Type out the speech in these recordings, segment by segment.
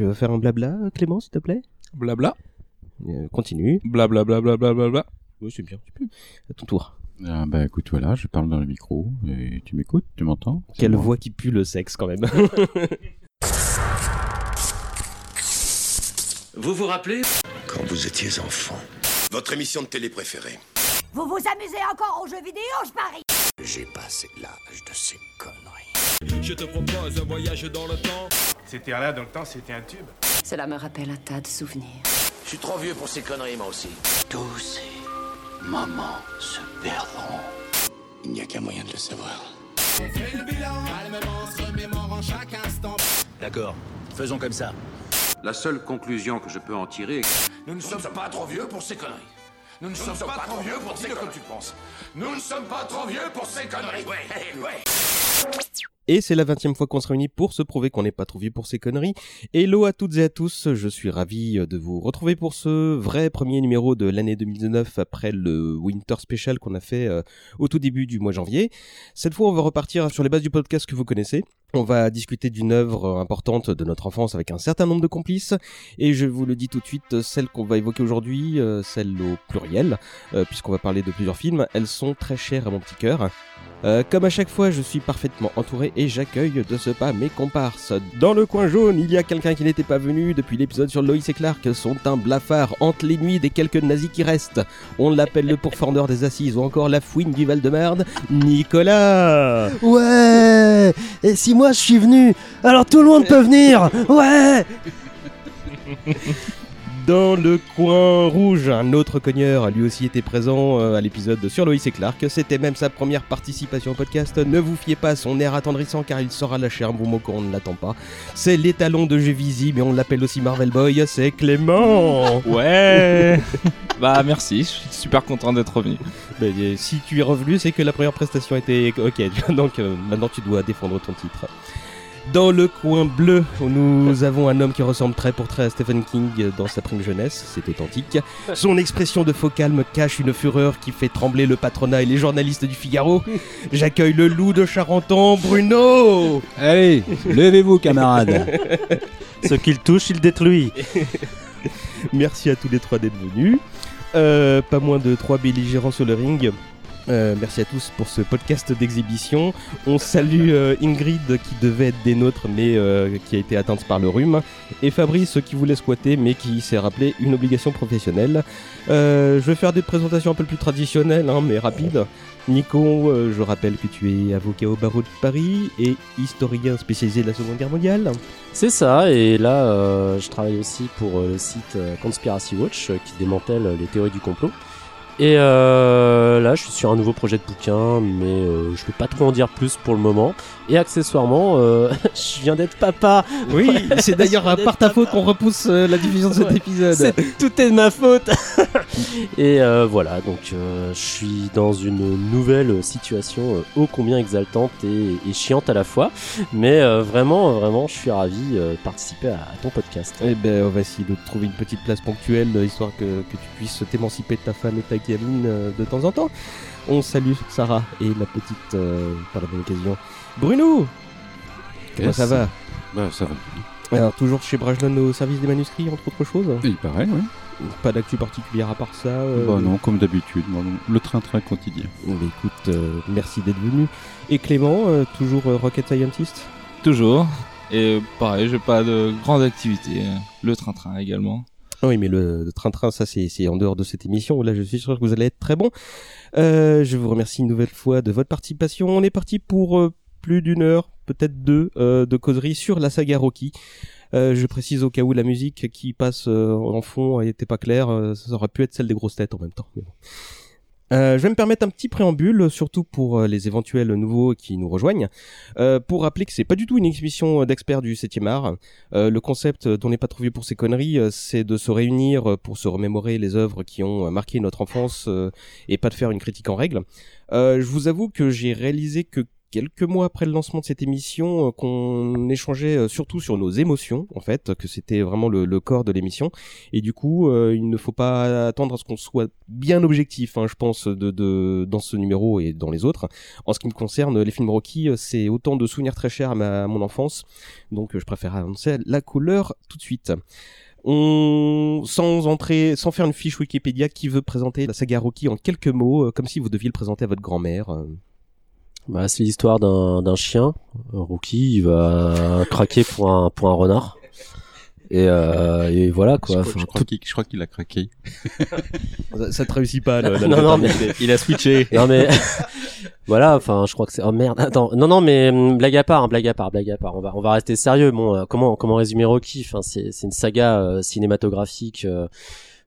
Tu veux faire un blabla, Clément, s'il te plaît? Blabla. Euh, Continue. Blabla, blabla, blabla, blabla. Oui, c'est bien. Tu peux. À ton tour. Ah, bah écoute, voilà, je parle dans le micro et tu m'écoutes, tu m'entends? Quelle moi. voix qui pue le sexe, quand même. Vous vous rappelez? Quand vous étiez enfant. Votre émission de télé préférée. Vous vous amusez encore aux jeux vidéo, je parie? J'ai passé l'âge de ces conneries. Je te propose un voyage dans le temps. C'était là dans le temps, c'était un tube. Cela me rappelle un tas de souvenirs. Je suis trop vieux pour ces conneries, moi aussi. Tous ces moments se perdront. Il n'y a qu'un moyen de le savoir. D'accord, faisons comme ça. La seule conclusion que je peux en tirer est Nous ne sommes pas trop vieux pour ces conneries. Nous ne sommes pas trop vieux pour ces conneries. tu penses. Nous ne sommes pas trop vieux pour ces conneries. Ouais, ouais. Et c'est la 20 fois qu'on se réunit pour se prouver qu'on n'est pas trop vieux pour ces conneries. Hello à toutes et à tous, je suis ravi de vous retrouver pour ce vrai premier numéro de l'année 2019 après le Winter Special qu'on a fait euh, au tout début du mois janvier. Cette fois, on va repartir sur les bases du podcast que vous connaissez. On va discuter d'une œuvre importante de notre enfance avec un certain nombre de complices. Et je vous le dis tout de suite, celles qu'on va évoquer aujourd'hui, euh, celles au pluriel, euh, puisqu'on va parler de plusieurs films, elles sont très chères à mon petit cœur. Euh, comme à chaque fois, je suis parfaitement entouré et j'accueille de ce pas mes comparses. Dans le coin jaune, il y a quelqu'un qui n'était pas venu depuis l'épisode sur Loïs et Clark, sont un blafard hante les nuits des quelques nazis qui restent. On l'appelle le pourfendeur des assises ou encore la fouine du Val-de-Marne, Nicolas Ouais Et si moi je suis venu, alors tout le monde peut venir Ouais Dans le coin rouge, un autre cogneur a lui aussi été présent euh, à l'épisode sur Loïs et Clark. C'était même sa première participation au podcast. Ne vous fiez pas à son air attendrissant car il saura lâcher un bon mot quand on ne l'attend pas. C'est l'étalon de jeu mais on l'appelle aussi Marvel Boy, c'est Clément Ouais. bah merci, je suis super content d'être revenu. Mais, euh, Si tu es revenu, c'est que la première prestation était ok. Donc euh, maintenant tu dois défendre ton titre. Dans le coin bleu, nous avons un homme qui ressemble très pour très à Stephen King dans sa prime jeunesse, c'est authentique. Son expression de faux calme cache une fureur qui fait trembler le patronat et les journalistes du Figaro. J'accueille le loup de Charenton, Bruno Allez, levez-vous camarades Ce qu'il touche, il détruit Merci à tous les trois d'être venus. Euh, pas moins de trois belligérants sur le ring. Euh, merci à tous pour ce podcast d'exhibition. On salue euh, Ingrid qui devait être des nôtres mais euh, qui a été atteinte par le rhume. Et Fabrice qui voulait squatter mais qui s'est rappelé une obligation professionnelle. Je vais faire des présentations un peu plus traditionnelles hein, mais rapides. Nico, je rappelle que tu es avocat au barreau de Paris et historien spécialisé de la Seconde Guerre mondiale. C'est ça, et là je travaille aussi pour le site Conspiracy Watch qui démantèle les théories du complot. Et euh, là je suis sur un nouveau projet de bouquin, mais euh, je peux pas trop en dire plus pour le moment. Et accessoirement, euh, je viens d'être papa Oui, c'est d'ailleurs par ta faute qu'on repousse euh, la diffusion de cet Ouais. épisode. Tout est de ma faute. et euh, voilà, donc euh, je suis dans une nouvelle situation euh, ô combien exaltante et, et chiante à la fois. Mais euh, vraiment, vraiment, je suis ravi de participer à, à ton podcast. Eh ben, on va essayer de trouver une petite place ponctuelle, histoire que, que tu puisses t'émanciper de ta femme et de ta gamine de temps en temps. On salue Sarah et la petite, euh, par la bonne occasion, Bruno Comment Yes. ça va Bah ça va. Alors, toujours chez Brajlon au service des manuscrits, entre autres choses Il paraît, oui. Pas d'actu particulière à part ça euh, Bah non, comme d'habitude, bon, le train-train quotidien. Bon, bah, écoute, euh, merci d'être venu. Et Clément, euh, toujours euh, Rocket Scientist Toujours. Et pareil, j'ai pas de grande activité. Le train-train également. Ah Oui, mais le train-train, ça, c'est c'est en dehors de cette émission. Là, je suis sûr que vous allez être très bon. Euh, je vous remercie une nouvelle fois de votre participation. On est parti pour euh, plus d'une heure, peut-être deux, euh, de causerie sur la saga Rocky. Euh, je précise au cas où la musique qui passe euh, en fond était pas claire, ça aurait pu être celle des grosses têtes en même temps. je vais me permettre un petit préambule, surtout pour les éventuels nouveaux qui nous rejoignent, pour rappeler que c'est pas du tout une exhibition d'experts du 7e art. Le concept dont on n'est pas trop vieux pour ces conneries, c'est de se réunir pour se remémorer les œuvres qui ont marqué notre enfance et pas de faire une critique en règle. Je vous avoue que j'ai réalisé que quelques mois après le lancement de cette émission euh, qu'on échangeait euh, surtout sur nos émotions en fait, que c'était vraiment le, le corps de l'émission. Et du coup, euh, il ne faut pas attendre à ce qu'on soit bien objectif, hein, je pense, de, de dans ce numéro et dans les autres. En ce qui me concerne, les films Rocky, euh, c'est autant de souvenirs très chers à, ma, à mon enfance, donc je préfère annoncer la couleur tout de suite. On, sans entrer, sans faire une fiche Wikipédia, qui veut présenter la saga Rocky en quelques mots, comme si vous deviez le présenter à votre grand-mère. Bah, c'est l'histoire d'un d'un chien. Euh, Rookie, il va craquer pour un pour un renard. Et, euh, et voilà Je quoi. crois, Enfin, je crois qu'il je crois qu'il a craqué. Ça, ça te réussit pas. le- Non, non, maternité. Il a switché. Non mais voilà, enfin je crois que c'est oh merde. Attends, non non mais hum, blague à part, hein, blague à part, blague à part. On va on va rester sérieux. Bon, euh, comment comment résumer Rocky Enfin c'est c'est une saga euh, cinématographique euh,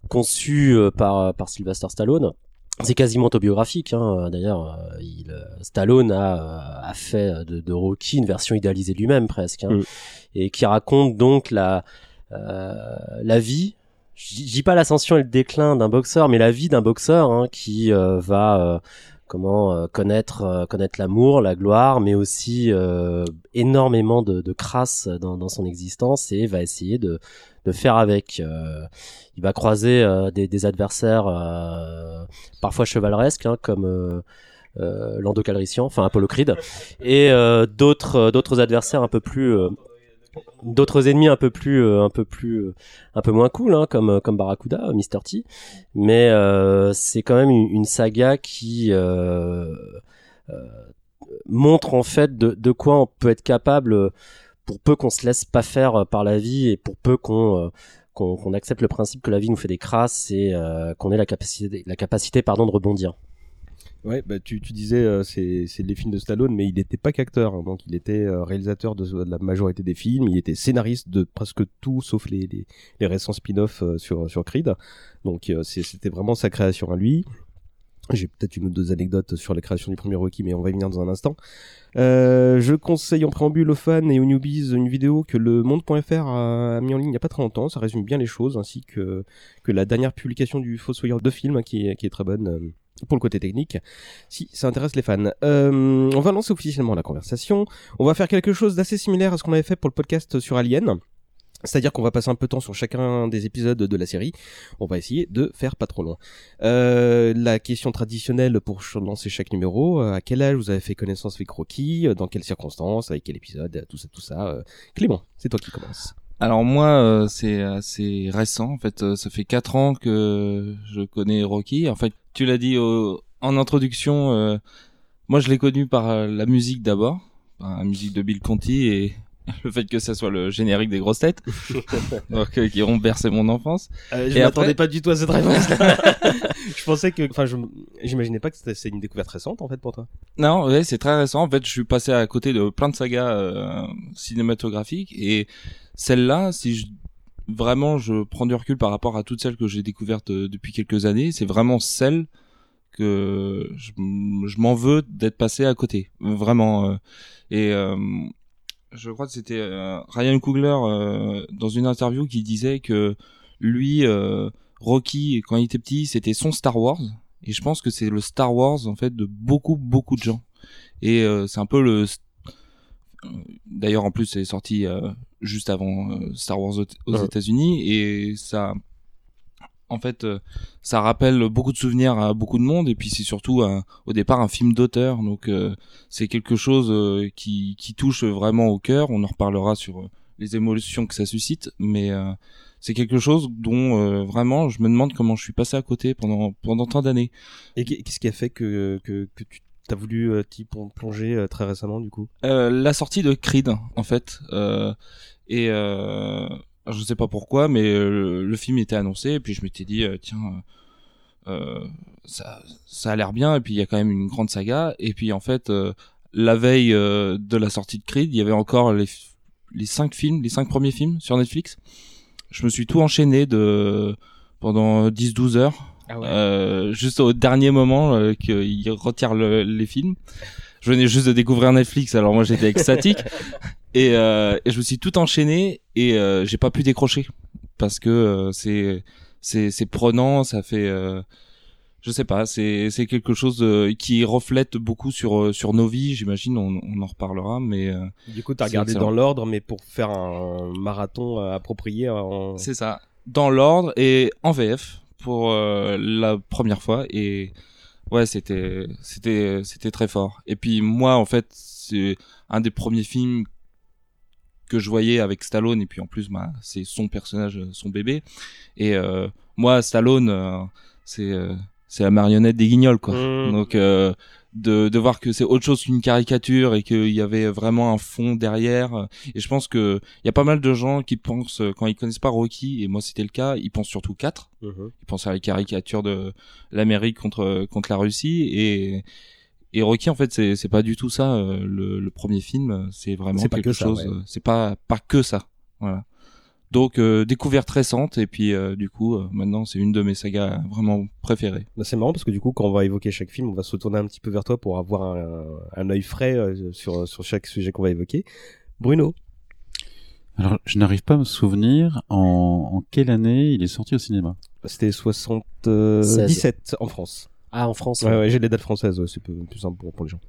conçue euh, par par Sylvester Stallone. C'est quasiment autobiographique. Hein. D'ailleurs, euh, il euh, Stallone a euh, a fait de, de Rocky une version idéalisée de lui-même presque, hein, Mm. et qui raconte donc la euh, la vie. Je dis- pas l'ascension et le déclin d'un boxeur, mais la vie d'un boxeur hein, qui euh, va euh, comment connaître connaître l'amour, la gloire, mais aussi énormément de, de crasse dans, dans son existence et va essayer de, de faire avec. Euh, il va croiser euh, des, des adversaires euh, parfois chevaleresques, hein, comme euh, euh, Lando Calrissian, enfin Apollo Creed, et d'autres d'autres adversaires un peu plus d'autres ennemis un peu plus un peu plus un peu moins cool hein, comme comme Barracuda Mr T mais c'est quand même une, saga qui montre en fait de, de quoi on peut être capable pour peu qu'on se laisse pas faire euh, par la vie et pour peu qu'on euh, qu'on accepte le principe que la vie nous fait des crasses et euh, qu'on ait la capacité pardon de rebondir Ouais, bah tu, disais c'est les films de Stallone, mais il n'était pas qu'acteur, hein, donc il était réalisateur de, la majorité des films, il était scénariste de presque tout, sauf les les, récents spin-offs sur sur Creed. Donc c'était vraiment sa création à lui. J'ai peut-être une ou deux anecdotes sur la création du premier Rocky, mais on va y venir dans un instant. Euh, je conseille en préambule aux fans et aux newbies une vidéo que le monde.fr a mis en ligne il n'y a pas très longtemps. Ça résume bien les choses, ainsi que, que la dernière publication du Fossoyeur de film, qui, est, qui est très bonne euh, pour le côté technique, si ça intéresse les fans. Euh, on va lancer officiellement la conversation. On va faire quelque chose d'assez similaire à ce qu'on avait fait pour le podcast sur Alien. C'est-à-dire qu'on va passer un peu de temps sur chacun des épisodes de la série. On va essayer de faire pas trop long. Euh, la question traditionnelle pour lancer chaque numéro, euh, à quel âge vous avez fait connaissance avec Rocky, euh, dans quelles circonstances, avec quel épisode, euh, tout ça, tout ça. Clément, c'est toi qui commence. Alors moi, c'est assez récent. En fait, ça fait quatre ans que je connais Rocky. En fait, tu l'as dit en introduction. moi, je l'ai connu par la musique d'abord, par la musique de Bill Conti et le fait que ça soit le générique des grosses têtes, donc euh, qui ont bercé mon enfance. Euh, je m'attendais après- pas du tout à cette réponse. je pensais que, enfin, je, j'imaginais pas que c'était une découverte récente en fait pour toi. Non, ouais, c'est très récent. En fait, je suis passé à côté de plein de sagas euh, cinématographiques et celle-là, si je vraiment je prends du recul par rapport à toutes celles que j'ai découvertes euh, depuis quelques années, c'est vraiment celle que je, je m'en veux d'être passé à côté, vraiment. euh. et euh, je crois que c'était euh, Ryan Coogler euh, dans une interview qui disait que lui, euh, Rocky, quand il était petit, c'était son Star Wars. Et je pense que c'est le Star Wars en fait de beaucoup beaucoup de gens. Et c'est un peu le. D'ailleurs, en plus, c'est sorti juste avant Star Wars aux. États-Unis et ça. En fait, euh, ça rappelle beaucoup de souvenirs à beaucoup de monde et puis c'est surtout un- au départ un film d'auteur, donc euh, c'est quelque chose euh, qui, qui touche vraiment au cœur. On en reparlera sur euh, les émotions que ça suscite, mais euh, c'est quelque chose dont euh, vraiment je me demande comment je suis passé à côté pendant pendant tant d'années. Et qu'est- qu'est-ce qui a fait que, que, que tu t'as voulu euh, t'y plon- plonger euh, très récemment du coup? Euh, la sortie de Creed en fait euh, et euh, je sais pas pourquoi mais euh, le film était annoncé et puis je m'étais dit euh, tiens euh, euh, ça ça a l'air bien et puis il y a quand même une grande saga. Et puis en fait euh, la veille de la sortie de Creed il y avait encore les cinq films les cinq premiers films sur Netflix. Je me suis tout enchaîné de pendant 10-12 heures Ah euh, juste au dernier moment euh, qu'il retire le- les films. Je venais juste de découvrir Netflix, alors moi j'étais extatique et, euh, et je me suis tout enchaîné et euh, j'ai pas pu décrocher parce que euh, c'est c'est c'est prenant, ça fait. euh, je sais pas, c'est c'est quelque chose euh, qui reflète beaucoup sur euh, sur nos vies, j'imagine. On, on en reparlera, mais euh, Du coup, t'as regardé excellent. dans l'ordre, mais pour faire un marathon approprié en... c'est ça, dans l'ordre et en VF pour euh, la première fois et ouais, c'était c'était c'était très fort. Et puis moi, en fait, c'est un des premiers films que je voyais avec Stallone et puis en plus, bah, c'est son personnage, son bébé. Et euh, moi, Stallone, euh, c'est euh, c'est la marionnette des Guignols, quoi. Mmh. Donc euh, de, de voir que c'est autre chose qu'une caricature et qu'il y avait vraiment un fond derrière. euh, Et je pense que il y a pas mal de gens qui pensent euh, quand ils connaissent pas Rocky et moi c'était le cas, ils pensent surtout 4 Mhm. Ils pensent à la caricature de l'Amérique contre contre la Russie et et Rocky en fait c'est c'est pas du tout ça. euh, Le, le premier film euh, c'est vraiment quelque que chose. ouais. euh, C'est pas pas que ça. Voilà. Donc euh, découverte récente et puis euh, du coup euh, maintenant c'est une de mes sagas vraiment préférées. Bah, c'est marrant parce que du coup, quand on va évoquer chaque film, on va se tourner un petit peu vers toi pour avoir un, un œil frais euh, sur, sur chaque sujet qu'on va évoquer. Bruno, Alors, je n'arrive pas à me souvenir en, en quelle année il est sorti au cinéma. c'était 77 en France. Ah, en France. Ouais, ouais, j'ai les dates françaises, ouais, c'est plus, plus simple pour, pour les gens.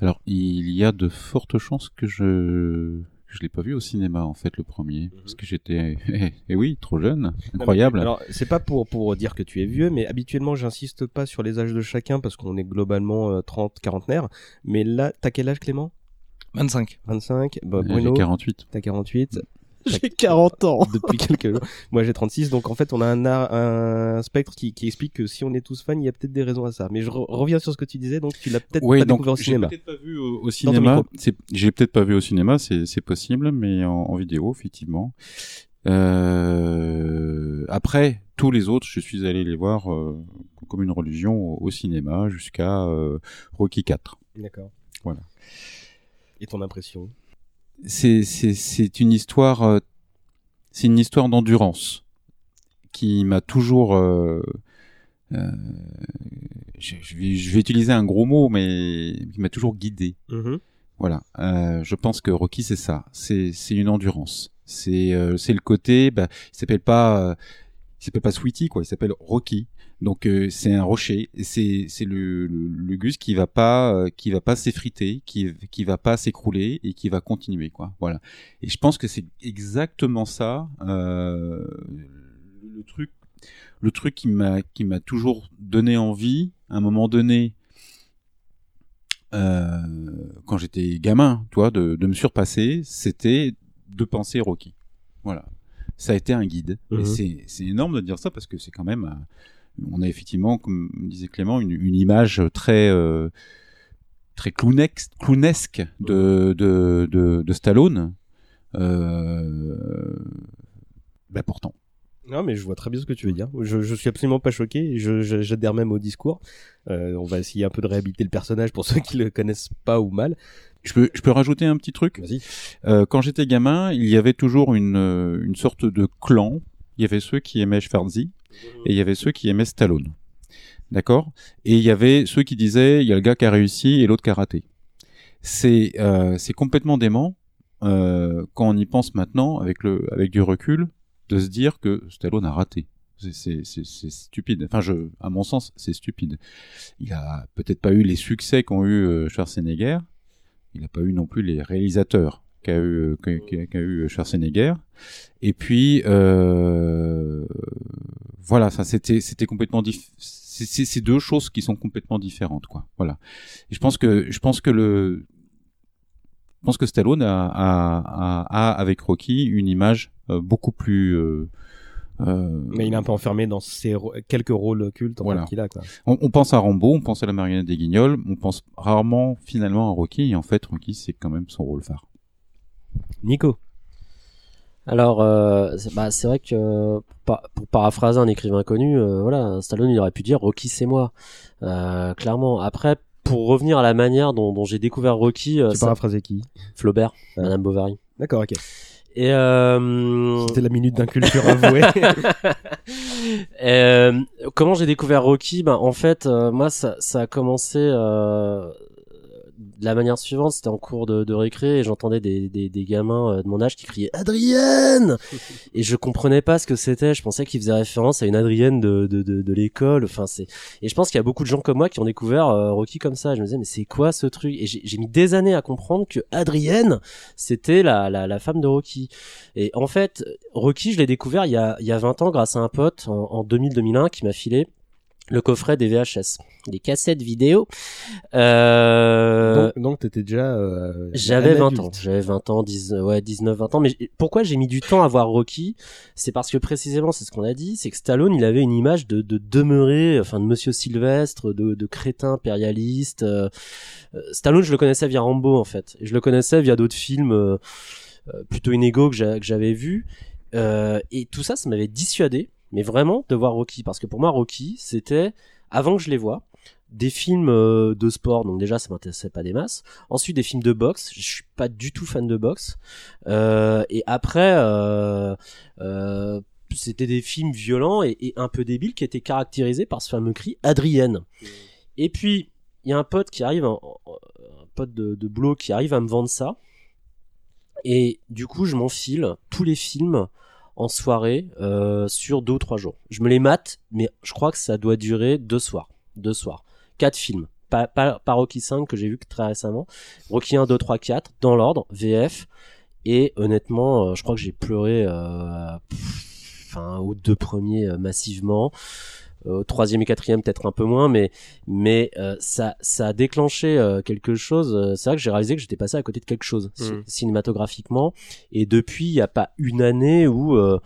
Alors, il y a de fortes chances que je je l'ai pas vu au cinéma en fait le premier parce que j'étais eh, eh oui trop jeune incroyable Alors, c'est pas pour, pour dire que tu es vieux, mais habituellement, j'insiste pas sur les âges de chacun parce qu'on est globalement euh, 30, quarantenaire. Mais là, t'as quel âge, Clément? 25. 25. Bah, j'ai Bruno, 48 t'as 48. J'ai 40 ans. depuis quelques jours. Moi, j'ai 36. Donc, en fait, on a un, ar- un spectre qui, qui explique que si on est tous fans, il y a peut-être des raisons à ça. Mais je re- reviens sur ce que tu disais. Donc, tu l'as peut-être Oui, pas donc découvert au cinéma. peut-être pas vu au, au cinéma. j'ai peut-être pas vu au cinéma, c'est, c'est possible, mais en, en vidéo, effectivement. Euh, après, tous les autres, je suis allé les voir euh, comme une religion au, au cinéma jusqu'à euh, Rocky 4. D'accord. Voilà. Et ton impression? C'est, c'est, c'est une histoire, euh, c'est une histoire d'endurance qui m'a toujours. euh, euh, je, je vais, je vais utiliser un gros mot, mais qui m'a toujours guidé. Voilà, euh, je pense que Rocky c'est ça, c'est c'est une endurance, c'est c'est le côté, bah, il s'appelle pas il s'appelle pas Sweetie quoi, il s'appelle Rocky, donc euh, c'est un rocher, c'est c'est le, le le gus qui va pas euh, qui va pas s'effriter, qui qui va pas s'écrouler et qui va continuer quoi, voilà. Et je pense que c'est exactement ça, euh, le truc le truc qui m'a qui m'a toujours donné envie, à un moment donné quand j'étais gamin, toi, de, de me surpasser, c'était de penser Rocky. Voilà. Ça a été un guide. Mhm. Et c'est, c'est énorme de dire ça parce que c'est quand même, on a effectivement, comme disait Clément, une, une image très, euh, très clownesque de, de, de, de Stallone. Euh, bah pourtant. Non, mais je vois très bien ce que tu veux dire. Je, je suis absolument pas choqué. j'adhère même au discours. Euh, on va essayer un peu de réhabiliter le personnage pour ceux qui le connaissent pas ou mal. Je peux, je peux rajouter un petit truc? Euh, quand j'étais gamin, il y avait toujours une, une sorte de clan. Il y avait ceux qui aimaient Schwarzy et il y avait ceux qui aimaient Stallone. D'accord? Et il y avait ceux qui disaient il y a le gars qui a réussi et l'autre qui a raté. C'est euh, c'est complètement dément euh, quand on y pense maintenant avec le avec du recul de se dire que Stallone a raté. C'est stupide. Enfin, je, à mon sens, c'est stupide. Il a peut-être pas eu les succès qu'ont eu euh, Schwarzenegger. Il n'a pas eu non plus les réalisateurs qu'a eu, qu'a, qu'a- eu Schwarzenegger. Et puis, euh, voilà, ça c'était, c'était complètement diff- c'est, c'est, c'est deux choses qui sont complètement différentes, quoi. Voilà. Et je pense que, je pense que le, je pense que Stallone a, a, a, a, avec Rocky une image euh, beaucoup plus. euh, euh, Mais il est un peu enfermé dans ses ro- quelques rôles cultes en Voilà. fait, qu'il a. Quoi. on, on pense à Rambo, on pense à la marionnette des Guignols, on pense rarement finalement à Rocky. Et en fait, Rocky c'est quand même son rôle phare. Nico. Alors, euh, c'est bah, c'est vrai que pour, pa- pour paraphraser un écrivain connu, euh, voilà, Stallone il aurait pu dire Rocky c'est moi, euh, clairement. Après, pour revenir à la manière dont, dont j'ai découvert Rocky, euh, Tu ça- paraphrasé qui? Flaubert. Madame Bovary. D'accord, ok. Et euh, C'était la minute d'inculture avouée. Euh, comment j'ai découvert Rocky? Ben, En fait, euh, moi, ça, ça a commencé euh, de la manière suivante, c'était en cours de, de récré et j'entendais des, des, des gamins euh, de mon âge qui criaient Adrienne et je comprenais pas ce que c'était. Je pensais qu'ils faisaient référence à une Adrienne de, de, de, de l'école. Enfin, c'est et je pense qu'il y a beaucoup de gens comme moi qui ont découvert euh, Rocky comme ça. Je me disais mais c'est quoi ce truc? Et j'ai j'ai mis des années à comprendre que Adrienne c'était la, la la femme de Rocky. Et en fait, Rocky, je l'ai découvert il y a il y a 20 ans grâce à un pote en, en 2000-2001 qui m'a filé le coffret des VHS, des cassettes vidéo. Euh, Donc, donc t'étais déjà. euh, j'avais un 20 adulte. ans, j'avais 20 ans, 10, ouais, 19, 20 ans. Mais pourquoi j'ai mis du temps à voir Rocky? C'est parce que précisément, c'est ce qu'on a dit, c'est que Stallone, il avait une image de, de demeurer, enfin de Monsieur Sylvestre, de, de crétin impérialiste. euh, euh, Stallone, je le connaissais via Rambo en fait. Je le connaissais via d'autres films euh, plutôt inégaux que j'a- que j'avais vus. Euh, et tout ça, ça m'avait dissuadé, mais vraiment, de voir Rocky. Parce que pour moi, Rocky, c'était, avant que je les vois, des films euh, de sport, donc déjà ça m'intéressait pas des masses. Ensuite des films de boxe, je suis pas du tout fan de boxe. Euh, et après, euh, euh, c'était des films violents et, et un peu débiles qui étaient caractérisés par ce fameux cri Adrienne. Et puis il y a un pote qui arrive, un pote de, de boulot qui arrive à me vendre ça. Et du coup, je m'enfile tous les films en soirée euh, sur deux ou trois jours. Je me les mate, mais je crois que ça doit durer deux soirs. Deux soirs. Quatre films. Pas, pas, pas Rocky 5 que j'ai vu très récemment. Rocky 1, 2, 3, 4, dans l'ordre, VF. Et honnêtement, euh, je crois que j'ai pleuré euh, pff, enfin, aux deux premiers euh, massivement. Euh, Au troisième et quatrième peut-être un peu moins, mais mais euh, ça ça a déclenché euh, quelque chose. Euh, C'est vrai que j'ai réalisé que j'étais passé à côté de quelque chose Mhm. cinématographiquement. Et depuis, il n'y a pas une année où euh,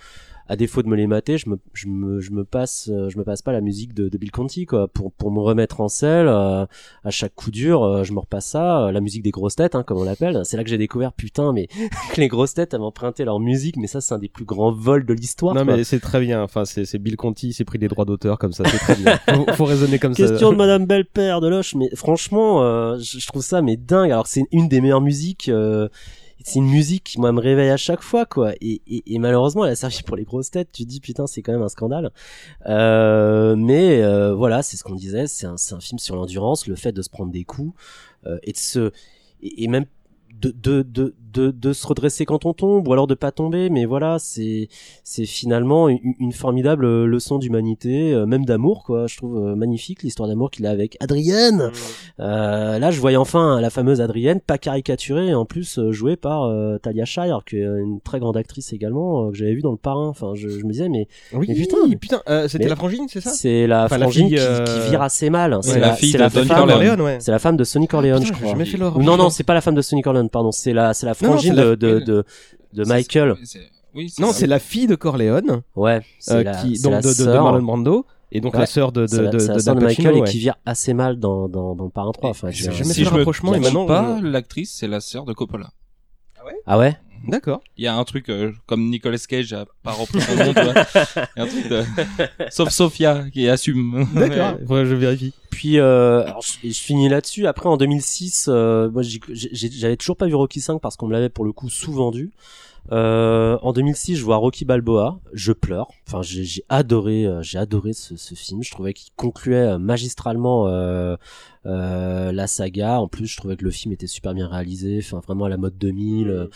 à défaut de me les mater, je me, je me, je me passe, euh, je me passe pas la musique de, de Bill Conti, quoi, pour, pour me remettre en selle, euh, à chaque coup dur, euh, je me repasse ça, euh, la musique des grosses têtes, hein, comme on l'appelle. C'est là que j'ai découvert, putain, mais que les grosses têtes avaient emprunté leur musique, mais ça, c'est un des plus grands vols de l'histoire. Non quoi. mais c'est très bien. Enfin c'est c'est Bill Conti, il s'est pris des droits d'auteur comme ça, c'est très bien. Faut, faut raisonner comme ça. Question de Madame Belle-Père de Loche, mais franchement, euh, je, je trouve ça mais dingue. Alors c'est une des meilleures musiques. C'est une musique qui moi me réveille à chaque fois quoi. Et, et, et malheureusement elle a servi pour les grosses têtes. Tu te dis putain c'est quand même un scandale. Euh, mais euh, voilà c'est ce qu'on disait. C'est un, un film sur l'endurance le fait de se prendre des coups euh, et de se et, et même de, de, de, de, de se redresser quand on tombe ou alors de pas tomber mais voilà c'est c'est finalement une, une formidable euh, leçon d'humanité euh, même d'amour quoi. Je trouve euh, magnifique l'histoire d'amour qu'il a avec Adrienne. Euh, là je voyais enfin la fameuse Adrienne pas caricaturée et en plus jouée par Talia Shire qui est une très grande actrice également que j'avais vu dans le parrain. Enfin je, je me disais mais Oui, Mais putain, putain, mais- euh, c'était la frangine, c'est ça? c'est la Enfin, la frangine fille, qui, qui vire assez mal c'est Ouais, la, la fille c'est de la Don femme Corleone. Corleone, ouais. c'est la femme de Sonny Corleone Putain, je crois. non non c'est pas la femme de Sonny Corleone pardon c'est la c'est la Non, non, frangine c'est la- de, de, de de Michael C'est- Oui, Non, c'est la fille de Corleone, ouais c'est euh, la, qui donc la de, de, de. Marlon Brando, et donc Ouais. la sœur de de la, de, la de de Michael Pacino, et ouais. qui vire assez mal dans, dans, dans le parrain 3 enfin je si fait je me rapprochement, et maintenant, pas, je- l'actrice c'est la sœur de Coppola. ah ouais? D'accord. Il y a un truc euh, comme Nicolas Cage a pas repris son nom, tu vois. Il y a un truc de... Sauf Sophia qui assume. D'accord. Que je vérifie. Puis euh, alors, je, je finis là-dessus. Après en 2006, euh, moi j'avais toujours pas vu Rocky 5 parce qu'on me l'avait pour le coup sous-vendu. Euh, en 2006, je vois Rocky Balboa, je pleure. Enfin, j'ai j'ai adoré, euh, j'ai adoré ce, ce film. Je trouvais qu'il concluait euh, magistralement euh, euh, la saga. En plus, je trouvais que le film était super bien réalisé. Enfin, vraiment à la mode 2000. euh,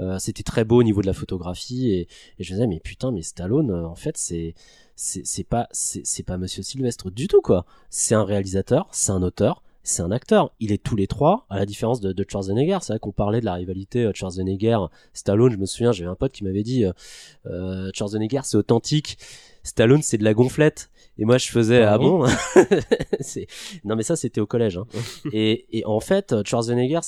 euh, C'était très beau au niveau de la photographie. Et, et je me disais, mais putain, mais Stallone, en fait, c'est c'est c'est pas c'est c'est pas Monsieur Sylvestre du tout quoi. C'est un réalisateur, c'est un auteur, c'est un acteur. Il est tous les trois, à la différence de, de Schwarzenegger. C'est vrai qu'on parlait de la rivalité euh, Schwarzenegger-Stallone. Je me souviens, j'avais un pote qui m'avait dit euh, euh, Schwarzenegger c'est authentique, Stallone c'est de la gonflette. Et moi je faisais Ah ah bon, Non mais ça c'était au collège. Hein. et, et en fait euh, Schwarzenegger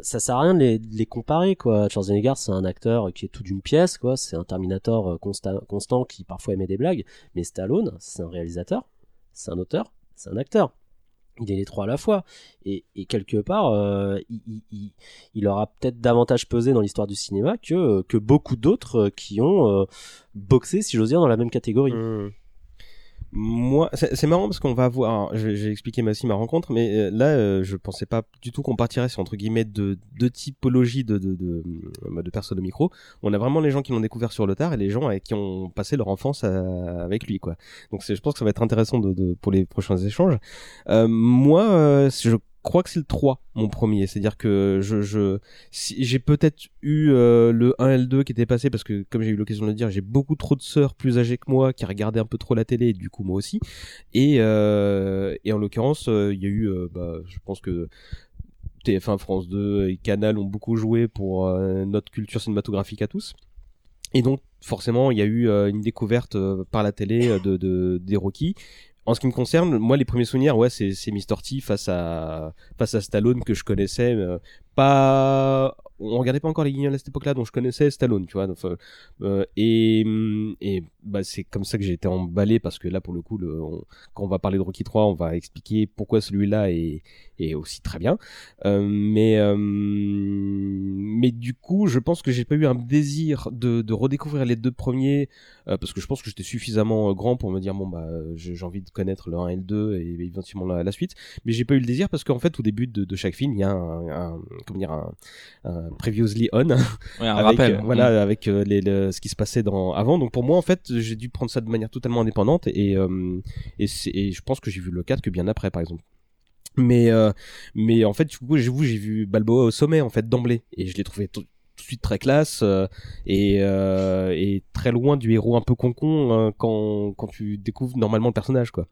ça sert à rien de les, de les comparer quoi. Schwarzenegger c'est un acteur qui est tout d'une pièce quoi. C'est un Terminator constant, constant qui parfois émet des blagues. Mais Stallone c'est un réalisateur, c'est un auteur, c'est un acteur il est les trois à la fois et, quelque part euh, il, aura peut-être davantage pesé dans l'histoire du cinéma que, que beaucoup d'autres euh, qui ont euh, boxé si j'ose dire dans la même catégorie Hmm. Moi, c'est marrant parce qu'on va je- J'ai expliqué aussi ma rencontre, mais euh, là, euh, je pensais pas du tout qu'on partirait sur entre guillemets de deux typologies de de, de, euh, de personnes au micro. On a vraiment les gens qui l'ont découvert sur le tard et les gens qui ont passé leur enfance euh, avec lui, quoi. Donc, je pense que ça va être intéressant de, de pour les prochains échanges. Euh, moi, je crois que c'est le 3, mon premier. C'est-à-dire que je, je j'ai peut-être eu euh, le 1 et le 2 qui étaient passés parce que, comme j'ai eu l'occasion de le dire, j'ai beaucoup trop de sœurs plus âgées que moi qui regardaient un peu trop la télé, et du coup moi aussi. Et, euh, en l'occurrence, euh, il y a eu, bah, je pense que TF1, France 2 et Canal ont beaucoup joué pour notre culture cinématographique à tous. Et donc, forcément, il y a eu une découverte par la télé de, des Rocky. En ce qui me concerne, moi, les premiers souvenirs, ouais, c'est, c'est. T face à, face à Stallone que je connaissais. euh, pas, on regardait pas encore les Guignols à cette époque-là, donc je connaissais Stallone, tu vois. euh, euh, et, hum, et bah, c'est comme ça que j'ai été emballé parce que là, pour le coup, quand on va parler de Rocky 3, on va expliquer pourquoi celui-là est, est aussi très bien. Euh, mais, mais du coup, je pense que j'ai pas eu un désir de, redécouvrir les deux premiers parce que je pense que j'étais suffisamment grand pour me dire bon bah j'ai envie de connaître le 1 et le 2 et éventuellement la, suite. Mais j'ai pas eu le désir parce qu'en fait au début de, chaque film il y a un, un previously on Ouais, un avec, rappel. euh, voilà avec euh, les, le- ce qui se passait dans avant. Donc pour moi en fait j'ai dû prendre ça de manière totalement indépendante et euh, et, je pense que j'ai vu le 4 que bien après par exemple. Mais mais en fait du coup j'avoue j'ai vu Balboa au sommet en fait d'emblée et je l'ai trouvé tout de suite très classe euh, et, euh, et très loin du héros un peu concon hein, quand, quand tu découvres normalement le personnage quoi.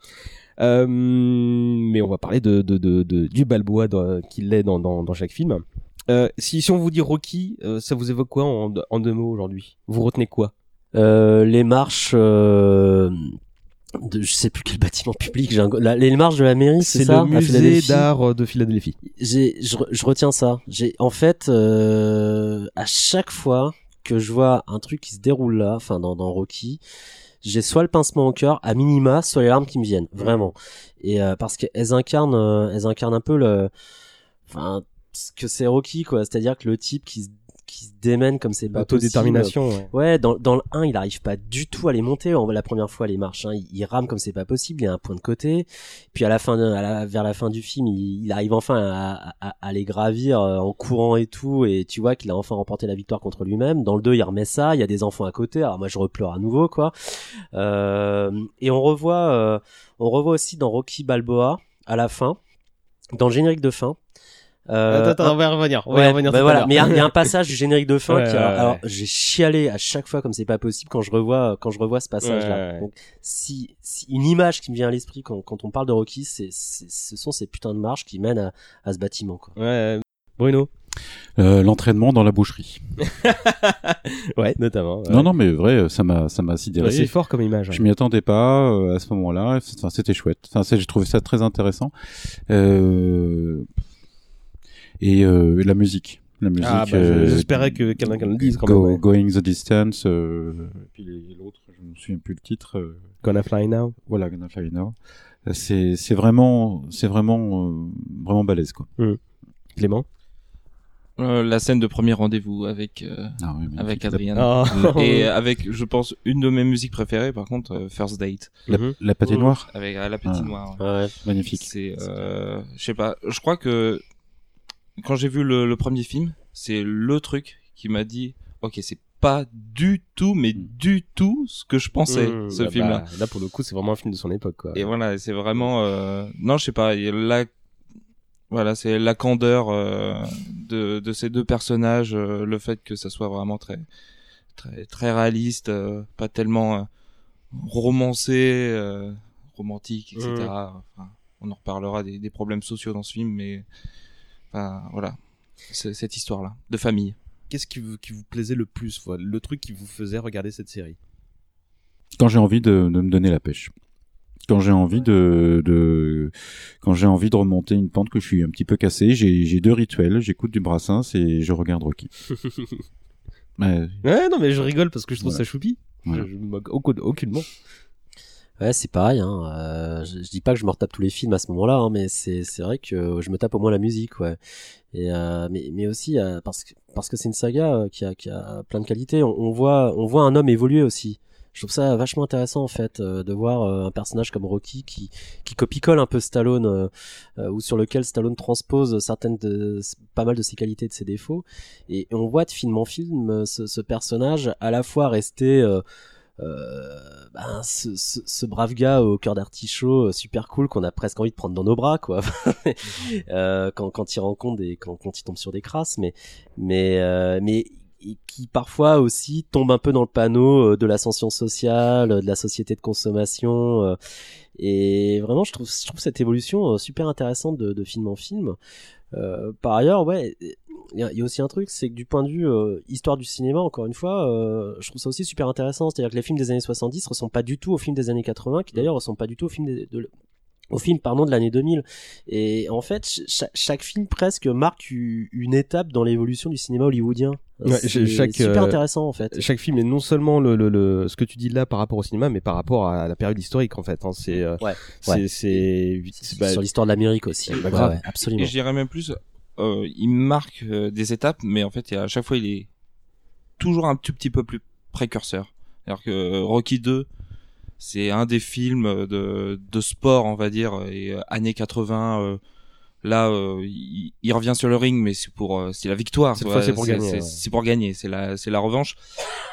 Euh, mais on va parler de, de, de, de- du Balboa qu'il est dans, dans, dans chaque film. Euh, si, si on vous dit Rocky, euh, ça vous évoque quoi en, en deux mots aujourd'hui? Vous retenez quoi? Euh, les marches euh, de je sais plus quel bâtiment public j'ai un la- les marches de la mairie c'est C'est ça? le musée d'art de Philadelphie. j'ai je, je retiens ça. J'ai en fait euh, à chaque fois que je vois un truc qui se déroule là enfin dans, dans Rocky j'ai soit le pincement au cœur à minima soit les larmes qui me viennent vraiment. Et euh, parce qu'elles incarnent euh, elles incarnent un peu le enfin que c'est Rocky quoi c'est-à-dire que le type qui se qui se démène comme c'est pas possible L'autodétermination. Ouais. Ouais, dans, dans le 1, il arrive pas du tout à les monter. On voit la première fois les marches, hein, il, il rame comme c'est pas possible, il y a un point de côté. Puis à la fin, de- à la, vers la fin du film, il, il arrive enfin à, à, à les gravir euh, en courant et tout, et tu vois qu'il a enfin remporté la victoire contre lui-même. Dans le 2, il remet ça, il y a des enfants à côté. Alors moi, je repleure à nouveau, quoi. Euh, et on revoit, euh, on revoit aussi dans Rocky Balboa à la fin, dans le générique de fin. Euh, attends, attends, on va y revenir. On va y revenir bah tout voilà, mais il y, a- il y a un passage du générique de fin Ouais, qui, ouais, alors, ouais. alors, j'ai chialé à chaque fois comme c'est pas possible quand je revois quand je revois ce passage-là. Ouais, ouais. Donc, si, si une image qui me vient à l'esprit quand, quand on parle de Rocky, c'est, c'est- ce sont ces putains de marches qui mènent à, à ce bâtiment. Quoi. Ouais, Bruno. Euh, L'entraînement dans la boucherie. Ouais, notamment. ouais. Non, non, mais vrai, ça m'a, ça m'a sidéré. Ouais, c'est fort comme image. Je m'y attendais pas euh, à ce moment-là. Enfin, c'était chouette. Enfin, c'est- j'ai trouvé ça très intéressant. Euh... Et euh, la musique. La musique. Ah, bah, euh, j'espérais que quelqu'un le dise quand Go- même. ouais. Going the Distance. Euh... Et puis l'autre, je me souviens plus le titre. euh, Gonna Fly Now. Voilà, Gonna Fly Now. C'est, c'est vraiment, c'est vraiment, euh, vraiment balèze quoi. Clément? Euh, la scène de premier rendez-vous avec euh, Ah avec Adrien Ah. et avec je pense une de mes musiques préférées par contre euh, First Date La, Mhm. la patinoire, avec euh, la petite Ah. noire. ouais. Ouais. magnifique. C'est euh, je sais pas, je crois que quand j'ai vu le, le premier film, c'est le truc qui m'a dit OK, c'est pas du tout mais Mm. du tout ce que je pensais Mmh, ce bah, film là. bah, Là, pour le coup, c'est vraiment un film de son époque, quoi. Et voilà, c'est vraiment euh, non, je sais pas, la voilà, c'est la candeur euh, de, de ces deux personnages, euh, le fait que ça soit vraiment très très très réaliste, pas tellement romancé, romantique, etc. Enfin, on en reparlera des, des problèmes sociaux dans ce film, mais enfin voilà, cette histoire-là de famille. Qu'est-ce qui vous, qui vous plaisait le plus, voilà, le truc qui vous faisait regarder cette série? Quand j'ai envie de, de me donner la pêche. Quand j'ai envie de, de, quand j'ai envie de remonter une pente que je suis un petit peu cassé, j'ai, j'ai deux rituels. J'écoute du Brassens et je regarde Rocky. Ouais, Ouais, non, mais je rigole parce que je trouve Ouais. ça choupi. Ouais. Je, je me moque aucun- aucunement. Ouais, c'est pareil. Hein. Euh, je, je dis pas que je me retape tous les films à ce moment-là, hein, mais c'est c'est vrai que je me tape au moins la musique, ouais. Et euh, mais mais aussi euh, parce que parce que c'est une saga euh, qui a qui a plein de qualités. On, on voit on voit un homme évoluer aussi. Je trouve ça vachement intéressant en fait euh, de voir euh, un personnage comme Rocky qui qui copie-colle un peu Stallone ou sur lequel Stallone transpose certaines de pas mal de ses qualités et de ses défauts et on voit de film en film ce, ce personnage à la fois rester ben, ce, ce, ce brave gars au cœur d'artichaut, euh, super cool, qu'on a presque envie de prendre dans nos bras, quoi. euh, quand, quand il rencontre des, quand, quand il tombe sur des crasses, mais, mais, euh, mais et qui parfois aussi tombe un peu dans le panneau euh, de l'ascension sociale, de la société de consommation. euh, et vraiment, je trouve, je trouve cette évolution euh, super intéressante de, de film en film. Euh, par ailleurs, ouais, il y, a- aussi un truc, c'est que du point de vue euh, histoire du cinéma, encore une fois, euh, je trouve ça aussi super intéressant. C'est-à-dire que les films des années 70 ressemblent pas du tout aux films des années 80, qui d'ailleurs ressemblent pas du tout aux films de, au film pardon de l'année 2000 et en fait ch- chaque, chaque film presque marque une étape dans l'évolution du cinéma hollywoodien Ouais, c'est chaque, super euh, intéressant en fait Chaque film est non seulement le, le, le- ce que tu dis là par rapport au cinéma, mais par rapport à la période historique en fait. hein. C'est euh, ouais, c'est ouais. c'est c'est- bah, sur l'histoire de l'Amérique aussi Bah, Ouais, grave. ouais, absolument Et je dirais même plus, euh, il marque euh, des étapes, mais en fait, à chaque fois, il est toujours un tout petit peu plus précurseur. Alors que euh, Rocky 2, c'est un des films de, de sport, on va dire, et euh, années 80. euh, là, euh, il, il revient sur le ring, mais c'est pour, euh, c'est la victoire. Cette fois, c'est pour gagner, C'est ouais. pour gagner. C'est la, c'est la revanche.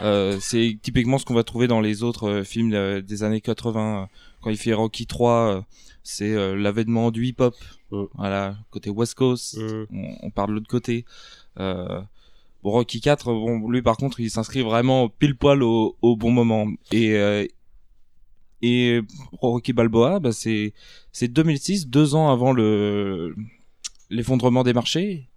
Euh, c'est typiquement ce qu'on va trouver dans les autres euh, films euh, des années 80. Quand il fait Rocky 3, euh, c'est euh, l'avènement du hip-hop. Mm. Voilà, côté West Coast, Mm. on, on part de l'autre côté. Euh, Rocky 4, bon, lui par contre, il s'inscrit vraiment pile poil au, au bon moment. Et euh, et Rocky Balboa, bah c'est c'est 2006, deux ans avant le l'effondrement des marchés.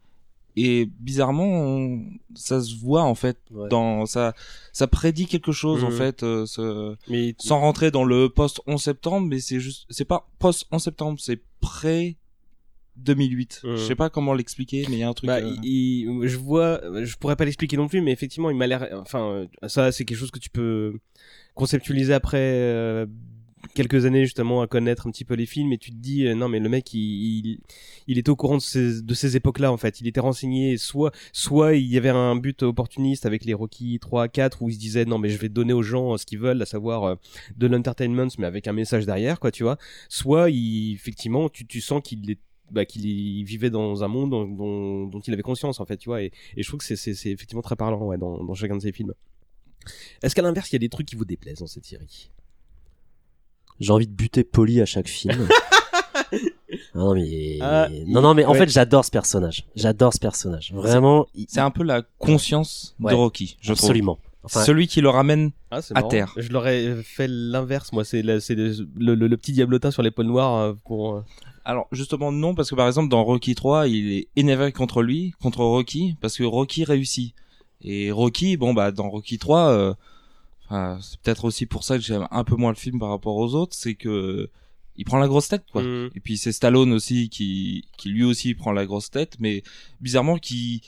Et bizarrement, on- ça se voit en fait Ouais. dans ça ça prédit quelque chose en Mhm. fait euh, ce- mais sans rentrer dans le post 11 septembre mais c'est juste c'est pas post 11 septembre c'est pré 2008 Mhm. je sais pas comment l'expliquer mais il y a un truc Bah, euh, il- je vois, je pourrais pas l'expliquer non plus, mais effectivement, il m'a l'air. Enfin, euh, ça, c'est quelque chose que tu peux conceptualiser après euh, quelques années justement à connaître un petit peu les films, et tu te dis euh, non, mais le mec, il, il, il était au courant de ces, de ces époques-là en fait. Il était renseigné. Soit, soit il y avait un but opportuniste avec les Rocky 3, 4 où il se disait non, mais je vais donner aux gens euh, ce qu'ils veulent, à savoir euh, de l'entertainment, mais avec un message derrière, quoi, tu vois. Soit, il, effectivement, tu, tu sens qu'il est bah, qu'il vivait dans un monde dont, dont, il avait conscience en fait tu vois et, je trouve que c'est effectivement très parlant ouais, dans, dans chacun de ses films est-ce qu'à l'inverse il y a des trucs qui vous déplaisent dans cette série? J'ai envie de buter Polly à chaque film. Ah non mais Ah, non non mais en ouais. fait j'adore ce personnage. J'adore ce personnage. Vraiment il- c'est un peu la conscience Ouais, de Rocky je trouve. Absolument. Enfin, celui qui le ramène ah, À marrant. terre. je l'aurais fait l'inverse moi. C'est, la- c'est le, le, le- le petit diablotin sur l'épaule noire euh, pour euh, alors justement non parce que par exemple dans Rocky 3 il est énervé contre lui contre Rocky parce que Rocky réussit et Rocky bon bah dans Rocky 3 euh, enfin, c'est peut-être aussi pour ça que j'aime un peu moins le film par rapport aux autres c'est que il prend la grosse tête quoi mm, Et puis c'est Stallone aussi qui, qui lui aussi prend la grosse tête, mais bizarrement qui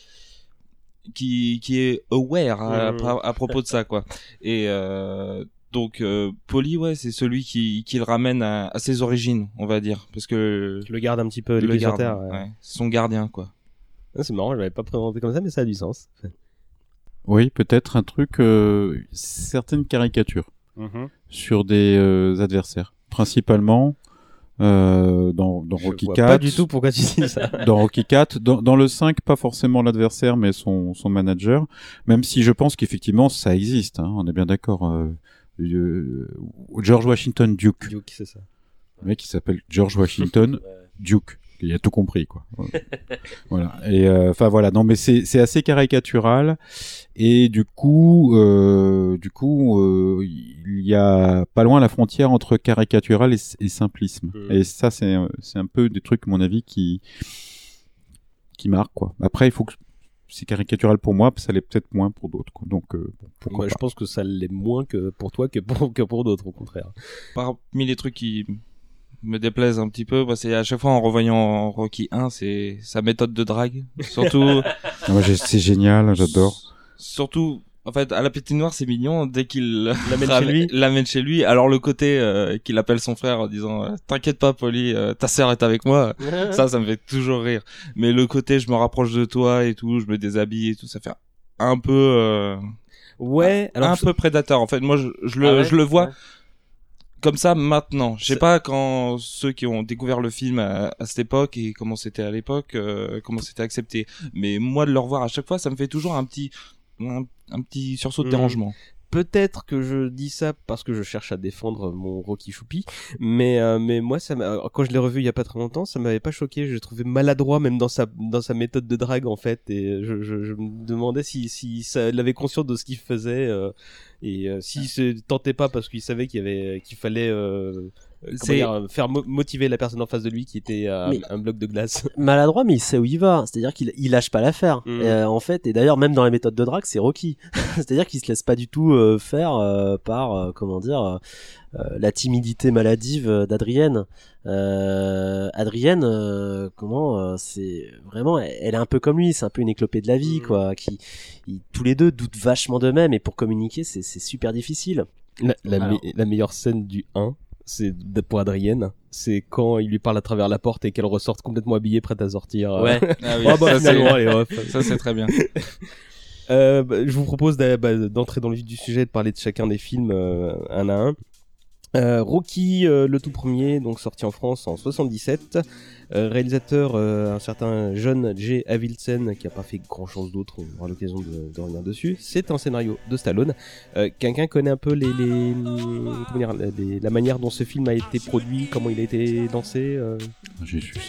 qui, qui est aware à, Mhm. à- à propos de ça quoi. Et euh, donc euh, Polly ouais c'est celui qui, qui le ramène à, à ses origines on va dire parce que je le garde un petit peu le garde, terre ouais. ouais. Son gardien quoi. Ah, c'est marrant je l'avais pas présenté comme ça mais ça a du sens Oui, peut-être un truc, euh, certaines caricatures sur des euh, adversaires. Principalement euh, dans, dans je Rocky 4. pas du tout pourquoi tu dis ça dans Rocky 4, dans, dans le 5, pas forcément l'adversaire, mais son, son manager. Même si je pense qu'effectivement ça existe, hein, on est bien d'accord. euh, euh, George Washington Duke, Duke c'est ça le mec qui s'appelle George Washington Duke. Il a tout compris, quoi. voilà. Et euh, enfin voilà. Non, mais c'est c'est assez caricatural. Et du coup, euh, du coup, euh, il y a pas loin la frontière entre caricatural et, et simplisme. Et ça, c'est c'est un peu des trucs, à mon avis, qui qui marquent, quoi. Après, il faut que c'est caricatural pour moi, ça l'est peut-être moins pour d'autres. Donc, euh, bon, pourquoi je pense que ça l'est moins que pour toi que pour, que pour d'autres au contraire Parmi les trucs qui me déplaisent un petit peu, bah, c'est à chaque fois en revoyant Rocky 1, c'est sa méthode de drague. Surtout Ah, moi, j'ai- c'est génial, j'adore. Surtout, en fait, à la patinoire, c'est mignon dès qu'il L'amène chez lui. l'amène chez lui. Alors le côté euh, qu'il appelle son frère en disant euh, "T'inquiète pas, Polly, euh, ta sœur est avec moi." ça, ça me fait toujours rire. Mais le côté "Je me rapproche de toi et tout, je me déshabille et tout", ça fait un peu, euh, ouais alors un je- peu prédateur. En fait, moi, je, je le, Ah ouais? je le vois. Ouais. Comme ça maintenant. Je sais pas quand ceux qui ont découvert le film à, à cette époque et comment c'était à l'époque, euh, comment c'était accepté. Mais moi de le revoir à chaque fois, ça me fait toujours un petit, un, un petit sursaut de Mhm. dérangement. Peut-être que je dis ça parce que je cherche à défendre mon Rocky Choupi, mais euh, mais moi ça m'a- quand je l'ai revu il y a pas très longtemps, ça m'avait pas choqué. Je l'ai trouvé maladroit même dans sa dans sa méthode de drague en fait, et je, je, je me demandais si si ça il avait conscience de ce qu'il faisait euh, et euh, s'il se tentait pas parce qu'il savait qu'il y avait qu'il fallait euh, euh, C'est- dire, faire mo- motiver la personne en face de lui qui était euh, Mais- un bloc de glace. maladroit, mais il sait où il va. C'est-à-dire qu'il il lâche pas l'affaire. Mm. Euh, en fait, et d'ailleurs, même dans les méthodes de drague, c'est Rocky. C'est-à-dire qu'il se laisse pas du tout euh, faire euh, par, euh, comment dire, euh, euh, la timidité maladive euh, d'Adrienne. Euh, Adrienne, euh, comment, euh, c'est vraiment, elle, elle est un peu comme lui. C'est un peu une éclopée de la vie, Mm. quoi. Qui, ils- tous les deux doutent vachement d'eux-mêmes, et pour communiquer, c'est c'est super difficile. La, la, Alors. me- la meilleure scène du 1, c'est de- pour Adrienne, c'est quand il lui parle à travers la porte et qu'elle ressorte complètement habillée, prête à sortir. euh. Ouais. Ah oui, Oh, bah, ça, finalement, c'est- allez, hop. ça c'est très bien. Euh, bah, je vous propose bah, d'entrer dans le vif du sujet, de parler de chacun des films euh, un à un. Euh, Rocky, euh, le tout premier, donc sorti en France en 77. Euh, réalisateur, euh, un certain John J. Avildsen, qui a pas fait grand chose d'autre, on aura l'occasion de, de revenir dessus. C'est un scénario de Stallone. Euh, Quelqu'un connaît un peu les, les, comment dire, les- la manière dont ce film a été produit, comment il a été lancé euh J'ai su ça.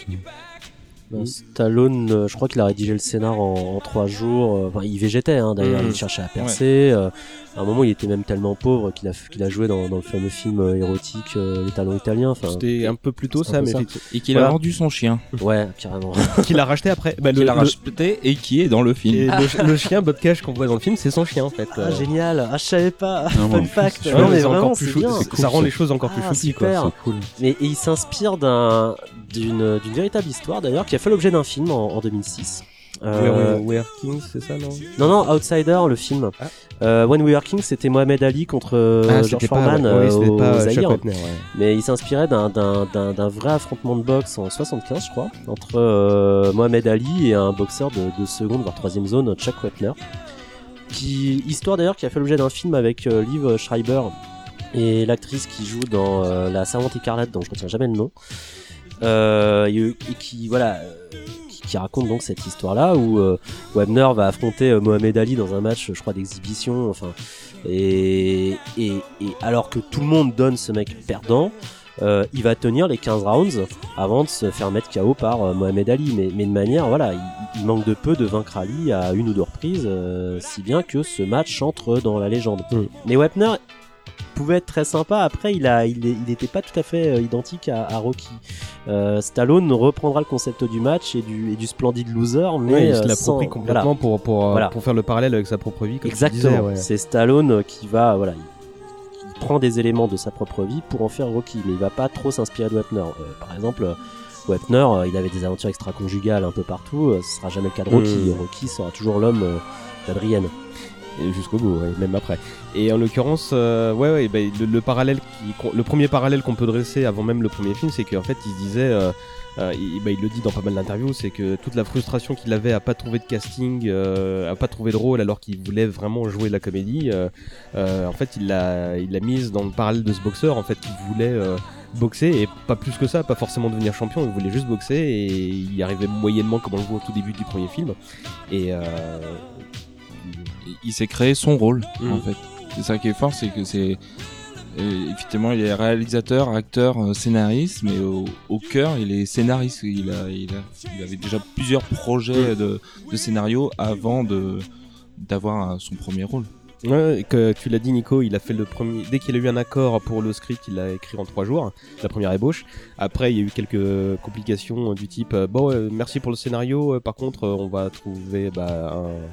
Euh, Stallone, euh, je crois qu'il a rédigé le scénar en, en trois jours. euh, Enfin, il végétait hein, d'ailleurs, Mhm. il cherchait à percer. euh, à un moment, il était même tellement pauvre qu'il a, qu'il a joué dans, dans le fameux film euh, érotique euh, Les Talons Italiens. Enfin, C'était un peu plus tôt ça, mais ça. Et qu'il Voilà. a vendu son chien, ouais, carrément. qu'il a racheté après. Bah, le, qu'il a le- racheté et qui est dans le film. et le, le chien Botcash qu'on voit dans le film, c'est son chien en fait. ah, Euh, génial. Ah, je savais pas. Non, Fun fact. c'est- Non, mais vraiment, encore plus c'est chou- bien. c'est- ça rend les choses encore plus Ah, chouki super. quoi. C'est cool. Mais et il s'inspire d'un d'une d'une véritable histoire d'ailleurs qui a fait l'objet d'un film en, en 2006. Euh, Where, Where Kings, c'est ça non? Non non Outsider le film. Ah. Euh, When We Were King c'était Mohamed Ali contre euh, Ah, George Foreman ouais, euh, au pas ouais. Mais il s'inspirait d'un, d'un, d'un, d'un vrai affrontement de boxe en 75, je crois, entre euh, Mohamed Ali et un boxeur de, de seconde voire troisième zone, Chuck Wepner. Qui, histoire d'ailleurs qui a fait l'objet d'un film avec euh, Liv Schreiber et l'actrice qui joue dans euh, La Servante écarlate, dont je retiens jamais le nom. Euh, et, et qui, voilà, euh, qui, raconte donc cette histoire-là où euh, Webner va affronter euh, Mohamed Ali dans un match, je crois, d'exhibition. Enfin, et, et, et alors que tout le monde donne ce mec perdant, euh, il va tenir les 15 rounds avant de se faire mettre KO par euh, Mohamed Ali. Mais, mais de manière, voilà, il, il manque de peu de vaincre Ali à une ou deux reprises, euh, si bien que ce match entre dans la légende. Mm. Mais Webner pouvait être très sympa. Après, il a, il, est- il était pas tout à fait euh, identique à, à Rocky. Euh, Stallone reprendra le concept du match et du, et du splendid loser, mais Ouais, il euh, se sans- l'approprie complètement pour, pour, euh, Voilà. pour faire le parallèle avec sa propre vie. Comme Exactement. ouais. C'est Stallone qui va, voilà, il, il prend des éléments de sa propre vie pour en faire Rocky, mais il va pas trop s'inspirer de Wepner. Euh, par exemple, euh, Wepner, euh, il avait des aventures extra-conjugales un peu partout. euh, ce sera jamais le cas de Rocky. Mm. Rocky sera toujours l'homme euh, d'Adrienne. Jusqu'au bout, même après. Et en l'occurrence, euh, ouais, ouais, bah, le, le parallèle, qui, le premier parallèle qu'on peut dresser avant même le premier film, c'est qu'en fait, il se disait, euh, euh, il, bah, il le dit dans pas mal d'interviews, c'est que toute la frustration qu'il avait à pas trouver de casting, euh, à pas trouver de rôle, alors qu'il voulait vraiment jouer la comédie, euh, en fait, il l'a, il l'a mise dans le parallèle de ce boxeur, en fait, qui voulait boxer et pas plus que ça, pas forcément devenir champion, il voulait juste boxer et il y arrivait moyennement, comme on le voit au tout début du premier film. Et euh, il s'est créé son rôle Mm. en fait. C'est ça qui est fort, c'est que c'est euh, effectivement il est réalisateur, acteur, euh, scénariste, mais au, au cœur il est scénariste. Il a, il a, il avait déjà plusieurs projets de, de scénario avant de d'avoir son premier rôle. Ouais, que tu l'as dit Nico, il a fait le premier. Dès qu'il a eu un accord pour le script, il l'a écrit en trois jours, la première ébauche. Après, il y a eu quelques complications du type euh, bon, merci pour le scénario. par contre, on va trouver bah, un-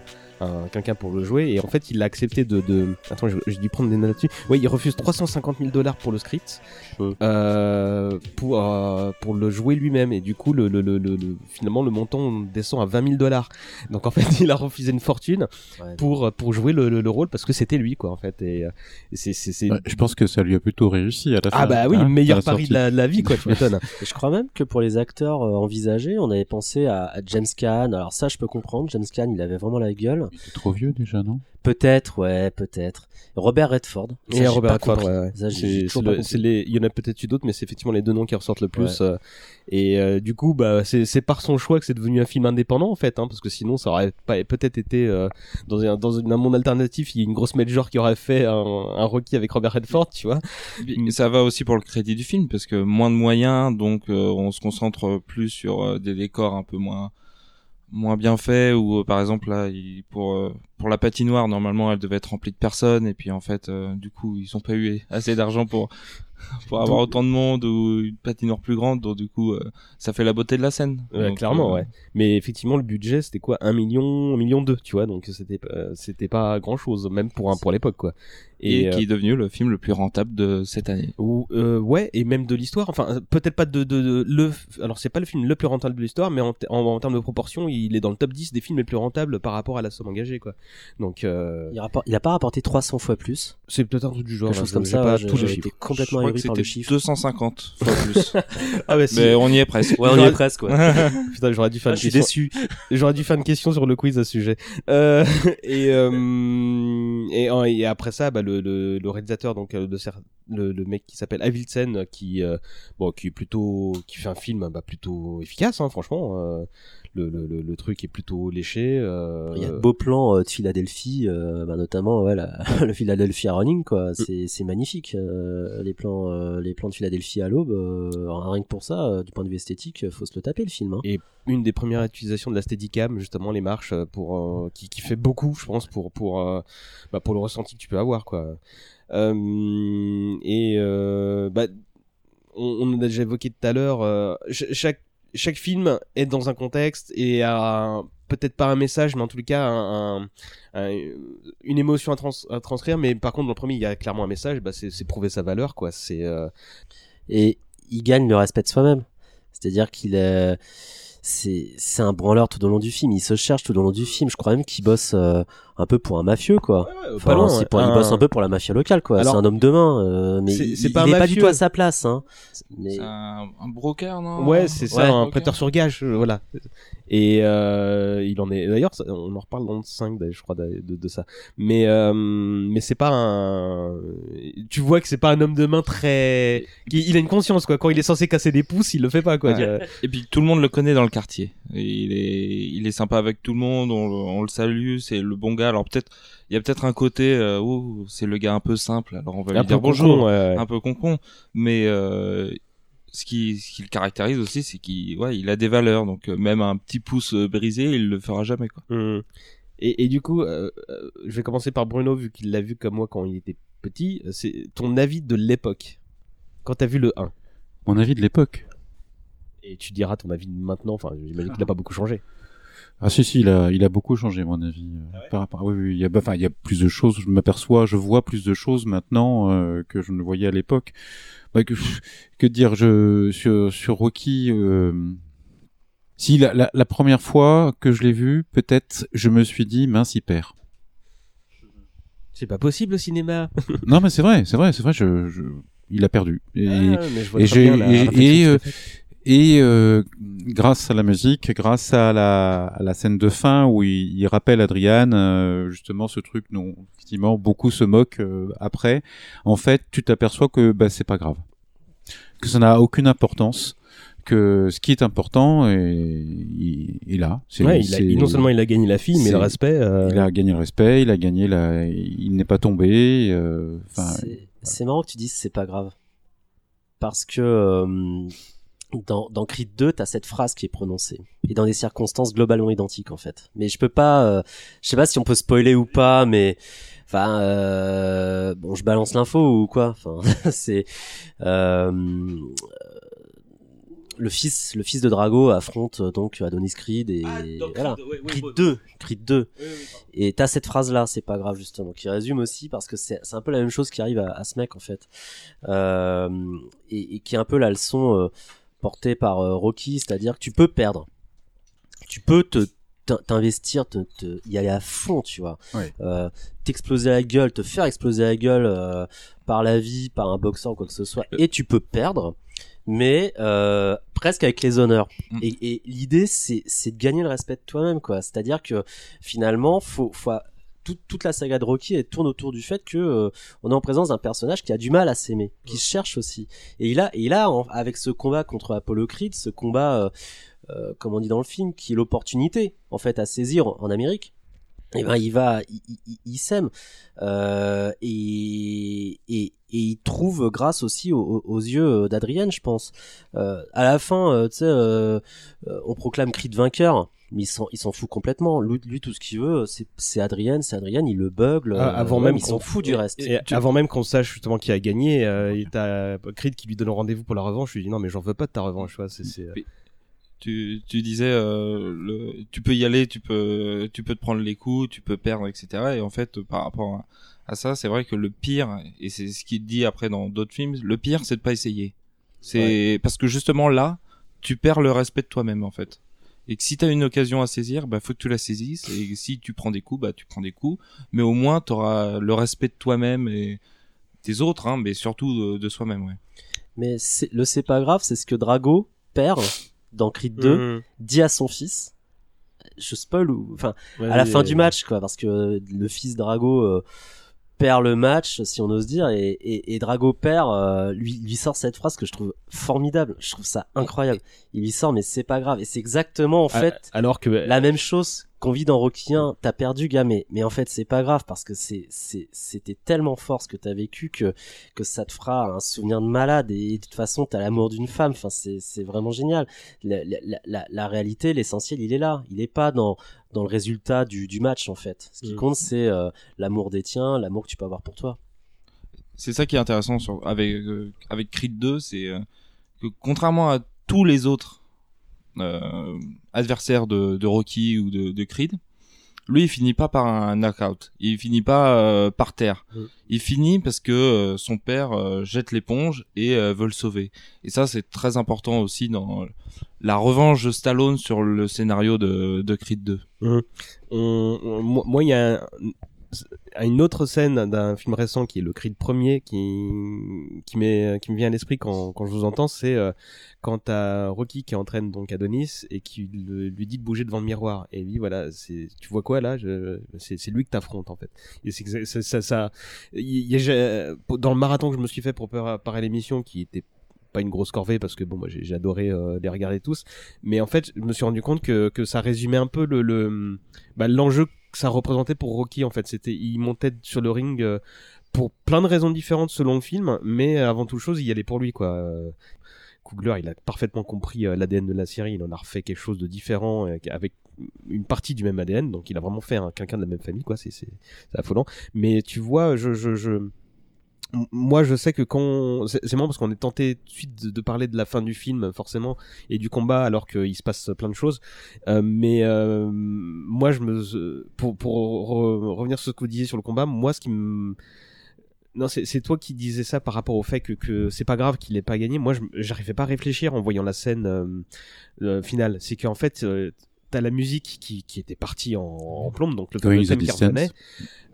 quelqu'un pour le jouer. Et en fait, il a accepté de. de... Attends, je- j'ai dû prendre des notes là-dessus. Oui, il refuse 350 000 dollars pour le script Mm. euh, pour euh, pour le jouer lui-même. Et du coup, le, le, le, le- le- finalement, le montant descend à 20 000 dollars. Donc en fait, il a refusé une fortune Ouais. pour pour jouer le, le, le rôle parce que c'était lui quoi en fait et, euh, et c'est c'est c'est- Ouais, je pense que ça lui a plutôt réussi à la fin. ah bah oui hein, meilleur pari de la, de la vie quoi tu m'étonnes je crois même que pour les acteurs euh, envisagés, on avait pensé à, à James Caan. Alors ça, je peux comprendre. James Caan, il avait vraiment la gueule. Il était trop vieux déjà, non? Peut-être, ouais, peut-être. Robert Redford. Et Ça, j'ai Robert Redford, ouais, ouais. Ça, le- les- Il y en a peut-être eu d'autres, mais c'est effectivement les deux noms qui ressortent le plus. Ouais. euh, et euh, du coup, bah, c'est c'est par son choix que c'est devenu un film indépendant en fait, hein, parce que sinon, ça aurait pas peut-être été euh, dans un dans un monde alternatif, il y a une grosse major qui aurait fait un, un Rocky avec Robert Redford, tu vois. Ça va aussi pour le crédit du film parce que moins de moyens, donc euh, on se concentre plus sur euh, des décors un peu moins moins bien faits ou euh, par exemple là pour euh, pour la patinoire normalement elle devait être remplie de personnes et puis en fait euh, du coup ils ont pas eu assez d'argent pour pour avoir autant de monde ou une patinoire plus grande donc du coup euh, ça fait la beauté de la scène Ouais, Donc, clairement, euh, ouais. Mais effectivement, le budget, c'était quoi? Un million, un million deux, tu vois? Donc c'était euh, c'était pas grand chose, même pour un pour l'époque, quoi. et, euh, qui est devenu le film le plus rentable de cette année Ou euh, ouais, et même de l'histoire. Enfin, peut-être pas de, de, de- le. Alors c'est pas le film le plus rentable de l'histoire, mais en, en, en termes de proportion, il est dans le top 10 des films les plus rentables par rapport à la somme engagée, quoi. Donc euh, Il, rapport- il a pas rapporté 300 fois plus. c'est peut-être un truc du genre. Quelque hein, chose comme ça. pas tous les chiffres. complètement crois que c'était chiffre. 250 fois plus Ah bah si. mais on y est presque Ouais, on y est presque, ouais. Putain, j'aurais dû faire Ah, une je suis question. déçu. J'aurais dû faire une question sur le quiz à ce sujet. Euh, et, euh, et, euh, et après ça, bah, le, le, le réalisateur, donc euh, le, cer- le, le mec qui s'appelle Avilsen, euh, qui euh, bon, qui est plutôt, qui fait un film bah, plutôt efficace, hein, franchement. Le, le, le, truc est plutôt léché. euh, Il y a de beaux plans euh, de Philadelphie, euh, bah, notamment ouais, la- le Philadelphia Running, Mm. quoi. C'est c'est magnifique. les plans, les plans de Philadelphie à l'aube, rien que pour ça, du point de vue esthétique, faut se le taper le film. hein. Et une des premières utilisations de la Steadicam, justement les marches, pour qui, qui fait beaucoup, je pense, pour pour bah, pour le ressenti que tu peux avoir, quoi. Euh, et euh, bah, on, on a déjà évoqué tout à l'heure, euh, ch- chaque chaque film est dans un contexte et a peut-être pas un message, mais en tout cas un, un- un- une émotion à, trans- à transcrire. Mais par contre, dans le premier, il y a clairement un message. Bah, c'est prouver sa valeur, quoi. C'est euh, Et il gagne le respect de soi-même. C'est-à-dire qu'il c'est, c'est un branleur tout au long du film. Il se cherche tout au long du film. Je crois même qu'il bosse euh, un peu pour un mafieux, quoi. Enfin, pas loin, c'est ouais. pour, il Un- bosse un peu pour la mafia locale, quoi. C'est un homme de main, euh, mais c'est- il, pas est pas du tout à sa place, hein. Mais c'est un, un broker non? Ouais, c'est ça, Ouais, un prêteur sur gage, euh, voilà. Et euh, il en est. D'ailleurs, on en reparle dans le 5, d'ailleurs, je crois, de, de, de ça. Mais euh, mais c'est pas un. Tu vois que c'est pas un homme de main très. Il a une conscience, quoi. Quand il est censé casser des pouces, il le fait pas, quoi. Et puis tout le monde le connaît dans le quartier. Il est, il est sympa avec tout le monde. On, le- on le salue, c'est le bon gars. Alors peut-être, il y a peut-être un côté, euh, oh, c'est le gars un peu simple. Alors on va lui Un dire peu bonjour, con, ouais, ouais. un peu concon. Mais euh, ce qui, ce qui le caractérise aussi, c'est qu'il, ouais, il a des valeurs. Donc euh, même un petit pouce euh, brisé, il le fera jamais, quoi. Hum. Et, et du coup, euh, je vais commencer par Bruno, vu qu'il l'a vu comme moi quand il était petit. C'est ton avis de l'époque. Quand t'as vu le 1. Mon avis de l'époque. Et tu diras ton avis de maintenant. Enfin, j'imagine qu'il a pas beaucoup changé. Ah si si, il a, il a beaucoup changé mon avis. euh, par rapport, oui, oui, il y a, bah, enfin, il y a plus de choses. Je m'aperçois, je vois plus de choses maintenant euh, que je ne voyais à l'époque. Bah, que, que dire, je sur, sur Rocky. Euh, si la, la, la première fois que je l'ai vu, peut-être, je me suis dit mince, il perd. C'est pas possible au cinéma. non mais c'est vrai, c'est vrai, c'est vrai. Je, je, il a perdu. Et, Ah, mais je vois et bien et, et, euh. Et, euh, grâce à la musique, grâce à la, à la scène de fin où il, il rappelle Adrian euh, justement ce truc dont effectivement beaucoup se moquent euh, après, en fait tu t'aperçois que bah, c'est pas grave, que ça n'a aucune importance, que ce qui est important est, il, Ouais, a- non seulement il a gagné la fille, mais le respect. euh, il a gagné le respect, il a gagné la, il n'est pas tombé. euh, C'est- marrant que tu dises c'est pas grave. Parce que euh, dans, dans Creed 2, t'as cette phrase qui est prononcée. Et dans des circonstances globalement identiques, en fait. Mais je peux pas... euh, je sais pas si on peut spoiler ou pas, mais... Enfin, euh, bon, je balance l'info ou quoi Enfin, c'est... euh, le fils, le fils de Drago affronte euh, donc Adonis Creed et voilà. Creed 2, Creed 2. Et t'as cette phrase là, c'est pas grave justement, qui résume aussi parce que c'est c'est un peu la même chose qui arrive à, à ce mec en fait, euh, et, et qui est un peu la leçon euh, portée par euh, Rocky, c'est-à-dire que tu peux perdre, tu peux te t'in- t'investir, te, te- y aller à fond, tu vois. Ouais. Euh, t'exploser la gueule, te faire exploser la gueule euh, par la vie, par un boxeur ou quoi que ce soit, et tu peux perdre, mais euh, presque avec les honneurs. Mm. Et, et l'idée, c'est c'est de gagner le respect de toi-même, quoi. C'est-à-dire que finalement, faut, faut toute, la saga de Rocky tourne autour du fait que euh, on est en présence d'un personnage qui a du mal à s'aimer, qui cherche aussi. Et il a, et avec ce combat contre Apollo Creed, ce combat, euh, euh, comme on dit dans le film, qui est l'opportunité en fait à saisir en Amérique. Et ben il va, il, il- il- il s'aime euh, et, et et il trouve grâce aussi aux, aux yeux d'Adrienne, je pense. Euh, à la fin, euh, tu sais, euh, on proclame Creed vainqueur. Mais il s'en, il s'en fout complètement. Lui, lui, tout ce qu'il veut, c'est, c'est Adrienne, c'est Adrienne, il le bugle. Ah, avant euh, même il s'en qu'on- fout du reste. Et avant même qu'on sache justement qui a gagné, euh, et t'as Creed qui lui donne rendez-vous pour la revanche. Je lui dis non mais j'en veux pas de ta revanche. tu vois, c'est, euh, Tu, tu disais, euh, le, tu peux y aller, tu peux, tu peux te prendre les coups, tu peux perdre, etc. Et en fait, par rapport à, à ça, c'est vrai que le pire, et c'est ce qu'il dit après dans d'autres films, le pire, c'est de pas essayer. C'est parce que justement là, tu perds le respect de toi-même en fait. Et que si t'as une occasion à saisir, bah faut que tu la saisisses. Et si tu prends des coups, bah tu prends des coups. Mais au moins t'auras le respect de toi-même et des autres, hein, mais surtout de, de soi-même, ouais. Mais le c'est pas grave, c'est ce que Drago, père, dans Creed 2, Mhm. dit à son fils. Je spoil ou, enfin, à la fin euh, du match, quoi, parce que le fils Drago euh, perd le match, si on ose dire, et, et, et Drago perd, euh, lui, lui sort cette phrase que je trouve formidable. Je trouve ça incroyable. Il lui sort, mais c'est pas grave. Et c'est exactement, en Ah, fait, alors que la même chose qu'on vit dans Rocky 1. T'as perdu, gars, mais, en fait, c'est pas grave parce que c'est, c'était tellement fort ce que t'as vécu que, que ça te fera un souvenir de malade. Et de toute façon, t'as l'amour d'une femme. Enfin, c'est, c'est vraiment génial. La, la, la- la, la réalité, l'essentiel, il est là. Il est pas dans, dans le résultat du, du match, en fait. Ce qui Mm. compte, c'est euh, l'amour des tiens, l'amour que tu peux avoir pour toi. c'est ça qui est intéressant sur, avec euh, avec Creed 2, c'est euh, que contrairement à tous les autres euh, adversaires de, de Rocky ou de, de Creed, lui il finit pas par un knockout, il finit pas euh, par terre, Mm. il finit parce que euh, son père jette l'éponge et veut le sauver. Et ça c'est très important aussi dans la revanche de Stallone sur le scénario de, de Creed 2. on- on- moi, moi, il y a un- une autre scène d'un film récent qui est le Creed premier qui qui me vient à l'esprit quand quand je vous entends, c'est euh, quand t'as Rocky qui entraîne donc Adonis et qui lui dit de bouger devant le miroir. Et lui voilà tu vois quoi là? C'est lui que t'affrontes en fait. Et c'est ça ça, dans le marathon que je me suis fait pour préparer l'émission qui était pas une grosse corvée parce que bon moi j'ai adoré euh, les regarder tous mais en fait je me suis rendu compte que que ça résumait un peu le le bah, l'enjeu que ça représentait pour Rocky en fait. C'était il montait sur le ring euh, pour plein de raisons différentes selon le film mais avant toute chose il y allait pour lui quoi. Euh, Coogler il a parfaitement compris euh, l'ADN de la série. Il en a refait quelque chose de différent avec une partie du même ADN donc il a vraiment fait un- quelqu'un de la même famille quoi. C'est affolant. Mais tu vois je je moi je sais que quand c'est marrant parce qu'on est tenté tout de suite de, parler de la fin du film forcément et du combat alors qu'il se passe plein de choses. Euh, mais euh, moi je me pour pour re- revenir sur ce que vous disiez sur le combat moi ce qui me non c'est toi qui disais ça par rapport au fait que, que c'est pas grave qu'il ait pas gagné. Moi j'arrivais pas à réfléchir en voyant la scène euh, euh, finale. C'est qu'en fait euh, t'as la musique qui, qui était partie en, en plombe donc le, Going le the thème qui revenait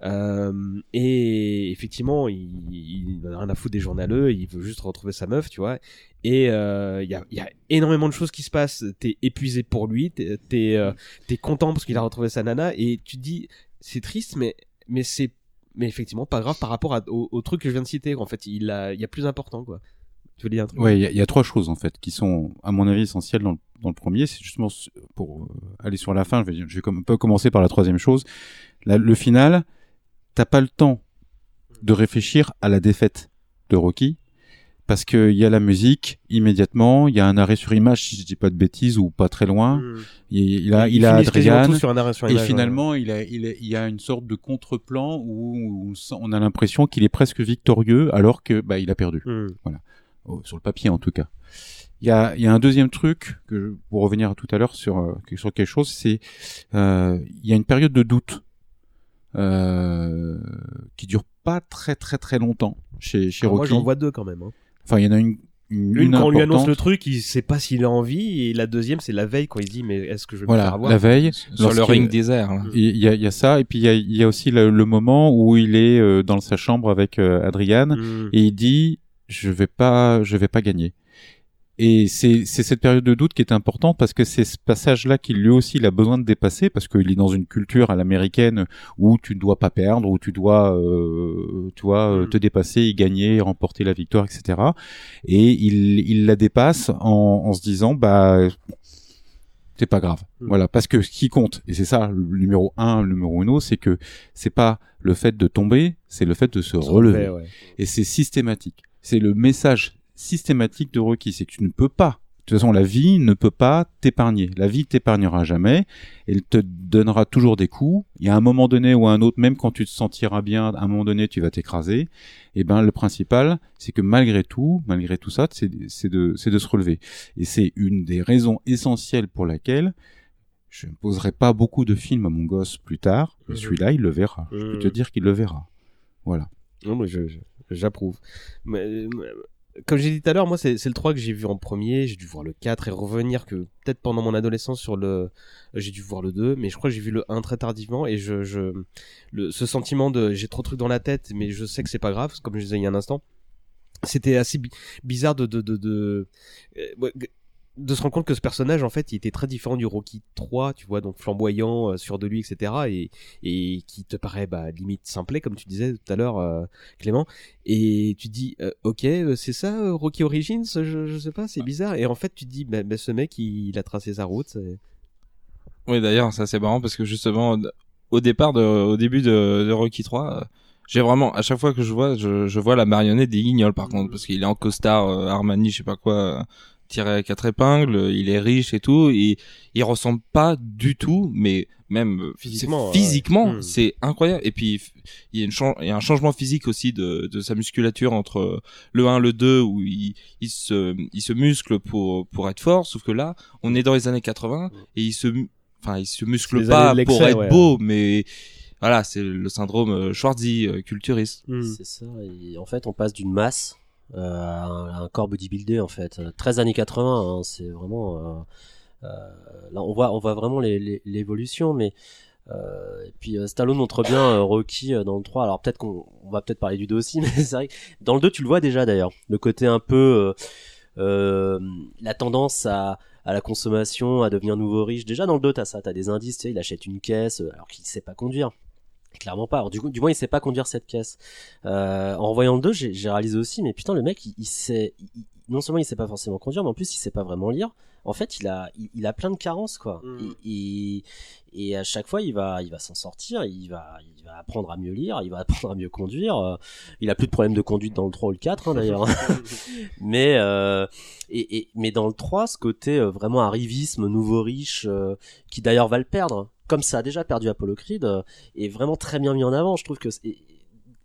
euh, et effectivement, il, il en a rien à foutre des journaleux, il veut juste retrouver sa meuf, tu vois. Et euh, il y, a, il y a énormément de choses qui se passent. T'es épuisé pour lui, t'es euh, t'es content parce qu'il a retrouvé sa nana, et tu te dis c'est triste, mais mais c'est mais effectivement pas grave par rapport à- au, au truc que je viens de citer. En fait, il a il y a plus important quoi. Tu veux dire un truc? Ouais, il y, y a trois choses en fait qui sont, à mon avis, essentielles dans le, dans le premier. C'est justement pour euh, aller sur la fin. Je vais, dire- je vais comme, un peu commencer par la troisième chose. La- le final, t'as pas le temps de réfléchir à la défaite de Rocky parce que il y a la musique immédiatement. Il y a un arrêt sur image, si je dis pas de bêtises ou pas très loin. Mm. Il, il a, il, a Adrian. sur un arrêt sur Et image, ouais. finalement, il, a, il, a, il y a une sorte de contre-plan où, où on a l'impression qu'il est presque victorieux alors que bah, il a perdu. Mm. Voilà, Oh, sur le papier en tout cas. Il y a, il y a un deuxième truc que je- pour revenir à tout à l'heure sur euh, sur quelque chose, c'est euh, il y a une période de doute euh, qui dure pas très très très longtemps chez chez moi Rocky. j'en vois deux quand même. hein. Enfin, il y en a une une, Une, quand on lui annonce le truc, il sait pas s'il a envie, et la deuxième, c'est la veille quand il dit, mais est-ce que je vais me Voilà, faire avoir la veille. Sur le ring désert. Il y a, il y a ça, et puis il y a, il y a aussi le, le moment où il est euh, dans sa chambre avec euh, Adriane Mm. et il dit je vais pas, je vais pas gagner. Et c'est cette période de doute qui est importante parce que c'est ce passage-là qu'il lui aussi il a besoin de dépasser parce qu'il est dans une culture à l'américaine où tu ne dois pas perdre, où tu dois, euh, tu vois, Mm. te dépasser, y gagner, remporter la victoire, etc. Et il, il la dépasse en, en se disant bah c'est pas grave. Mm. Voilà, parce que ce qui compte, et c'est ça le numéro un, le numéro uno, c'est que c'est pas le fait de tomber, c'est le fait de se relever. Ouais. Et c'est systématique. C'est le message systématique de Rocky, c'est que tu ne peux pas. De toute façon, la vie ne peut pas t'épargner. La vie t'épargnera jamais. Elle te donnera toujours des coups. Il y a un moment donné ou un autre, même quand tu te sentiras bien, à un moment donné, tu vas t'écraser. Et ben, le principal, c'est que malgré tout, malgré tout ça, c'est de, se relever. Et c'est une des raisons essentielles pour laquelle je ne poserai pas beaucoup de films à mon gosse plus tard. Mhm. celui-là, il le verra. Je peux te Mhm. dire qu'il le verra. Voilà. Non, mais j'approuve. Mais, euh, Comme j'ai dit tout à l'heure, moi, c'est le 3 que j'ai vu en premier. J'ai dû voir le 4 et revenir que peut-être pendant mon adolescence sur le. J'ai dû voir le 2, mais je crois que j'ai vu le 1 très tardivement. Et je. je le, ce sentiment de. J'ai trop de trucs dans la tête, mais je sais que c'est pas grave, comme je disais il y a un instant. C'était assez bi- bizarre de. de, euh, de se rendre compte que ce personnage en fait il était très différent du Rocky 3 tu vois donc flamboyant euh, sûr de lui etc et, et qui te paraît bah, limite simplet comme tu disais tout à l'heure euh, Clément. Et tu dis euh, ok euh, c'est ça euh, Rocky Origins je, je sais pas c'est bizarre. Et en fait tu te dis bah, bah, ce mec il, il a tracé sa route Oui, d'ailleurs, ça c'est marrant parce que justement, au départ, de, au début de, de Rocky 3, euh, j'ai vraiment, à chaque fois que je vois, je, je vois la marionnette des guignols par contre, parce qu'il est en costard euh, Armani, je sais pas quoi, tiré à quatre épingles, il est riche et tout, et il ressemble pas du tout, mais même euh, Physiquement, ouais. physiquement, Mm. c'est incroyable. Et puis il y a une chan- il y a un changement physique aussi de, de sa musculature entre le 1 le 2 où il, il se il se muscle pour pour être fort, sauf que là, on est dans les années 80 et il se enfin il se muscle pas pour être ouais. beau, mais voilà, c'est le syndrome euh, Schwarzy euh, culturiste. Hmm. C'est ça. Et en fait, on passe d'une masse un, à un corps bodybuildé en fait. Euh, 13 années 80, hein, c'est vraiment. euh, euh, là, on voit, on voit vraiment l'évolution, mais. Euh, puis euh, Stallone montre bien euh, Rocky euh, dans le 3 alors peut-être qu'on on va peut-être parler du 2 aussi mais c'est vrai dans le 2 tu le vois déjà d'ailleurs le côté un peu euh, euh, la tendance à, à la consommation à devenir nouveau riche déjà dans le 2 t'as ça t'as des indices il achète une caisse euh, alors qu'il sait pas conduire clairement pas. Alors du coup du moins il sait pas conduire cette caisse. Euh, en revoyant le 2 j'ai réalisé aussi mais putain le mec il, il sait il- non seulement il sait pas forcément conduire mais en plus il sait pas vraiment lire. En fait il a il, il a plein de carences quoi. Mm. et, et, et à chaque fois il va il va s'en sortir il va il va apprendre à mieux lire il va apprendre à mieux conduire. Euh, il a plus de problème de conduite dans le 3 ou le 4 hein, d'ailleurs. Mais euh, et, et- mais dans le 3 ce côté vraiment arrivisme nouveau riche euh, qui d'ailleurs va le perdre comme ça a déjà perdu Apollo Creed euh, est vraiment très bien mis en avant je trouve que c'est- et,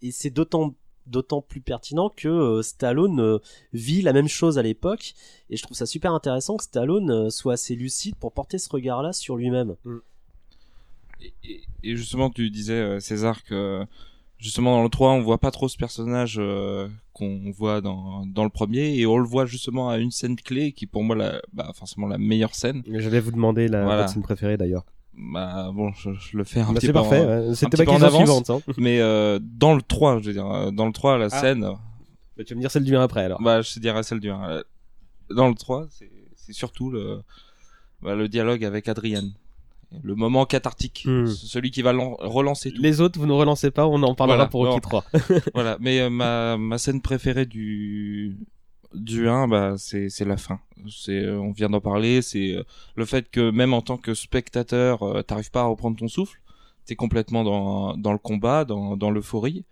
et c'est d'autant d'autant plus pertinent que euh, Stallone euh, vit la même chose à l'époque et je trouve ça super intéressant que Stallone euh, soit assez lucide pour porter ce regard là sur lui-même Et, et- justement, tu disais euh, César que justement dans le 3, on voit pas trop ce personnage euh, qu'on voit dans dans le premier et on le voit justement à une scène clé qui pour moi la bah forcément la meilleure scène. j'allais vous demander la Voilà. scène préférée d'ailleurs Bah bon, je, je le fais un Bah, petit peu en- parfait ouais. c'était petit pas peu en avance. suivante hein. mais euh, dans le 3, je veux dire euh, dans le 3 la Ah. scène Bah, tu vas me dire celle du 1 après alors bah je te dirais celle du 1. Euh, Dans le 3, c'est c'est surtout le bah, le dialogue avec Adrienne. Le moment cathartique, Hmm. celui qui va lan- relancer tout. les autres vous ne relancez pas on en parlera Voilà, pour Rocky bon. 3 voilà, mais euh, ma, ma scène préférée du du 1 bah c'est la fin. C'est euh, on vient d'en parler, c'est euh, le fait que même en tant que spectateur, euh, t'arrives pas à reprendre ton souffle, t'es complètement dans dans le combat, dans dans l'euphorie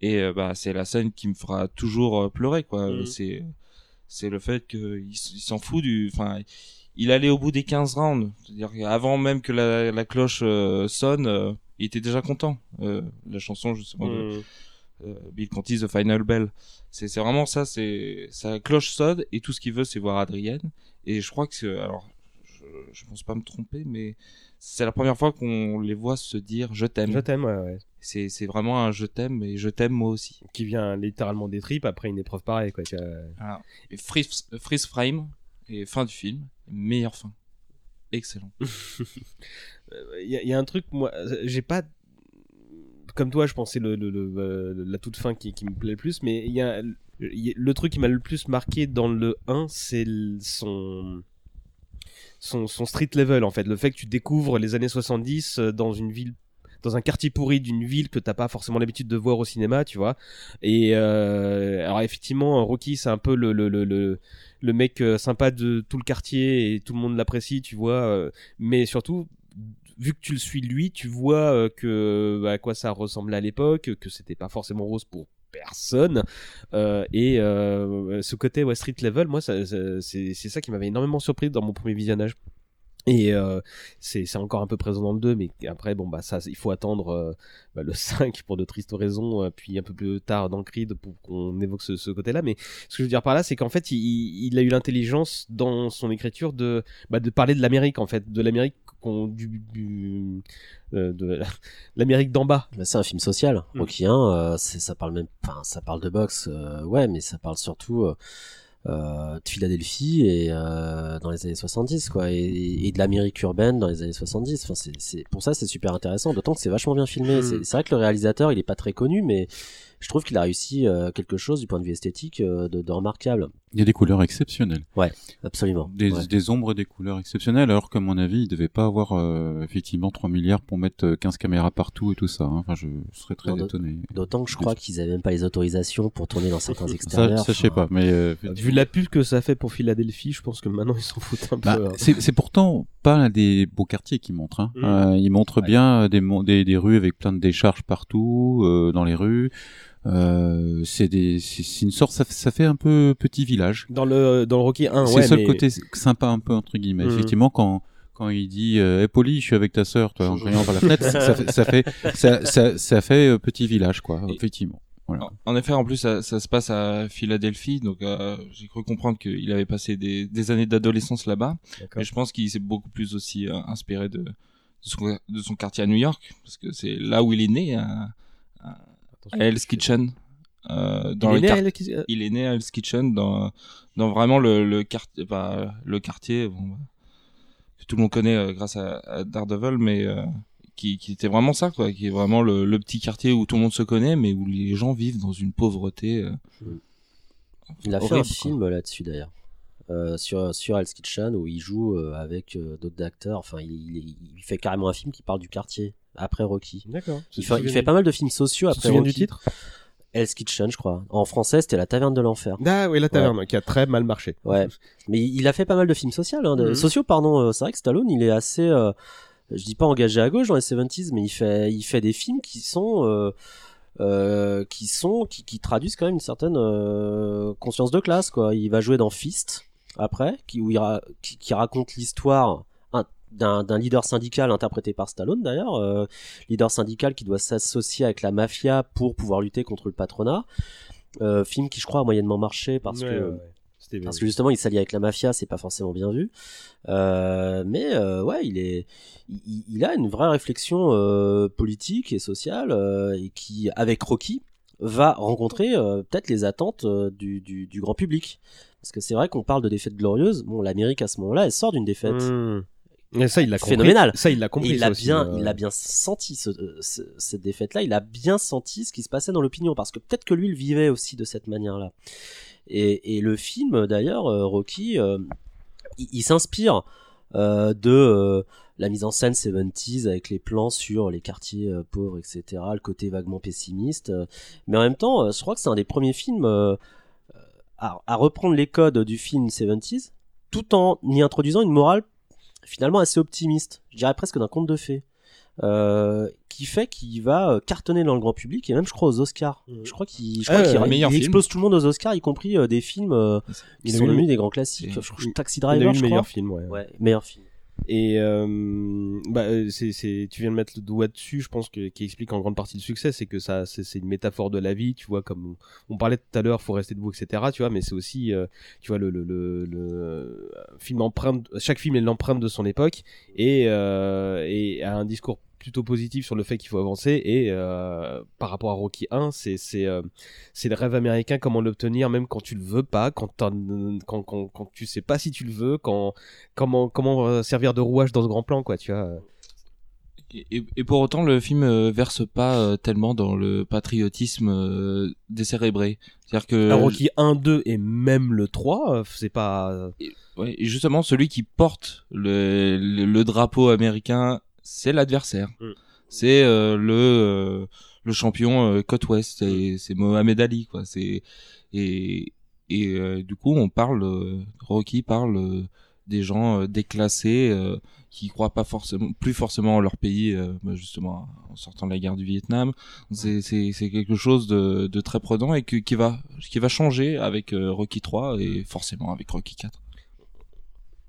et euh, bah c'est la scène qui me fera toujours pleurer quoi. Mhm. C'est c'est le fait que il, s'en fout du enfin il allait au bout des 15 rounds, c'est-à-dire avant même que la, la cloche euh, sonne, il était déjà content. La chanson euh, Bill Conti The Final Bell. C'est vraiment ça, c'est sa cloche sonne et tout ce qu'il veut c'est voir Adrienne et je crois que c'est alors je, je pense pas me tromper, mais c'est la première fois qu'on les voit se dire je t'aime. Je t'aime, ouais, ouais. C'est vraiment un je t'aime et je t'aime moi aussi. Qui vient littéralement des tripes après une épreuve pareille, quoi. vois. Voilà. Et freeze, freeze frame et fin du film, meilleure fin. Excellent. Il y, a- y a un truc, moi, j'ai pas. Comme toi, je pensais euh, la toute fin qui, me plaît le plus, mais il y a, le truc qui m'a le plus marqué dans le 1, c'est son, son, street level en fait. Le fait que tu découvres les années 70 euh, dans une ville dans un quartier pourri d'une ville que t'as pas forcément l'habitude de voir au cinéma, tu vois. Et euh, alors effectivement, Rocky, c'est un peu le le, le, le, mec sympa de tout le quartier et tout le monde l'apprécie, tu vois. mais surtout, vu que tu le suis lui, tu vois euh, que à quoi ça ressemblait à l'époque, que c'était pas forcément rose pour personne Euh, et euh, ce côté ouais, street level moi c'est ça qui m'avait énormément surpris dans mon premier visionnage. Et c'est encore un peu présent dans le 2 mais après bon bah ça il faut attendre bah, le 5 pour de tristes raisons puis un peu plus tard dans Creed pour qu'on évoque ce, ce côté là mais ce que je veux dire par là c'est qu'en fait il, il a eu l'intelligence dans son écriture de bah, de parler de l'Amérique en fait de l'Amérique qu'on du, du euh, de l'Amérique d'en bas Bah, c'est un film social. Mm. Rocky 1, euh, ça parle même, enfin, ça parle de boxe, euh, ouais, mais ça parle surtout de Philadelphie et dans les années 70, quoi, et, et de l'Amérique urbaine dans les années 70. Enfin, c'est, pour ça, c'est super intéressant. D'autant que c'est vachement bien filmé. Mm. C'est, c'est vrai que le réalisateur, il est pas très connu, mais je trouve qu'il a réussi euh, quelque chose du point de vue esthétique euh, de, de remarquable. Il y a des couleurs exceptionnelles. Absolument. Des, Ouais. des ombres et des couleurs exceptionnelles, alors qu'à mon avis, il devait pas avoir euh, effectivement 3 milliards pour mettre euh, 15 caméras partout et tout ça. hein. Enfin, je serais très Non, étonné. D'autant que je crois qu'ils avaient même pas les autorisations pour tourner dans certains Ça, extérieurs. ça, je sais pas, mais euh, vu la pub que ça fait pour Philadelphie je pense que maintenant ils s'en foutent un Bah, peu hein. c'est c'est pourtant pas l'un des beaux quartiers qui montre. Hein. Mm. Euh, il montre Ouais. bien des, des, des rues avec plein de décharges partout euh, dans les rues. Euh, c'est des, c'est c'est une sorte, ça, fait- ça fait un peu petit village. dans le dans le Rocky 1 c'est ouais le seul mais- côté sympa un peu entre guillemets. Mhm. Effectivement, quand quand il dit euh, hey, Polly, je suis avec ta sœur, toi, en criant par la fenêtre, ça, fait ça fait ça, ça, ça fait euh, petit village quoi. Et- Effectivement. Voilà. En effet, en plus, ça, ça se passe à Philadelphie, donc euh, j'ai cru comprendre qu'il avait passé des, des années d'adolescence là-bas. D'accord. Mais je pense qu'il s'est beaucoup plus aussi euh, inspiré de, de, son, de son quartier à New York, parce que c'est là où il est né, à, à Attention. Hell's Kitchen. Euh, dans il est le né à euh, il est né à Hell's Kitchen, dans, dans vraiment le, le quartier, bah, le quartier bon, bah, que tout le monde connaît euh, grâce à, à Daredevil, mais euh, qui, qui était vraiment ça, quoi, qui est vraiment le, le petit quartier où tout le monde se connaît, mais où les gens vivent dans une pauvreté. euh, Il a fait un film là-dessus d'ailleurs. Euh, sur sur Hell's Kitchen où il joue euh, avec euh, d'autres acteurs. Enfin, il, il- il fait carrément un film qui parle du quartier après Rocky. D'accord. Il fait, il fait pas mal de films sociaux Tu te après souviens Rocky. du titre Hell's Kitchen, je crois. En français, c'était La Taverne de l'enfer. Ah oui, la taverne qui a très mal marché. Ouais. Mais il a fait pas mal de films sociaux. Hein, de- Mhm. Sociaux, pardon. euh, C'est vrai que Stallone, il est assez. euh, je dis pas engagé à gauche dans les 70s, mais il fait, il fait des films qui sont. euh, euh, qui sont qui, qui traduisent quand même une certaine euh, conscience de classe quoi il va jouer dans Fist après qui où il ra- qui, qui raconte l'histoire d'un leader syndical interprété par Stallone d'ailleurs euh, leader syndical qui doit s'associer avec la mafia pour pouvoir lutter contre le patronat. Euh, film qui je crois a moyennement marché parce Ouais, que ouais, ouais. C'était- parce que justement il s'allie avec la mafia c'est pas forcément bien vu. Euh, mais ouais il est il, il a une vraie réflexion politique et sociale et qui avec Rocky va rencontrer peut-être les attentes du, du, du grand public. Parce que c'est vrai qu'on parle de défaite glorieuse bon l'Amérique à ce moment-là elle sort d'une défaite. Mmh. Et ça, il l'a. Phénoménal. Ça, il l'a et compris. il a aussi, bien, euh. il a bien senti ce, euh, ce- cette défaite-là. Il a bien senti ce qui se passait dans l'opinion, parce que peut-être que lui il vivait aussi de cette manière-là. Et, et le film, d'ailleurs, euh, Rocky, euh, il, il s'inspire euh, de la mise en scène 70s avec les plans sur les quartiers pauvres, etc. Le côté vaguement pessimiste. mais en même temps, je crois que c'est un des premiers films à, à reprendre les codes du film 70s, tout en y introduisant une morale finalement assez optimiste, je dirais presque d'un conte de fées, euh, qui fait qu'il va euh, cartonner dans le grand public et même je crois aux Oscars. Mhm. Je crois qu'il, je Ah crois qu'il il explose tout le monde aux Oscars, y compris euh, des films euh, qui sont devenus des grands classiques. Je il- Taxi Il a eu Driver, je meilleur crois. film, ouais. Ouais, meilleur film. Et euh, bah, euh, c'est, c'est, tu viens de mettre le doigt dessus, je pense que qui explique en grande partie le succès, c'est que ça, c'est, c'est une métaphore de la vie, tu vois, comme on, parlait tout à l'heure, faut rester debout, etc. Tu vois, mais c'est aussi, euh, tu vois, le, le, le, film empreinte, chaque film est l'empreinte de son époque et, et a un discours plutôt positif sur le fait qu'il faut avancer et euh, par rapport à Rocky 1 c'est c'est euh, c'est le rêve américain comment l'obtenir même quand tu le veux pas quand, quand quand quand tu sais pas si tu le veux quand comment comment euh, servir de rouage dans ce grand plan quoi tu vois Et, pour autant, le film verse pas tellement dans le patriotisme décérébré. C'est-à-dire que Rocky 1 2 et même le 3 euh, c'est pas Ouais, et justement, celui qui porte le, le, le drapeau américain, c'est l'adversaire. Mm. C'est euh, le euh, le champion euh, côte ouest, c'est c'est Mohamed Ali quoi. C'est et et euh, du coup, on parle Rocky parle des gens déclassés euh, qui croient pas forcément plus forcément en leur pays euh, bah, justement en sortant de la guerre du Vietnam. C'est c'est c'est quelque chose de de très prenant et que, qui va qui va changer avec Rocky 3 et forcément avec Rocky 4.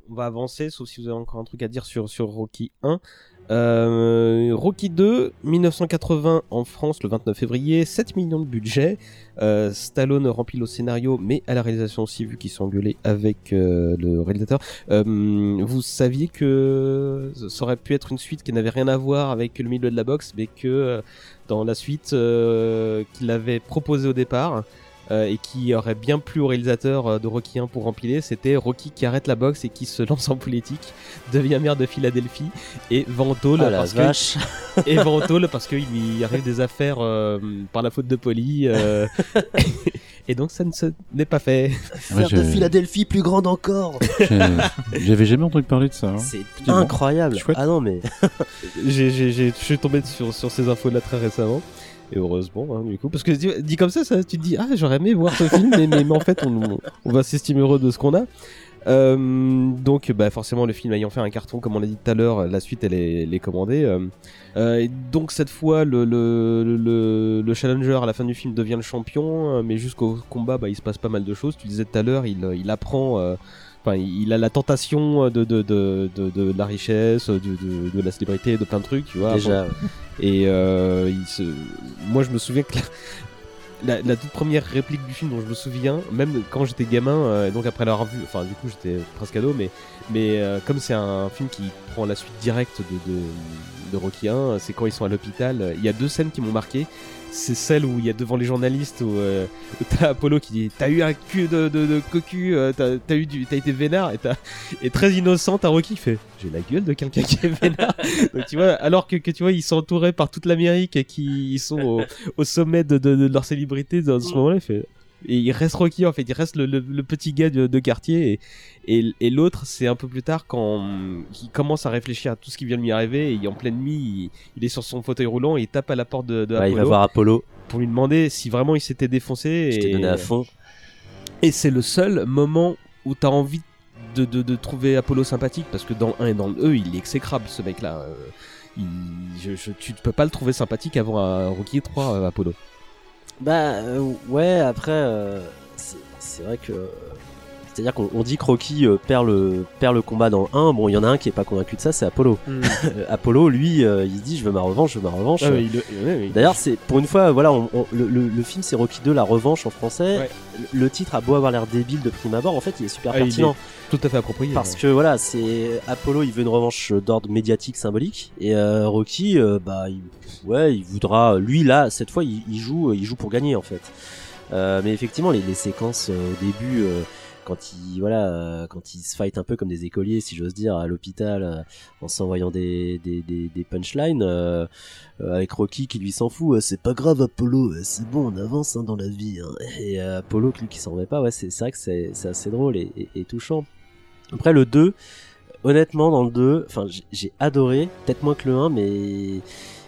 on va avancer, sauf si vous avez encore un truc à dire sur, sur Rocky 1. Euh, Rocky 2, 1980 en France le 29 février, 7 millions de budget. Euh, Stallone remplit le scénario, mais à la réalisation aussi, vu qu'ils sont engueulés avec euh, le réalisateur. Euh, vous saviez que ça aurait pu être une suite qui n'avait rien à voir avec le milieu de la boxe, mais que dans la suite qu'il avait proposé au départ, euh, et qui aurait bien plu au réalisateur euh, de Rocky 1 pour remplir, c'était Rocky qui arrête la boxe et qui se lance en politique, devient maire de Philadelphie et Ventole Ah la parce que vache. et Ventole parce qu'il lui arrive des affaires euh, par la faute de Poli euh, et donc ça ne se n'est pas fait. Ouais, Faire de Philadelphie plus grande encore. J'avais jamais entendu parler de ça. hein. C'est bon. incroyable. Chouette. Ah non mais J'ai j'ai j'ai je suis tombé sur sur ces infos là très récemment. Et heureusement, hein, du coup, parce que dit, comme ça, tu te dis, ah, j'aurais aimé voir ce film, mais, en fait, on, va s'estimer heureux de ce qu'on a. Euh, donc, bah, forcément, le film ayant fait un carton, comme on l'a dit tout à l'heure, la suite, elle est, commandée. euh. Euh, donc, cette fois, le, le, le, le challenger à la fin du film devient le champion, mais jusqu'au combat, bah, il se passe pas mal de choses. Tu disais tout à l'heure, il apprend. Euh, Enfin, il a la tentation de, de, de, de, de la richesse, de, de, de la célébrité, de plein de trucs, tu vois. déjà. Et euh, il se... moi, je me souviens que la, la, la toute première réplique du film dont je me souviens, même quand j'étais gamin, euh, et donc après l'avoir vu, enfin du coup j'étais presque ado, mais, mais euh, comme c'est un film qui prend la suite directe de, de, Rocky 1, c'est quand ils sont à l'hôpital. Il y a deux scènes qui m'ont marqué. C'est celle où il y a devant les journalistes où, euh, où t'as Apollo qui dit T'as eu un cul de, de, de cocu, euh, t'as t'as eu du, t'as été vénard, et, t'as- et très innocent, t'as Rocky qui fait J'ai la gueule de quelqu'un qui est vénard. Donc tu vois, alors que, que tu vois, ils sont entourés par toute l'Amérique et qui ils sont au, au sommet de, de, de leur célébrité dans ce moment-là, il fait. Et il reste Rocky en fait, il reste le, le, le petit gars de, de quartier. Et, et, et l'autre c'est un peu plus tard quand il commence à réfléchir à tout ce qui vient de lui arriver. Et en pleine nuit il, il est sur son fauteuil roulant et il tape à la porte de, de Ouais, il va Apollo voir Apollo. pour lui demander si vraiment il s'était défoncé Je t'ai et, donné à fond. et c'est le seul moment où t'as envie de, de, de trouver Apollo sympathique parce que dans le 1 et dans le E il est exécrable ce mec là il, je, je- tu peux pas le trouver sympathique avant un Rocky 3 euh, Apollo Bah euh, ouais, après, euh, c'est vrai que. C'est-à-dire qu'on on dit que Rocky euh, perd, le, perd le combat dans le 1. Bon, il y en a un qui est pas convaincu de ça, c'est Apollo. Euh, Apollo, lui, euh, il se dit Je veux ma revanche, je veux ma revanche. Ah. D'ailleurs, c'est pour une fois, voilà, on- on- le, le- le film c'est Rocky 2, la revanche en français. Ouais. Le, le titre a beau avoir l'air débile de prime abord, en fait, il est super Ah, il pertinent. tout à fait approprié Parce ouais. que voilà, c'est Apollo, il veut une revanche d'ordre médiatique symbolique, et euh, Rocky, euh, bah, il, ouais, il voudra, lui là, cette fois, il, il joue, il joue pour gagner en fait. Euh, mais effectivement, les, séquences euh, au début, euh, quand il, voilà, quand ils se fight un peu comme des écoliers, si j'ose dire, à l'hôpital, en s'envoyant des, des, punchlines, avec Rocky qui lui s'en fout, c'est pas grave Apollo, c'est bon, on avance hein, dans la vie. hein. Et euh, Apollo, lui qui s'en remet pas, ouais, c'est vrai que c'est assez drôle et, et- touchant. Après le 2, honnêtement dans le 2, enfin j'ai adoré, peut-être moins que le 1 mais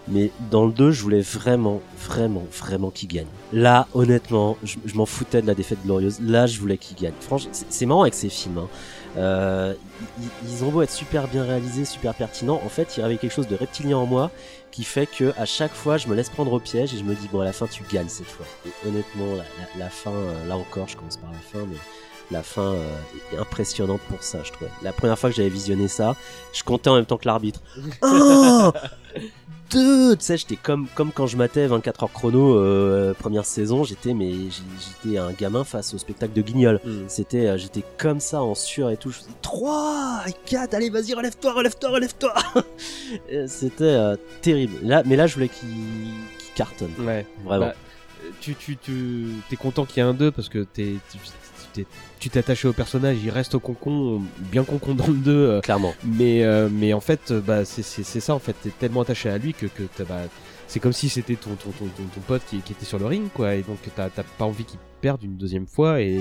mais dans le 2, je voulais vraiment vraiment vraiment qu'il gagne. Là, honnêtement, je, m'en foutais de la défaite glorieuse. Là, je voulais qu'il gagne. Franchement, c'est marrant avec ces films. hein. Euh, ils, ont beau être super bien réalisés, super pertinents, en fait, il y avait quelque chose de reptilien en moi qui fait que à chaque fois, je me laisse prendre au piège et je me dis bon, à la fin, tu gagnes cette fois. Et honnêtement, la fin, euh, là encore, je commence par la fin, mais La fin euh, est impressionnante pour ça, je trouvais. La première fois que j'avais visionné ça, je comptais en même temps que l'arbitre. Un, deux, tu sais, j'étais comme comme quand je matais 24 heures chrono euh, première saison, j'étais mais j'étais un gamin face au spectacle de Guignol. Mm. C'était, euh, j'étais comme ça en sueur et tout. Je faisais 3, 4, allez, vas-y, relève-toi, relève-toi, relève-toi. Euh, C'était terrible. Là, mais là, je voulais qu'il cartonne. Ouais. Vraiment. Bah, tu tu tu t'es content qu'il y ait un 2 parce que t'es- tu t'es attaché au personnage, il reste au concon, bien concon dans le 2. euh, Clairement. mais euh, mais en fait, euh, bah c'est ça en fait, t'es tellement attaché à lui que que t'as- bah, c'est comme si c'était ton ton, ton ton pote qui, qui était sur le ring quoi, et donc t'as pas envie qu'il perde une deuxième fois et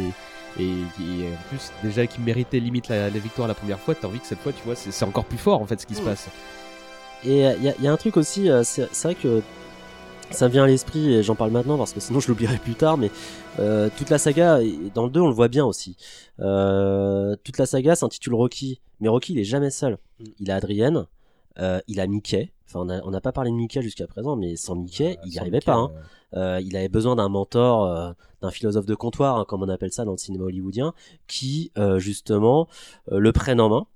et, et en plus déjà qu'il méritait limite la, la victoire la première fois, t'as envie que cette fois tu vois c'est encore plus fort en fait ce qui se Mm. passe. Et il y, a- y a un truc aussi, c'est vrai que ça me vient à l'esprit et j'en parle maintenant parce que sinon je l'oublierai plus tard, mais euh, toute la saga, dans le 2 on le voit bien aussi, euh, toute la saga s'intitule Rocky, mais Rocky il est jamais seul. Il a Adrienne, euh, il a Mickey, enfin on n'a pas parlé de Mickey jusqu'à présent, mais sans Mickey il n'y arrivait Mickey, pas. hein. euh, Euh, il avait besoin d'un mentor, euh, d'un philosophe de comptoir, hein, comme on appelle ça dans le cinéma hollywoodien, qui euh, justement euh, le prenne en main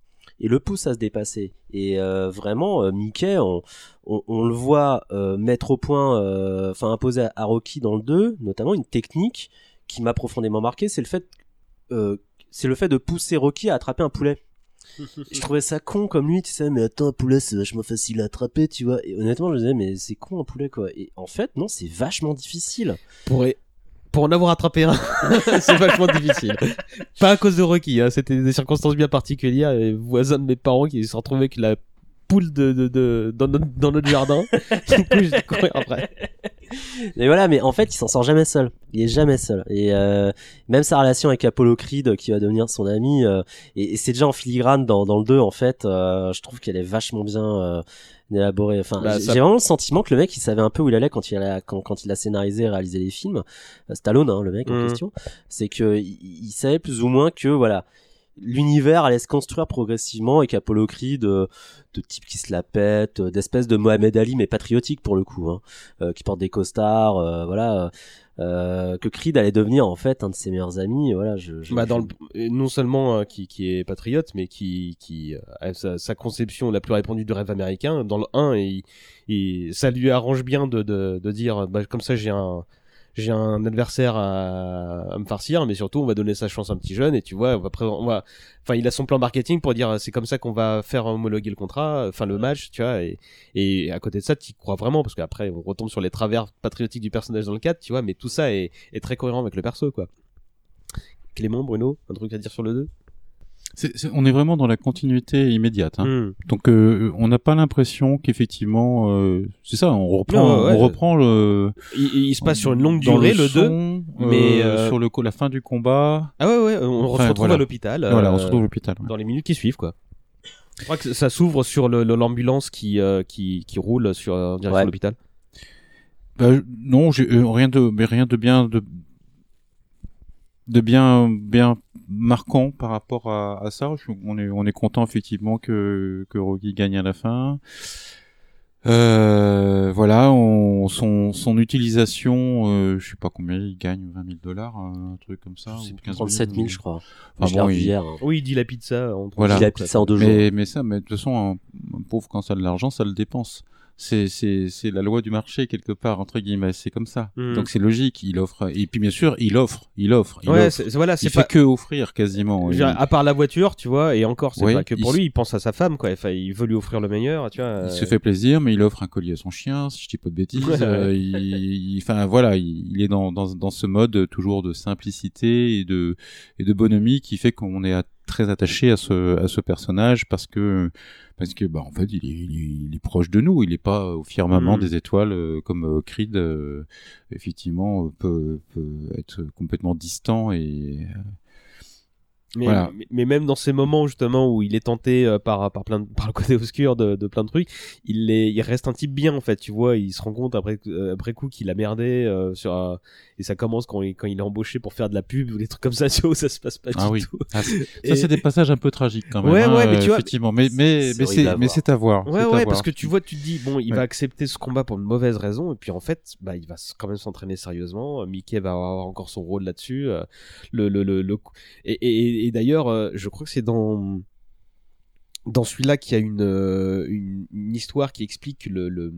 et le pousse à se dépasser. Et euh, vraiment, euh, Mickey, on, on, on le voit euh, mettre au point, euh, enfin imposer à, à Rocky dans le 2, notamment une technique qui m'a profondément marqué, c'est le fait, euh, c'est le fait de pousser Rocky à attraper un poulet. je trouvais ça con comme lui, tu sais, mais attends, un poulet c'est vachement facile à attraper, tu vois. Et honnêtement, je me disais, mais c'est con un poulet quoi. Et en fait, non, c'est vachement difficile. pour, pour en avoir attrapé un, c'est vachement difficile. Pas à cause de Rocky, hein, c'était des circonstances bien particulières. Les voisins de mes parents qui se sont retrouvés avec la poule de, de, de- dans, notre, dans notre jardin. du coup, j'ai courir après. Mais voilà, mais en fait, il s'en sort jamais seul. Il est jamais seul. Et euh, même sa relation avec Apollo Creed, qui va devenir son ami, euh, et, et c'est déjà en filigrane dans, dans le 2, en fait. euh, je trouve qu'elle est vachement bien élaborée. Enfin, Bah, j'ai ça- vraiment le sentiment que le mec, il savait un peu où il allait quand il a, quand, quand il a scénarisé et réalisé les films. Euh, Stallone, hein, le mec en Mhm. question. C'est que il, il savait plus ou moins que, voilà, l'univers allait se construire progressivement et qu'Apollo Creed, euh, de type qui se la pète, euh, d'espèce de Mohamed Ali mais patriotique pour le coup, hein, euh, qui porte des costards, euh, voilà, euh, que Creed allait devenir en fait un de ses meilleurs amis. Voilà, je, je- Bah, dans le, non seulement euh, qui, qui est patriote, mais qui, qui euh, a sa, sa conception la plus répandue du rêve américain. Dans le 1, et, et ça lui arrange bien de, de, de dire, bah, comme ça j'ai un, j'ai un adversaire à, à me farcir, mais surtout on va donner sa chance à un petit jeune et tu vois, on va, on va, enfin il a son plan marketing pour dire c'est comme ça qu'on va faire homologuer le contrat, enfin le match, tu vois, et, et à côté de ça, tu crois vraiment parce qu'après on retombe sur les travers patriotiques du personnage dans le 4, tu vois, mais tout ça est, est très cohérent avec le perso quoi. Clément, Bruno, un truc à dire sur le 2 C'est- c'est- on est vraiment dans la continuité immédiate. Hein. Hmm. Donc euh, on n'a pas l'impression qu'effectivement, euh, c'est ça, on reprend, Non, ouais, on reprend le. il, il se passe sur une longue durée le le 2 son, mais, euh, euh, sur le la fin du combat. Ah ouais ouais, on Enfin, se retrouve voilà. à l'hôpital. Voilà, on euh, se retrouve à l'hôpital. ouais. dans les minutes qui suivent quoi. Je crois que ça s'ouvre sur le- le- l'ambulance qui, euh, qui qui roule sur en direction Ouais. de l'hôpital. Bah, non, j'ai euh, rien de, mais rien de bien de de bien bien marquant par rapport à, à ça. Je- on est on est content effectivement que que Rocky gagne à la fin. Euh, voilà, on, son son utilisation, euh, je sais pas combien il gagne, 20 000 dollars, un truc comme ça, c'est ou 15 37 000, je crois. Enfin je bon, il- hier. hein. Oui, il dit la pizza. En Voilà. Il a pris ça en deux jours. mais, mais ça, mais de toute façon, un, un pauvre quand ça a de l'argent, ça le dépense. C'est, la loi du marché quelque part entre guillemets. C'est comme ça. Mhm. Donc c'est logique. Il offre. Et puis bien sûr, il offre, il offre, il Ouais, offre. voilà, c'est pas. fait que offrir quasiment. dire, à part la voiture, tu vois, et encore, c'est Ouais, pas que pour il- lui, il pense à sa femme, quoi. Enfin, il veut lui offrir le meilleur, tu vois. Il euh, se fait plaisir, mais il offre un collier à son chien, si je dis pas de bêtises. Ouais. Euh, il, il- enfin voilà, il, il est dans, dans, dans ce mode toujours de simplicité et de, et de bonhomie qui fait qu'on est à- très attaché à ce, à ce personnage parce que, parce que bah en fait il est, il est, il est proche de nous. Il n'est pas au firmament Mhm. des étoiles euh, comme euh, Creed. euh, effectivement, peut, peut être complètement distant et Mais, Voilà. mais, mais même dans ces moments justement où il est tenté euh, par par plein de- par le côté obscur de, de plein de trucs, il est il reste un type bien en fait. Tu vois, il se rend compte après euh, après coup qu'il a merdé euh, sur et ça commence quand il quand il est embauché pour faire de la pub ou des trucs comme ça. Tu vois, ça se passe pas Ah du oui. tout. Ah, Et- Ça, c'est des passages un peu tragiques quand même. Ouais, hein, ouais, mais tu vois, effectivement. Mais, mais, c'est mais c'est, mais c'est à voir. Ouais, voir. parce que tu vois, tu te dis, bon, il Ouais. va accepter ce combat pour une mauvaise raison, et puis en fait, bah, il va quand même s'entraîner sérieusement. Mickey va avoir encore son rôle là-dessus. Le, le, le, le- Et, et, et d'ailleurs, euh, je crois que c'est dans dans celui-là qu'il y a une, euh, une, une histoire qui explique le, le,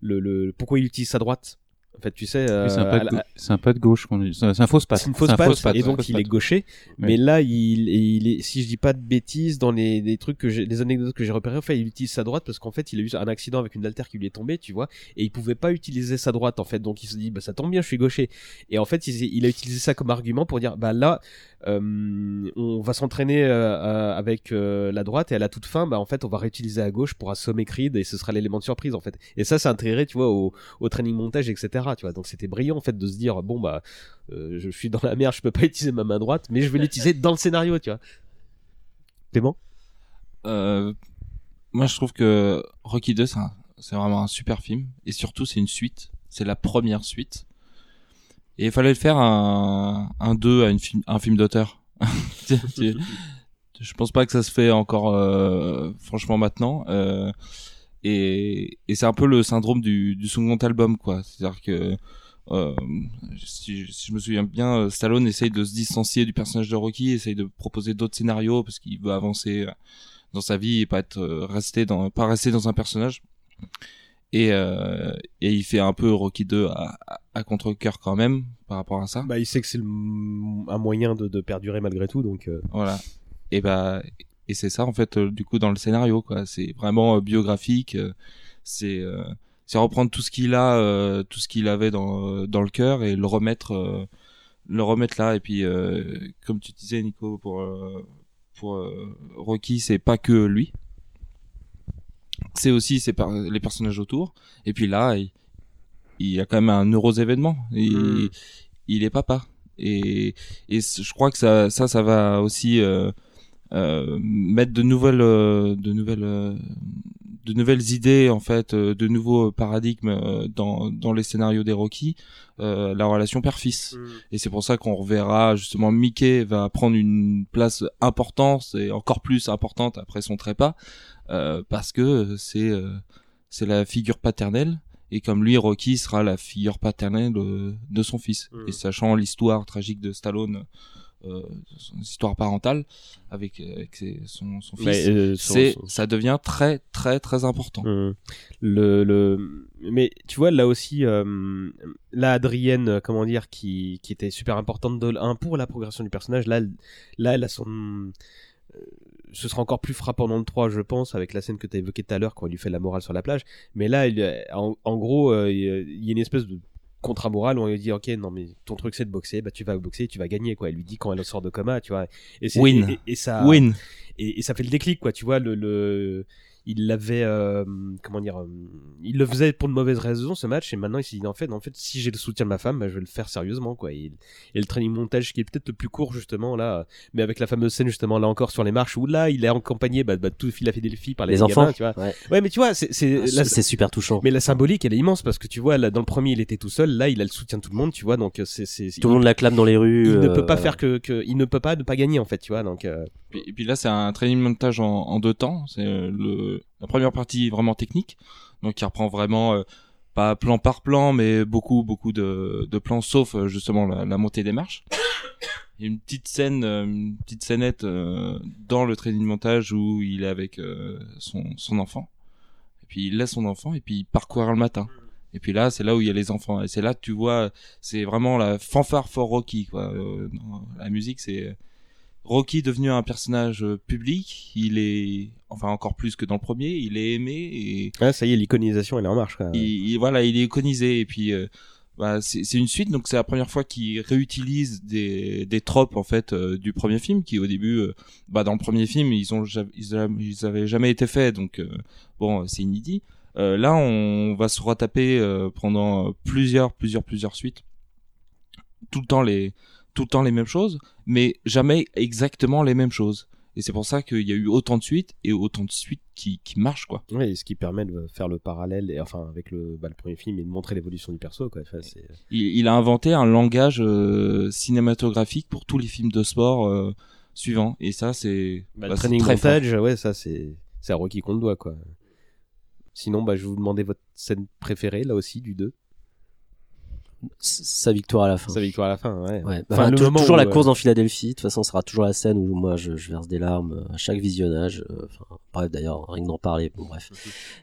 le, le- pourquoi il utilise sa droite. En fait, tu sais, Oui, euh, c'est, un pas la- un pas de gauche qu'on dit. C'est un, fausse patte. c'est une fausse C'est un patte, et donc il est gaucher. Oui. Mais là, il, il est, si je dis pas de bêtises, dans les, les trucs que les anecdotes que j'ai repérées, en fait, il utilise sa droite parce qu'en fait, il a eu un accident avec une altère qui lui est tombée, tu vois, et il pouvait pas utiliser sa droite, en fait. Donc il se dit, bah ça tombe bien, je suis gaucher. Et en fait, il, il a utilisé ça comme argument pour dire, bah là, euh, on va s'entraîner euh, euh, avec euh, la droite et à la toute fin, bah en fait, on va réutiliser à gauche pour assommer Creed et ce sera l'élément de surprise, en fait. Et ça, c'est intégré, tu vois, au, au training montage, etc. Tu vois, donc c'était brillant, en fait, de se dire, bon bah, euh, je suis dans la merde, je peux pas utiliser ma main droite, mais je vais l'utiliser dans le scénario, tu vois. Clément? Euh, moi, je trouve que Rocky 2, c'est un- c'est vraiment un super film. Et surtout, c'est une suite. C'est la première suite. Et il fallait faire un, un 2 à une film, un film d'auteur. Je pense pas que ça se fait encore, euh, franchement, maintenant. Euh, et et c'est un peu le syndrome du, du second album, quoi. C'est-à-dire que euh, si, si je me souviens bien, Stallone essaye de se distancier du personnage de Rocky, essaye de proposer d'autres scénarios parce qu'il veut avancer dans sa vie et pas être euh, resté dans pas rester dans un personnage. Et euh, et il fait un peu Rocky 2 à, à, à contre-cœur quand même par rapport à ça. Bah, il sait que c'est un moyen de, de perdurer malgré tout, donc. euh, Voilà. Et bah et c'est ça en fait euh, du coup dans le scénario quoi. C'est vraiment euh, biographique. euh, c'est euh, c'est reprendre tout ce qu'il a, euh, tout ce qu'il avait dans dans le cœur et le remettre euh, le remettre là. Et puis euh, comme tu disais Nico pour pour euh, Rocky c'est pas que lui. C'est aussi par- les personnages autour. Et puis là il, il y a quand même un heureux événement. Il, Mm. il est papa. Et, je crois que ça, ça, ça va aussi euh, euh, mettre de nouvelles, euh, de nouvelles, de nouvelles idées en fait, de nouveaux paradigmes dans dans les scénarios des Rocky, la relation père-fils. Et c'est pour ça qu'on reverra justement Mickey va prendre une place importante et encore plus importante après son trépas, parce que c'est euh, c'est la figure paternelle. Et comme lui, Rocky sera la figure paternelle de, de son fils. Mm. Et sachant l'histoire tragique de Stallone, euh, son histoire parentale avec, avec ses- son, son fils, euh, c'est son- ça devient très très très important. Hum. Le, le, mais tu vois là aussi, euh, là Adrienne, euh, comment dire, qui, qui était super importante de un pour la progression du personnage. Là, elle- là, elle a son, euh, ce sera encore plus frappant dans le 3 je pense, avec la scène que tu as évoquée tout à l'heure quand il lui fait la morale sur la plage. Mais là, il, euh, en, en gros, euh, il y a- il y a une espèce de contre-morale où on lui dit ok non mais ton truc c'est de boxer bah tu vas boxer tu vas gagner quoi elle lui dit quand elle sort de coma tu vois et c'est- Win. et, et- et ça Win. et, et ça fait le déclic quoi tu vois le, le il l'avait euh, comment dire euh, il le faisait pour de mauvaises raisons ce match et maintenant il s'est dit en fait en fait si j'ai le soutien de ma femme bah, je vais le faire sérieusement quoi et, et le training montage qui est peut-être le plus court justement là mais avec la fameuse scène justement là encore sur les marches où là il est accompagné bah, bah tout Philadelphie par les, Les gamins, enfants, tu vois ouais. ouais mais tu vois c'est c'est C'est super touchant. mais la symbolique elle est immense parce que tu vois là dans le premier il était tout seul là il a le soutien de tout le monde tu vois donc euh, c'est c'est Tout le monde l'acclame dans les rues. il ne peut pas faire que, que il ne peut pas ne pas gagner en fait tu vois donc euh, Puis- Et puis là, c'est un training montage en, en deux temps. C'est euh, la première partie vraiment technique, donc qui reprend vraiment euh, pas plan par plan, mais beaucoup beaucoup de, plans, sauf euh, justement la, montée des marches. Il y a une petite scène, euh, une petite scénette dans le training montage où il est avec son son enfant. Et puis il laisse son enfant et puis il part courir le matin. Et puis là, c'est là où il y a les enfants. Et c'est là que tu vois, c'est vraiment la fanfare for Rocky, la musique, c'est Rocky devenu un personnage euh, public, il est, enfin encore plus que dans le premier, il est aimé et ah, ça y est l'iconisation elle est en marche quoi. il, il- voilà, il est iconisé et puis euh, bah, c'est une suite, donc c'est la première fois qu'il réutilise des, des tropes en fait euh, du premier film, qui au début, euh, bah dans le premier film ils ont ils, ils avaient jamais été faits, donc bon c'est inédit. Là on va se retaper pendant plusieurs plusieurs plusieurs suites, tout le temps les tout le temps les mêmes choses, mais jamais exactement les mêmes choses. Et c'est pour ça qu'il y a eu autant de suites et autant de suites qui, qui marchent, quoi. Ouais, ce qui permet de faire le parallèle, et, enfin, avec le, bah, le premier film et de montrer l'évolution du perso, quoi. Enfin, c'est- Il, il a inventé un langage euh, cinématographique pour tous les films de sport euh, suivants. Et ça, c'est Bah, bah, le training très montage, ouais, ça, c'est, c'est à Rocky qu'on doit, quoi. Sinon, bah, je vais vous demander votre scène préférée, là aussi, du 2. Sa victoire à la fin. Sa victoire à la fin, ouais. Ouais, Enfin, bah, le toujours où, la euh, course dans Philadelphie. De toute façon, ce sera toujours la scène où moi je, je verse des larmes euh, à chaque visionnage. euh, Enfin, bref, d'ailleurs, rien que d'en parler. Bon, bref.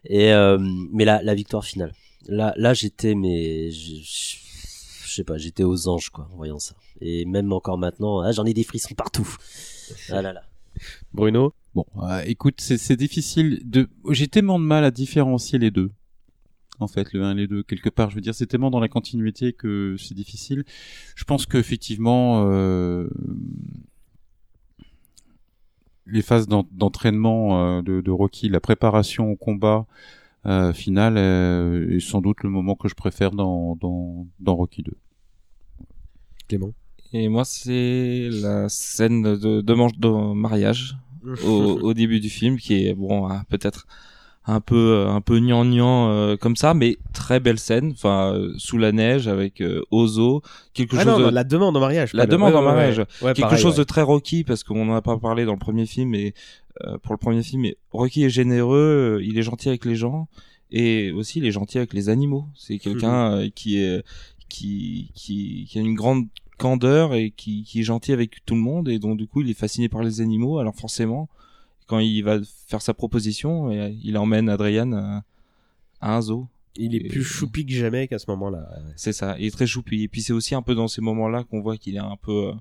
Et euh, mais la, la victoire finale. Là, là, j'étais, mais je, je je sais pas, j'étais aux anges quoi, en voyant ça. Et même encore maintenant, ah, j'en ai des frissons partout. Ah là là. Bruno? Bon, euh, écoute, c'est c'est difficile de. J'ai tellement de mal à différencier les deux. En fait, le 1 et les 2, quelque part, je veux dire, c'est tellement dans la continuité que c'est difficile. Je pense qu'effectivement, euh, les phases d'en- d'entraînement euh, de, de Rocky, la préparation au combat euh, final euh, est sans doute le moment que je préfère dans, dans, dans Rocky 2. Clément Et moi, c'est la scène de, de, manche- de mariage au, au début du film qui est bon peut-être un peu euh, un peu gnangnan euh, comme ça mais très belle scène. Enfin euh, sous la neige avec euh, Ozo. Quelque Ah chose non, de non, la demande en mariage. la demande ouais, en ouais, mariage. Ouais, quelque pareil, chose de très Rocky parce qu'on en a pas parlé dans le premier film mais euh, pour le premier film mais Rocky est généreux euh, il est gentil avec les gens et aussi il est gentil avec les animaux. C'est quelqu'un euh, qui est qui, qui qui a une grande candeur et qui, qui est gentil avec tout le monde et donc du coup il est fasciné par les animaux. Alors forcément quand il va faire sa proposition euh, il emmène Adrian à, à un zoo Il est Et- plus choupi que jamais qu'à ce moment-là. c'est ça, il est très choupi. Et puis c'est aussi un peu dans ces moments-là qu'on voit qu'il est un peu, euh,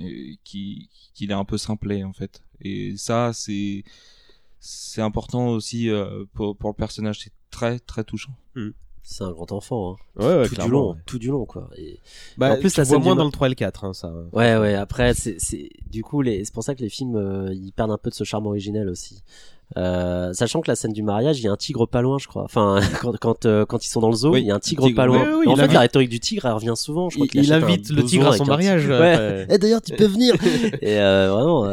euh, qu'il est un peu simplé en fait. Et ça, c'est c'est important aussi euh, pour pour le personnage. C'est très très touchant. C'est un grand enfant. Hein. Ouais, ouais, tout du long, ouais. tout du long quoi. Et Bah, en plus, vois scène moins du dans le 3 et le 4, hein, ça. Ouais, ouais. Après, c'est, c'est, du coup, les, c'est pour ça que les films, euh, ils perdent un peu de ce charme originel aussi. Euh, sachant que la scène du mariage, il y a un tigre pas loin, je crois. Enfin, quand, quand, euh, quand ils sont dans le zoo, Oui, il y a un tigre, tigre, pas loin. oui, oui, en fait, invite- la rhétorique du tigre, elle revient souvent. Je crois Il, il invite le tigre à son mariage. tigre. Ouais. Et d'ailleurs, tu peux venir. Et euh, vraiment,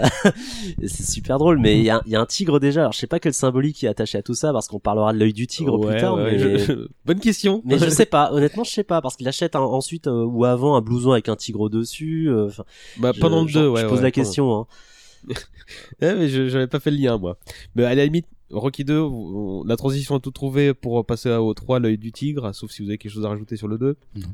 c'est super drôle. Mais il y a, y a un tigre déjà. Alors, je sais pas quel symbolique est attaché à tout ça, parce qu'on parlera de l'œil du tigre Ouais, plus tard. ouais, mais... je- je- Bonne question. Mais je sais pas, honnêtement, je sais pas, parce qu'il achète un- ensuite euh, ou avant un blouson avec un tigre dessus. euh, enfin, Bah, pendant le je- 2, ouais. Je pose la question. Hein. Ouais, mais je j'avais pas fait le lien, moi. Mais à la limite, Rocky 2, on- la transition est toute trouvée pour passer au 3, l'œil du tigre, sauf si vous avez quelque chose à rajouter sur le 2. Non.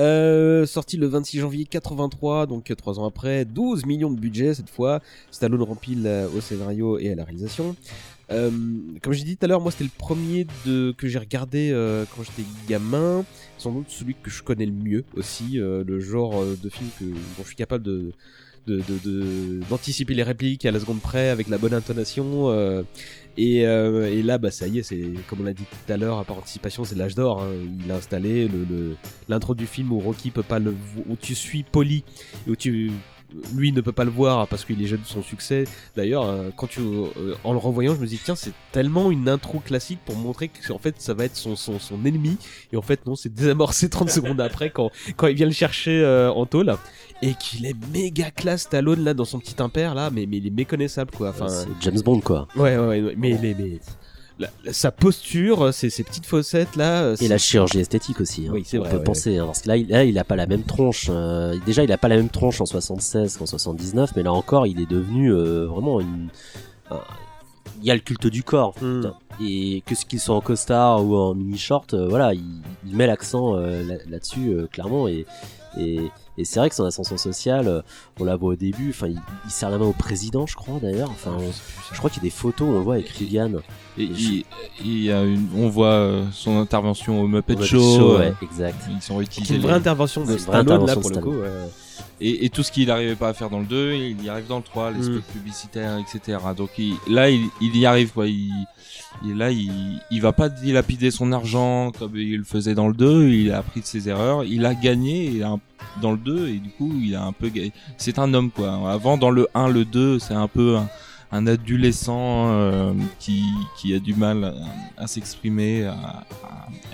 Euh, sorti le 26 janvier 83, donc 3 ans après, 12 millions de budget cette fois. Stallone rempile au scénario et à la réalisation. Euh, comme j'ai dit tout à l'heure, moi c'était le premier de, que j'ai regardé euh, quand j'étais gamin. Sans doute celui que je connais le mieux aussi, euh, le genre de film que, dont je suis capable de, de, de- de- d'anticiper les répliques à la seconde près avec la bonne intonation. euh, et, euh, et là, bah ça y est, c'est comme on l'a dit tout à l'heure, à part anticipation, c'est l'âge d'or. hein. Il a installé le, le- l'intro du film où Rocky peut pas le, où tu suis Polly, et où tu lui ne peut pas le voir parce qu'il est jeune de son succès. D'ailleurs, euh, quand tu, euh, en le revoyant, je me dis tiens, c'est tellement une intro classique pour montrer que en fait ça va être son, son, son ennemi. Et en fait non, c'est désamorcé 30 secondes après quand, quand il vient le chercher euh, en tôle et qu'il est méga classe Stallone là dans son petit impair là, mais, mais il est méconnaissable quoi. Enfin, C'est James Bond, quoi. ouais, ouais, ouais, mais, mais, mais la- la- sa posture, ses, ses petites fossettes là. Et c'est- la chirurgie esthétique aussi. hein. Oui, c'est On vrai, peut ouais. penser, hein, parce que là, il, là, il a pas la même tronche. euh, déjà, il a pas la même tronche en 76 qu'en 79, mais là encore, il est devenu euh, vraiment une. un- il y a le culte du corps. Mm. putain. Et que ce qu'il soit en costard ou en mini short, euh, voilà, il, il met l'accent euh, là- là-dessus euh, clairement. Et, et, et c'est vrai que son ascension sociale, euh, on la voit au début. Enfin, il, il serre la main au président, je crois d'ailleurs. Enfin, on- je crois qu'il y a des photos, on le voit avec Reagan. Et il, il y a une, on voit euh, son intervention au Muppet, Au Muppet Show. Show, ouais, exact. Ils sont C'est réutilisés. une vraie intervention de C'est Stallone là pour le coup. Ouais. et, et tout ce qu'il n'arrivait pas à faire dans le 2, il y arrive dans le 3, les Mm. spots publicitaires, etc. Donc il- là, il, il y arrive quoi. Il, il- là, il, va pas dilapider son argent comme il le faisait dans le 2. Il a appris de ses erreurs. Il a gagné dans le 2 et du coup, il a un peu gagné. C'est un homme quoi. Avant, dans le 1, le 2, c'est un peu un, adolescent euh, qui, a du mal à, s'exprimer, à,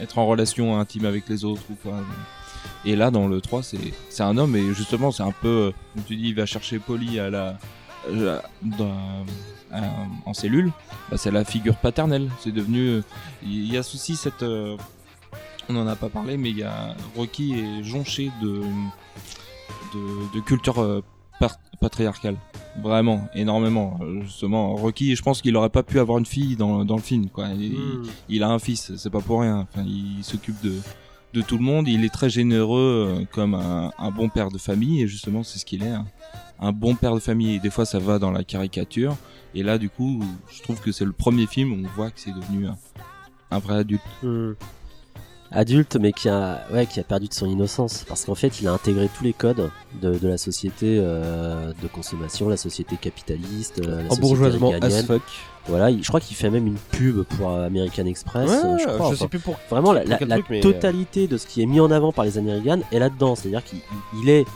être en relation intime avec les autres quoi. Et là, dans le 3, c'est un homme, et justement, c'est un peu, euh, comme tu dis, il va chercher Polly à la, dans- en cellule, bah, c'est la figure paternelle. C'est devenu, euh, il y a aussi cette, euh, on en a pas parlé, mais il y a Rocky est jonché de, de, de culture euh, patriarcale. Vraiment, énormément. Justement, Rocky, je pense qu'il aurait pas pu avoir une fille dans, dans le film, quoi. Il, Hmm. il a un fils, c'est pas pour rien. Enfin, il s'occupe de, de tout le monde. Il est très généreux euh, comme un, un bon père de famille, et justement, c'est ce qu'il est. Un, un bon père de famille. Et des fois, ça va dans la caricature. Et là, du coup, je trouve que c'est le premier film où on voit que c'est devenu un, un vrai adulte. Hmm. Adulte, mais qui a, ouais, qui a perdu de son innocence. Parce qu'en fait, il a intégré tous les codes de, de la société euh, de consommation, la société capitaliste, euh, la société Embourgeoisement as fuck. Voilà, il- je crois qu'il fait même une pub pour euh, American Express. Ouais, euh, je, crois, je enfin. sais plus pour. Vraiment, la, pour la- quel la truc, mais, totalité de ce qui est mis en avant par les Américains est là-dedans. C'est-à-dire qu'il il- il est,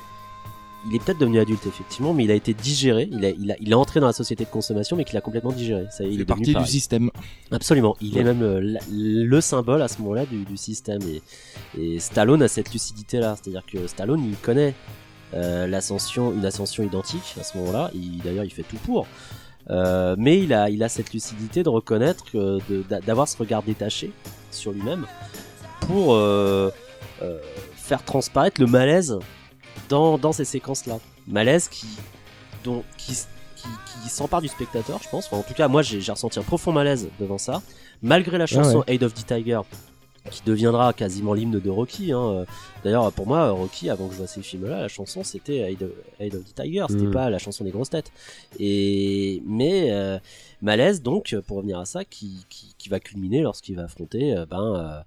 il est peut-être devenu adulte effectivement, mais il a été digéré. Il, a, il, a, il est entré dans la société de consommation, mais qu'il a complètement digéré. Ça, il est parti du système. Absolument. Il Ouais. est même euh, la- le symbole à ce moment-là du, du système. Et, et Stallone a cette lucidité-là. C'est-à-dire que Stallone, il connaît euh, l'ascension, une ascension identique à ce moment-là. Il- D'ailleurs, il fait tout pour. Euh, mais il a, il a cette lucidité de reconnaître, d'avoir ce regard détaché sur lui-même pour faire transparaître le malaise dans, dans ces séquences-là. Malaise qui, dont, qui, qui, qui s'empare du spectateur, je pense. Enfin, en tout cas, moi, j'ai ressenti un profond malaise devant ça. Malgré la chanson Aid of the Tiger, qui deviendra quasiment l'hymne de Rocky. Hein. D'ailleurs, pour moi, Rocky, avant que je vois ces films-là, la chanson c'était Aid of, the Tiger, c'était Mm. pas la chanson des grosses têtes. Et mais euh, malaise donc, pour revenir à ça, qui, qui, qui va culminer lorsqu'il va affronter, euh, ben, euh,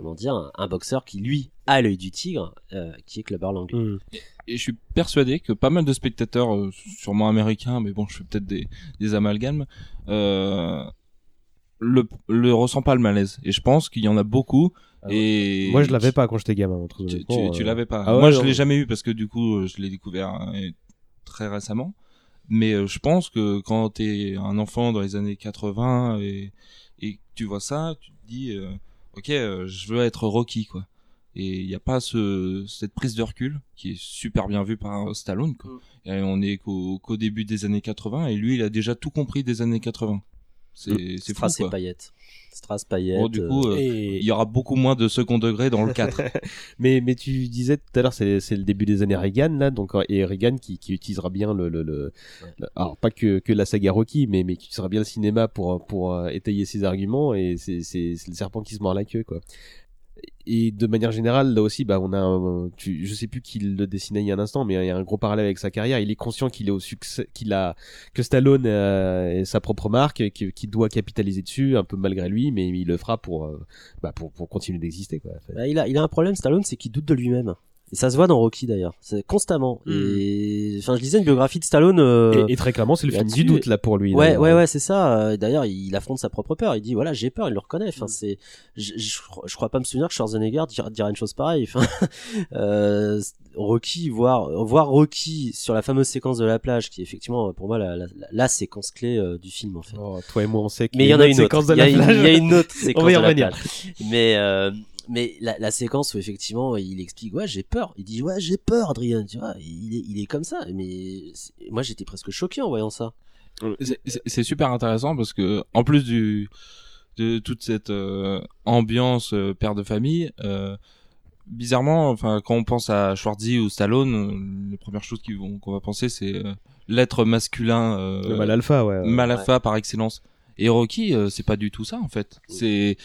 comment dire, un, boxeur qui lui a l'œil du tigre, euh, qui est Clubber Lang. hmm. Et je suis persuadé que pas mal de spectateurs, euh, sûrement américains, mais bon, je fais peut-être des, des amalgames, euh, le, le ressent pas le malaise. Et je pense qu'il y en a beaucoup. Et Moi, je l'avais pas quand j'étais gamin. Tu, honnêtement, tu, tu euh. l'avais pas. Ah ouais, Moi, je l'ai jamais eu parce que du coup, je l'ai découvert très récemment. Mais euh, je pense que quand t'es un enfant dans les années 80 et, tu vois ça, tu te dis, euh, ok, euh, je veux être Rocky, quoi. Et il n'y a pas ce, cette prise de recul qui est super bien vue par Stallone, quoi. Mm. Et on est qu'au qu'au début des années 80 et lui, il a déjà tout compris des années 80. C'est c'est fou, Strass et quoi. paillettes. Strass paillettes. Bon, du coup, euh, euh, Et- il y aura beaucoup moins de second degré dans le 4. mais mais tu disais tout à l'heure c'est c'est le début des années Reagan là donc euh, et Reagan qui, qui utilisera bien le, le, le- le- alors pas que que la saga Rocky mais mais qui utilisera bien le cinéma pour pour euh, étayer ses arguments et c'est c'est c'est le serpent qui se mord la queue quoi. Et de manière générale, là aussi, bah, on a, tu, je sais plus qui le dessinait il y a un instant, mais il y a un gros parallèle avec sa carrière. Il est conscient qu'il est au succès, qu'il a, que Stallone euh, est sa propre marque, qu'il doit capitaliser dessus, un peu malgré lui, mais il le fera pour, euh, bah, pour, pour continuer d'exister, quoi. Bah, il, a, il a un problème, Stallone, c'est qu'il doute de lui-même. Et ça se voit dans Rocky d'ailleurs. C'est constamment. Et enfin, je lisais une biographie de Stallone. euh, Et, et très clairement, c'est le film du doute là pour lui. Ouais, ouais, ouais, c'est ça. Euh, D'ailleurs, il affronte sa propre peur. Il dit voilà, j'ai peur. Il le reconnaît. Enfin, c'est, je, je, je crois pas me souvenir que Schwarzenegger dira, dira une chose pareille. Enfin, euh, Rocky, voir, voir Rocky sur la fameuse séquence de la plage, qui est effectivement pour moi la, la, la- la séquence clé euh, du film en fait. Oh, toi et moi, on sait Mais il y en a une autre. séquence de Il y, a la une- plage. il y a une autre séquence On va y de la plage. Mais euh, mais la, la séquence où effectivement il explique ouais j'ai peur. Il dit ouais j'ai peur Adrien. Tu vois il est il est comme ça. Mais moi j'étais presque choqué en voyant ça. C'est- super intéressant parce que en plus du de toute cette euh, ambiance euh, père de famille euh, bizarrement enfin quand on pense à Schwarzy ou Stallone les premières choses qui vont- qu'on va penser c'est euh, l'être masculin euh, Le mal alpha, ouais. mal alpha par excellence et Rocky euh, c'est pas du tout ça en fait c'est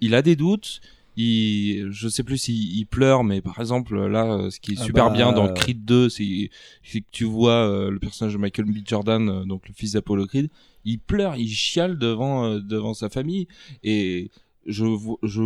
il a des doutes il je sais plus s'il il pleure mais par exemple là euh, ce qui est Ah super bah, bien dans euh, Creed 2 c'est que tu vois euh, le personnage de Michael B Jordan euh, donc le fils d'Apollo Creed il pleure il chiale devant euh, devant sa famille et je je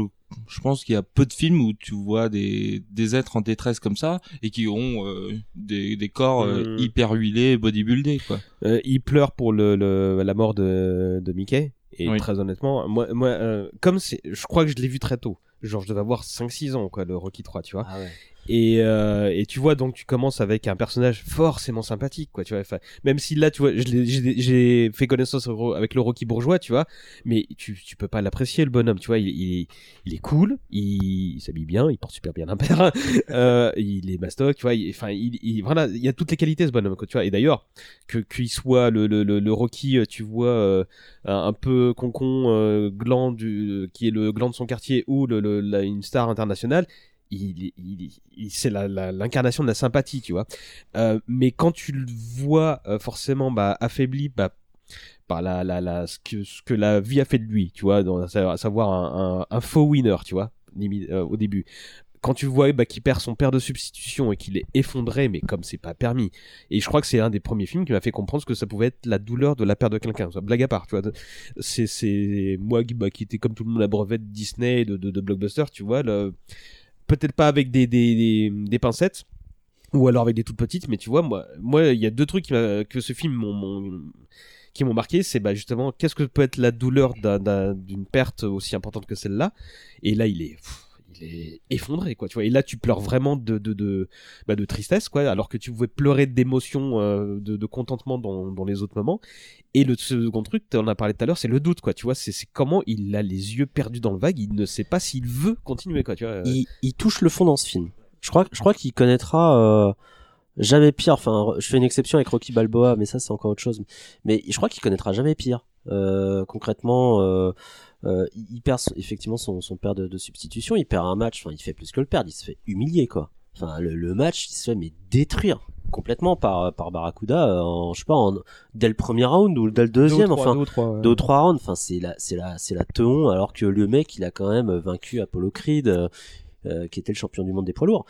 je pense qu'il y a peu de films où tu vois des des êtres en détresse comme ça et qui ont euh, des des corps euh, Mm. hyper huilés bodybuildés quoi Euh, il pleure pour le, le la mort de, de Mickey. Et Oui. très honnêtement, moi, moi euh, comme c'est, je crois que je l'ai vu très tôt. Genre, je devais avoir 5-6 ans, quoi, le Rocky 3, tu vois. Ah ouais. Et, euh, et tu vois, donc tu commences avec un personnage forcément sympathique, quoi, tu vois. Enfin, même si là, tu vois, j'ai fait connaissance avec le Rocky bourgeois, tu vois, mais tu, tu peux pas l'apprécier, le bonhomme, tu vois. Il, il, il est cool, il, il s'habille bien, il porte super bien un père, euh, il est mastoc, tu vois. Enfin, il, il, voilà, il y a toutes les qualités, ce bonhomme, quoi, tu vois. Et d'ailleurs, que qu'il soit le, le, le, Rocky, euh, tu vois, euh, un, peu concon euh, gland du, qui est le gland de son quartier ou le- la- une star internationale il, c'est l'incarnation de la sympathie, tu vois. Euh, mais quand tu le vois euh, forcément bah, affaibli bah, par la, la, ce, que, ce que la vie a fait de lui, tu vois, à savoir un, faux winner, tu vois, euh, au début. Quand tu vois bah, qu'il perd son père de substitution et qu'il est effondré, mais comme c'est pas permis. Et je crois que c'est un des premiers films qui m'a fait comprendre ce que ça pouvait être la douleur de la perte de quelqu'un. Blague à part, tu vois. C'est, moi qui, bah, qui était comme tout le monde la brevette Disney de, de, blockbuster, tu vois. Peut-être pas avec des, des, des, pincettes ou alors avec des toutes petites mais tu vois moi moi il y a deux trucs que ce film m'ont- qui m'ont marqué c'est bah justement qu'est-ce que peut être la douleur d'un- d'un- d'une perte aussi importante que celle-là? Et là il est il est effondré quoi tu vois et là tu pleures vraiment de de de, bah, tristesse quoi alors que tu pouvais pleurer d'émotion euh, de, contentement dans, les autres moments et le second truc, en as parlé tout à l'heure, c'est le doute, quoi. Tu vois, c'est comment il a les yeux perdus dans le vague, il ne sait pas s'il veut continuer, quoi. Tu vois. il, il touche le fond dans ce film. Je crois, je crois qu'il connaîtra euh, jamais pire. Enfin, je fais une exception avec Rocky Balboa, mais ça c'est encore autre chose. Mais je crois qu'il connaîtra jamais pire. Euh, concrètement, euh, il perd effectivement son, son père de, de substitution. Il perd un match. Enfin, il fait plus que le perdre. Il se fait humilier, quoi. Enfin, le, le match, il se fait mais détruire complètement par par Barracuda euh, en je sais pas en, dès le premier round ou dès le deuxième Deux ou trois, enfin deux ou trois, ouais. deux ou trois rounds enfin c'est la c'est la c'est la teon alors que le mec il a quand même vaincu Apollo Creed euh, euh, qui était le champion du monde des poids lourds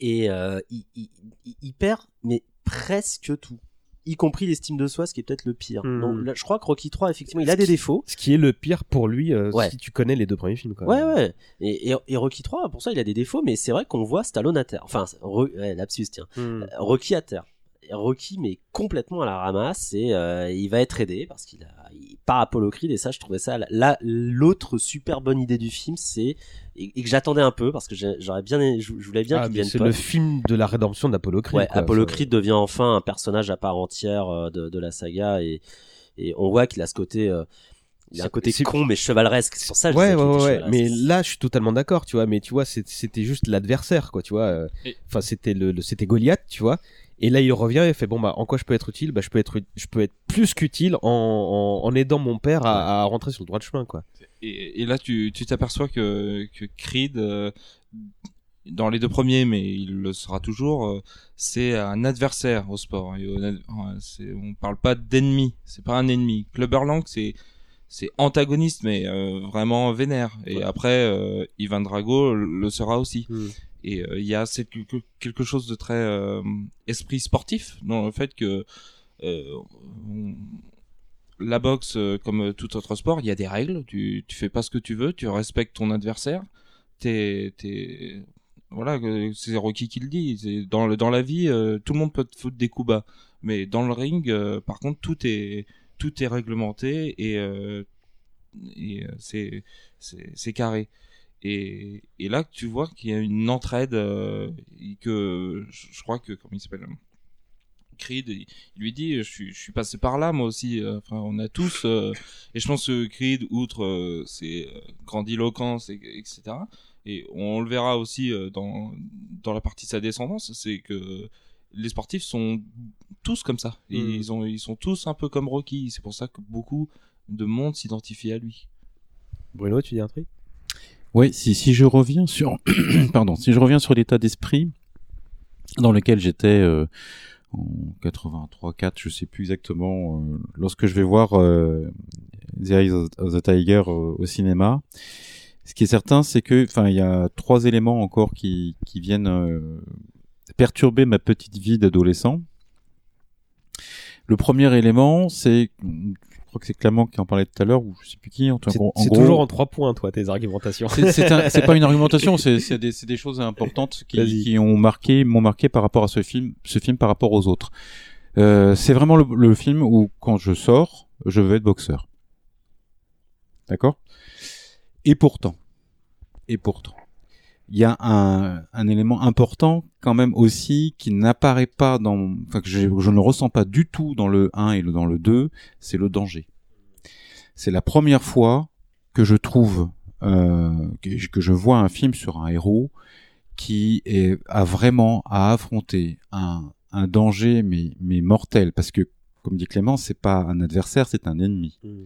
et euh, il, il, il- il perd mais presque tout y compris l'estime de soi ce qui est peut-être le pire Hmm. donc là, je crois que Rocky 3 effectivement il a Ce des qui- défauts Ce qui est le pire pour lui, euh, Ouais. si tu connais les deux premiers films, quoi. Ouais, ouais. Et, et, et Rocky 3, pour ça, il a des défauts, mais c'est vrai qu'on voit Stallone à terre. Enfin, ouais, lapsus, tiens. Hmm. Euh, Rocky à terre. Rocky, mais complètement à la ramasse, et euh, il va être aidé parce qu'il a, il part Apollo Creed, et ça, je trouvais ça, là, l'autre super bonne idée du film, c'est, et, et que j'attendais un peu, parce que j'aurais bien, je, je voulais bien Ah, qu'il devienne c'est le film de la rédemption d'Apollo Creed. Ouais, quoi. Apollo Ça- Creed devient enfin un personnage à part entière euh, de, de la saga et, et on voit qu'il a ce côté, euh, il a un C'est- côté con mais chevaleresque. C'est pour ça. que je Ouais, ouais, ouais. Mais là, je suis totalement d'accord, tu vois. Mais tu vois, c'était juste l'adversaire, quoi, tu vois. euh, Enfin, c'était le, le- c'était Goliath, tu vois. Et là, il revient et fait bon bah, en quoi je peux être utile? Bah, je peux être, je peux être plus qu'utile en, en, en aidant mon père à, à rentrer sur le droit de chemin, quoi. Et, et là, tu tu t'aperçois que, que Creed, euh, dans les deux premiers, mais il le sera toujours, euh, c'est un adversaire au sport. Et on parle pas d'ennemi, c'est pas un ennemi. Clubber Lang, c'est c'est antagoniste, mais euh, vraiment vénère. Et Ouais. après, euh, Ivan Drago le sera aussi. Hmm. Et euh, il y a cette, quelque, chose de très euh, esprit sportif dans le fait que euh, la boxe, comme tout autre sport, il y a des règles. Tu, fais pas ce que tu veux, tu respectes ton adversaire. T'es, voilà, c'est Rocky qui le dit. Dans, la vie, tout le monde peut te foutre des coups bas, mais dans le ring, par contre, tout est, tout est réglementé et, c'est, c'est carré. Et, et là, tu vois qu'il y a une entraide euh, et que je, je crois que comment il s'appelle Creed, il, il lui dit, je suis, je suis passé par là moi aussi. euh, Enfin, on a tous. euh, et je pense que Creed, outre euh, ses euh, grandiloquences, et, etc. Et on le verra aussi euh, dans dans la partie de sa descendance, c'est que les sportifs sont tous comme ça. Et Mm. Ils ont, ils sont tous un peu comme Rocky. C'est pour ça que beaucoup de monde s'identifie à lui. Bruno, tu dis un truc? Oui, si, si je reviens sur, pardon, si je reviens sur l'état d'esprit dans lequel j'étais euh, en 83-4, je sais plus exactement, euh, lorsque je vais voir euh, The Eyes of the Tiger euh, au cinéma. Ce qui est certain, c'est que, enfin, il y a trois éléments encore qui, qui viennent euh, perturber ma petite vie d'adolescent. Le premier élément, c'est, crois que c'est Clément qui en parlait tout à l'heure, ou je sais plus qui. En, en c'est gros, toujours en trois points, toi, tes argumentations. c'est un- pas une argumentation, c'est des, choses importantes qui ont marqué, m'ont marqué par rapport à ce film, ce film par rapport aux autres. Euh, c'est vraiment le, le film où quand je sors, je veux être boxeur. D'accord? Et pourtant, et pourtant, il y a un, un élément important quand même aussi qui n'apparaît pas dans, enfin que je, je ne ressens pas du tout dans le 1 et dans le 2, c'est le danger. C'est la première fois que je trouve euh, que, que je vois un film sur un héros qui est, a vraiment à affronter un, un danger mais, mais mortel parce que comme dit Clément c'est pas un adversaire c'est un ennemi Mm.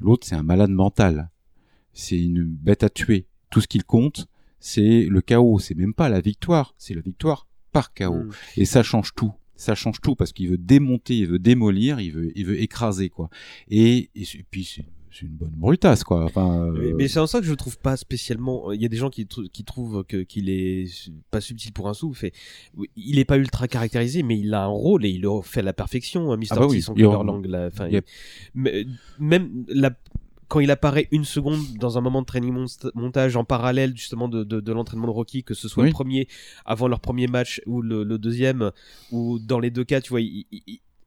l'autre c'est un malade mental c'est une bête à tuer tout ce qu'il compte c'est le chaos c'est même pas la victoire c'est la victoire par chaos Mm. et ça change tout ça change tout parce qu'il veut démonter il veut démolir il veut il veut écraser quoi et, puis c'est c'est une bonne brutasse quoi enfin euh, mais c'est en ça que je le trouve pas spécialement. Il y a des gens qui, trou- qui trouvent que qu'il est pas subtil pour un sou. Fait, oui, il est pas ultra caractérisé, mais il a un rôle et il le fait à la perfection. hein, Mr. Ah bah oui, T, son il là. Même la quand il apparaît une seconde dans un moment de training montage en parallèle justement de, de, de l'entraînement de Rocky, que ce soit Oui. le premier avant leur premier match ou le, le deuxième, ou dans les deux cas, tu vois, il-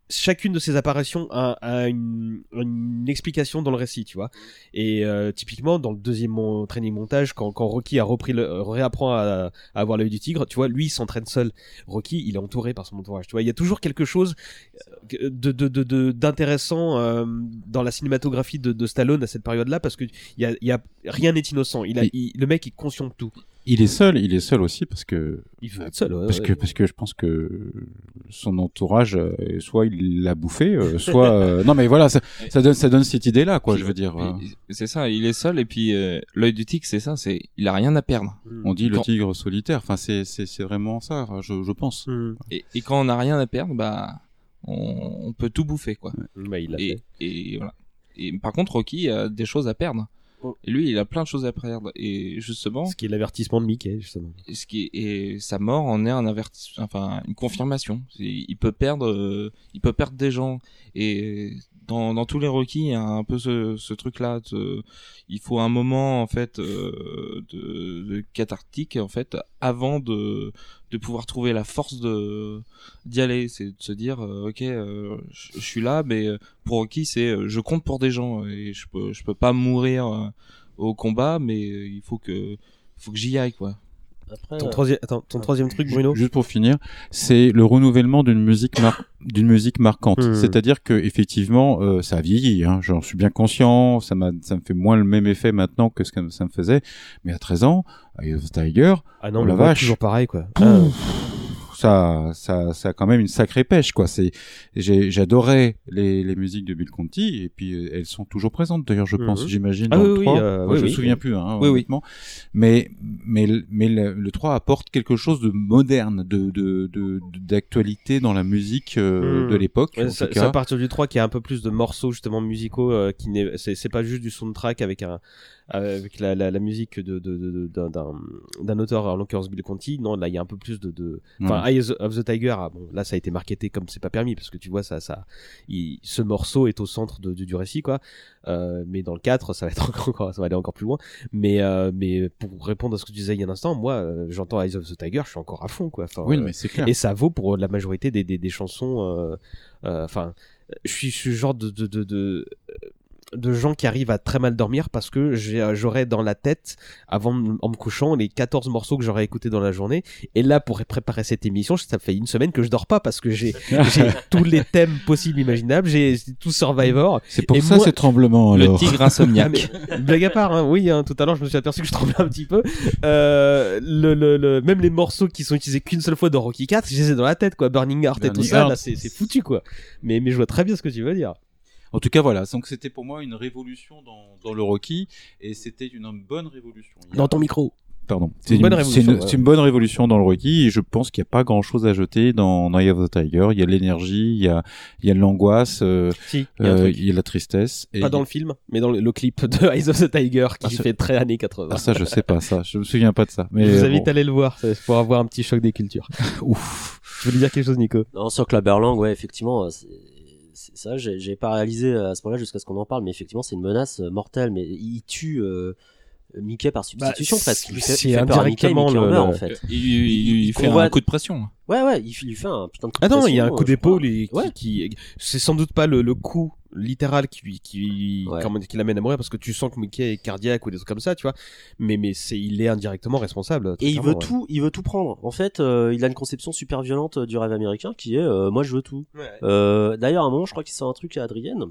chacune de ces apparitions a, a une, une explication dans le récit, tu vois. Et euh, typiquement dans le deuxième mon- training montage, quand, quand Rocky a repris le, réapprend à, à avoir l'œil du tigre, tu vois, lui il s'entraîne seul. Rocky, il est entouré par son entourage. Tu vois, il y a toujours quelque chose euh, de de- de- de- d'intéressant euh, dans la cinématographie de, de Stallone à cette période-là parce que il y a, il y a rien n'est innocent. Il a, Oui. il- le mec est conscient de tout. Il est seul il est seul aussi parce que Il veut être seul. ouais, parce ouais. que parce que je pense que son entourage euh, soit il l'a bouffé euh, soit euh, non mais voilà ça, ça donne ça donne cette idée là quoi Puis- je veux dire euh, puis, C'est ça, il est seul et puis euh, l'œil du tigre, c'est ça, c'est il a rien à perdre. on dit le Quand- tigre solitaire enfin c'est vraiment ça je, je pense Hmm. Et, et quand on a rien à perdre, bah on, on peut tout bouffer quoi. Bah, il Et, fait. et voilà. Et par contre, Rocky a des choses à perdre. Oh. Et lui, il a plein de choses à perdre. Et justement, Ce qui est l'avertissement de Mickey justement. ce qui est, et sa mort en est un avertissement, enfin une confirmation. Il peut perdre, euh, il peut perdre des gens. Et dans, tous les Rocky, il y a un peu ce, truc-là. Il faut un moment en fait euh, de, cathartique en fait avant de de pouvoir trouver la force d'y aller. C'est de se dire, euh, ok, euh, je suis là, mais pour Rocky, c'est je compte pour des gens et je peux peux pas mourir au combat, mais il faut que faut que j'y aille quoi. Après, Ton euh, troisième, attends, ton troisième truc, Bruno. Juste pour finir, c'est le renouvellement d'une musique mar- d'une musique marquante. Hmm. C'est-à-dire que effectivement, euh, ça a vieilli. Hein, J'en suis bien conscient. Ça m'a, ça me fait moins le même effet maintenant que ce que ça me faisait. Mais à 13 ans, Tiger, Ah non, Oh le la vache. toujours pareil quoi. Pouf, Ah. Ça, ça, ça a quand même une sacrée pêche, quoi. C'est, j'adorais les, les musiques de Bill Conti, et puis euh, elles sont toujours présentes. D'ailleurs, je pense, j'imagine, Ah dans oui, le oui, 3. euh, Moi, oui, je oui. me souviens plus, hein, Oui, oui. honnêtement. Mais, mais, mais le, le 3 apporte quelque chose de moderne, de, de, de, d'actualité dans la musique euh, Mhm. de l'époque. Ouais, c'est à partir du 3 qu'il y a un peu plus de morceaux justement musicaux euh, qui n'est c'est pas juste du soundtrack avec un avec la, la, la musique de de- de- d'un d'un d'un auteur en l'occurrence Bill Conti non là il y a un peu plus de de enfin Eyes of the Tiger ah, bon là ça a été marketé comme c'est pas permis parce que tu vois ça ça il, ce morceau est au centre de, du, du récit quoi euh, mais dans le 4 ça va être encore ça va aller encore plus loin mais euh, mais pour répondre à ce que tu disais il y a un instant moi euh, j'entends Eyes of the Tiger je suis encore à fond quoi enfin, Oui, euh, mais c'est clair. et ça vaut pour la majorité des, des, des chansons. euh, euh, Enfin, je suis ce genre de, de, de, de, gens qui arrivent à très mal dormir parce que j'ai- j'aurais dans la tête, avant de- en me couchant, les 14 morceaux que j'aurais écoutés dans la journée. Et là, pour préparer cette émission, ça fait une semaine que je dors pas parce que j'ai j'ai tous les thèmes possibles, imaginables. J'ai tout Survivor. C'est pour Et ça moi- ces tremblements, Le alors. tigre Ah, insomniaque. mais, blague à part, hein, oui, hein, tout à l'heure je me suis aperçu que je tremblais un petit peu. Euh, le, le, le, même les morceaux qui sont utilisés qu'une seule fois dans Rocky 4, je les ai dans la tête, quoi. Burning Heart et tout ça, là, c'est c'est foutu, quoi. Mais, mais je vois très bien ce que tu veux dire. En tout cas, voilà. Donc, c'était pour moi une révolution dans, dans le Rocky, et c'était une bonne révolution. Dans ton micro. Pardon. C'est une bonne révolution, C'est une, ouais. c'est une bonne révolution dans le Rocky, et je pense qu'il n'y a pas grand chose à jeter dans Eye of the Tiger. Il y a l'énergie, il y a, il y a de l'angoisse, euh, Si, il y a euh, truc. il y a la tristesse. Et Pas dans le film, mais dans le, le clip de Eyes of the Tiger qui Ah, ça- fait très années 80. Ah, ça, je sais pas, ça. Je me souviens pas de ça. Mais je vous euh, invite bon. à aller le voir, pour avoir un petit choc des cultures. Ouf. Tu voulais dire quelque chose, Nico Non, sur Clubberlang, ouais, effectivement, euh, c'est ça. J'ai pas réalisé à ce moment-là jusqu'à ce qu'on en parle, mais effectivement, c'est une menace euh, mortelle. Mais il tue, euh, Mickey par substitution Bah, presque. Il c'est- fait, c'est il fait peur à Mickey, indirectement Mickey en le- meurt, le- en fait. Il, il- il fait un coup de pression. Ouais, ouais, il, lui fait un putain de coup de Ah non, il y a un coup euh, d'épaule et qui, Ouais. qui- c'est sans doute pas le, le coup littéral qui lui- qui Ouais. comment- qui l'amène à mourir parce que tu sens que Mickey est cardiaque ou des trucs comme ça, tu vois. Mais mais c'est il est indirectement responsable. Et il veut ouais. tout, il veut tout prendre. En fait, euh, il a une conception super violente euh, du rêve américain qui est euh, moi je veux tout. Euh, D'ailleurs, à un moment, je crois qu'il sort un truc à Adrienne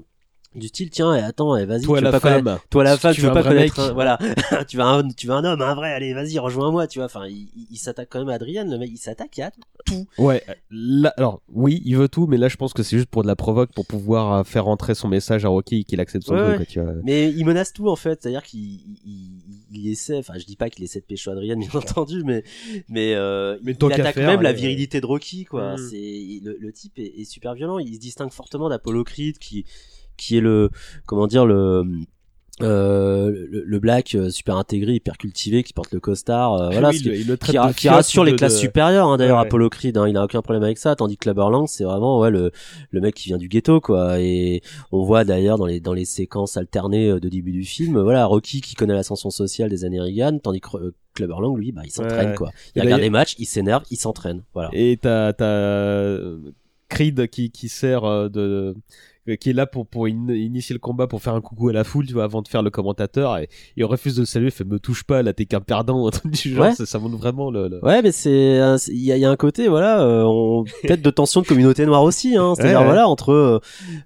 du style tiens, et attends, et vas-y, Toi tu la veux pas femme. connaître- toi la femme, tu tu veux pas connaître, un- voilà, tu veux un, tu veux un homme, un vrai, allez, vas-y, rejoins-moi, tu vois. Enfin, il, il- s'attaque quand même à Adrienne, le mec, il s'attaque à tout. Ouais, là, alors oui, il veut tout, mais là je pense que c'est juste pour de la provoque, pour pouvoir euh, faire entrer son message à Rocky qu'il accepte son Ouais, truc, ouais. tu vois. Mais il menace tout en fait, c'est-à-dire qu'il il, il essaie, enfin je dis pas qu'il essaie de pécho Adrienne bien entendu, mais mais, euh, Mais il attaque faire, même la euh, virilité de Rocky quoi. Mm. C'est le, le type est, est super violent, il se distingue fortement d'Apollo Creed qui qui est le comment dire le euh, le, le black euh, super intégré, hyper cultivé, qui porte le costard, euh, voilà, Oui, ce qui- le qui, ra- rassure les de- classes de- supérieures hein, d'ailleurs Ouais, ouais. Apollo Creed hein, il a aucun problème avec ça tandis que Clubber Lang c'est vraiment ouais le le mec qui vient du ghetto quoi et on voit d'ailleurs dans les dans les séquences alternées euh, de début du film euh, voilà Rocky qui connaît l'ascension sociale des années Reagan tandis que euh, Clubber Lang lui bah il s'entraîne Ouais. quoi Et il regarde d'ailleurs- des matchs il s'énerve il s'entraîne voilà Et t'as t'as euh, Creed qui qui sert euh, de qui est là pour pour in- initier le combat pour faire un coucou à la foule tu vois avant de faire le commentateur et il refuse de le saluer fait me touche pas là t'es qu'un perdant un truc du genre Ouais. ça, ça montre vraiment le, le- Ouais, mais c'est il y y a un côté voilà, euh, on- peut-être de tension de communauté noire aussi, hein. C'est-à-dire Ouais, ouais. voilà entre euh,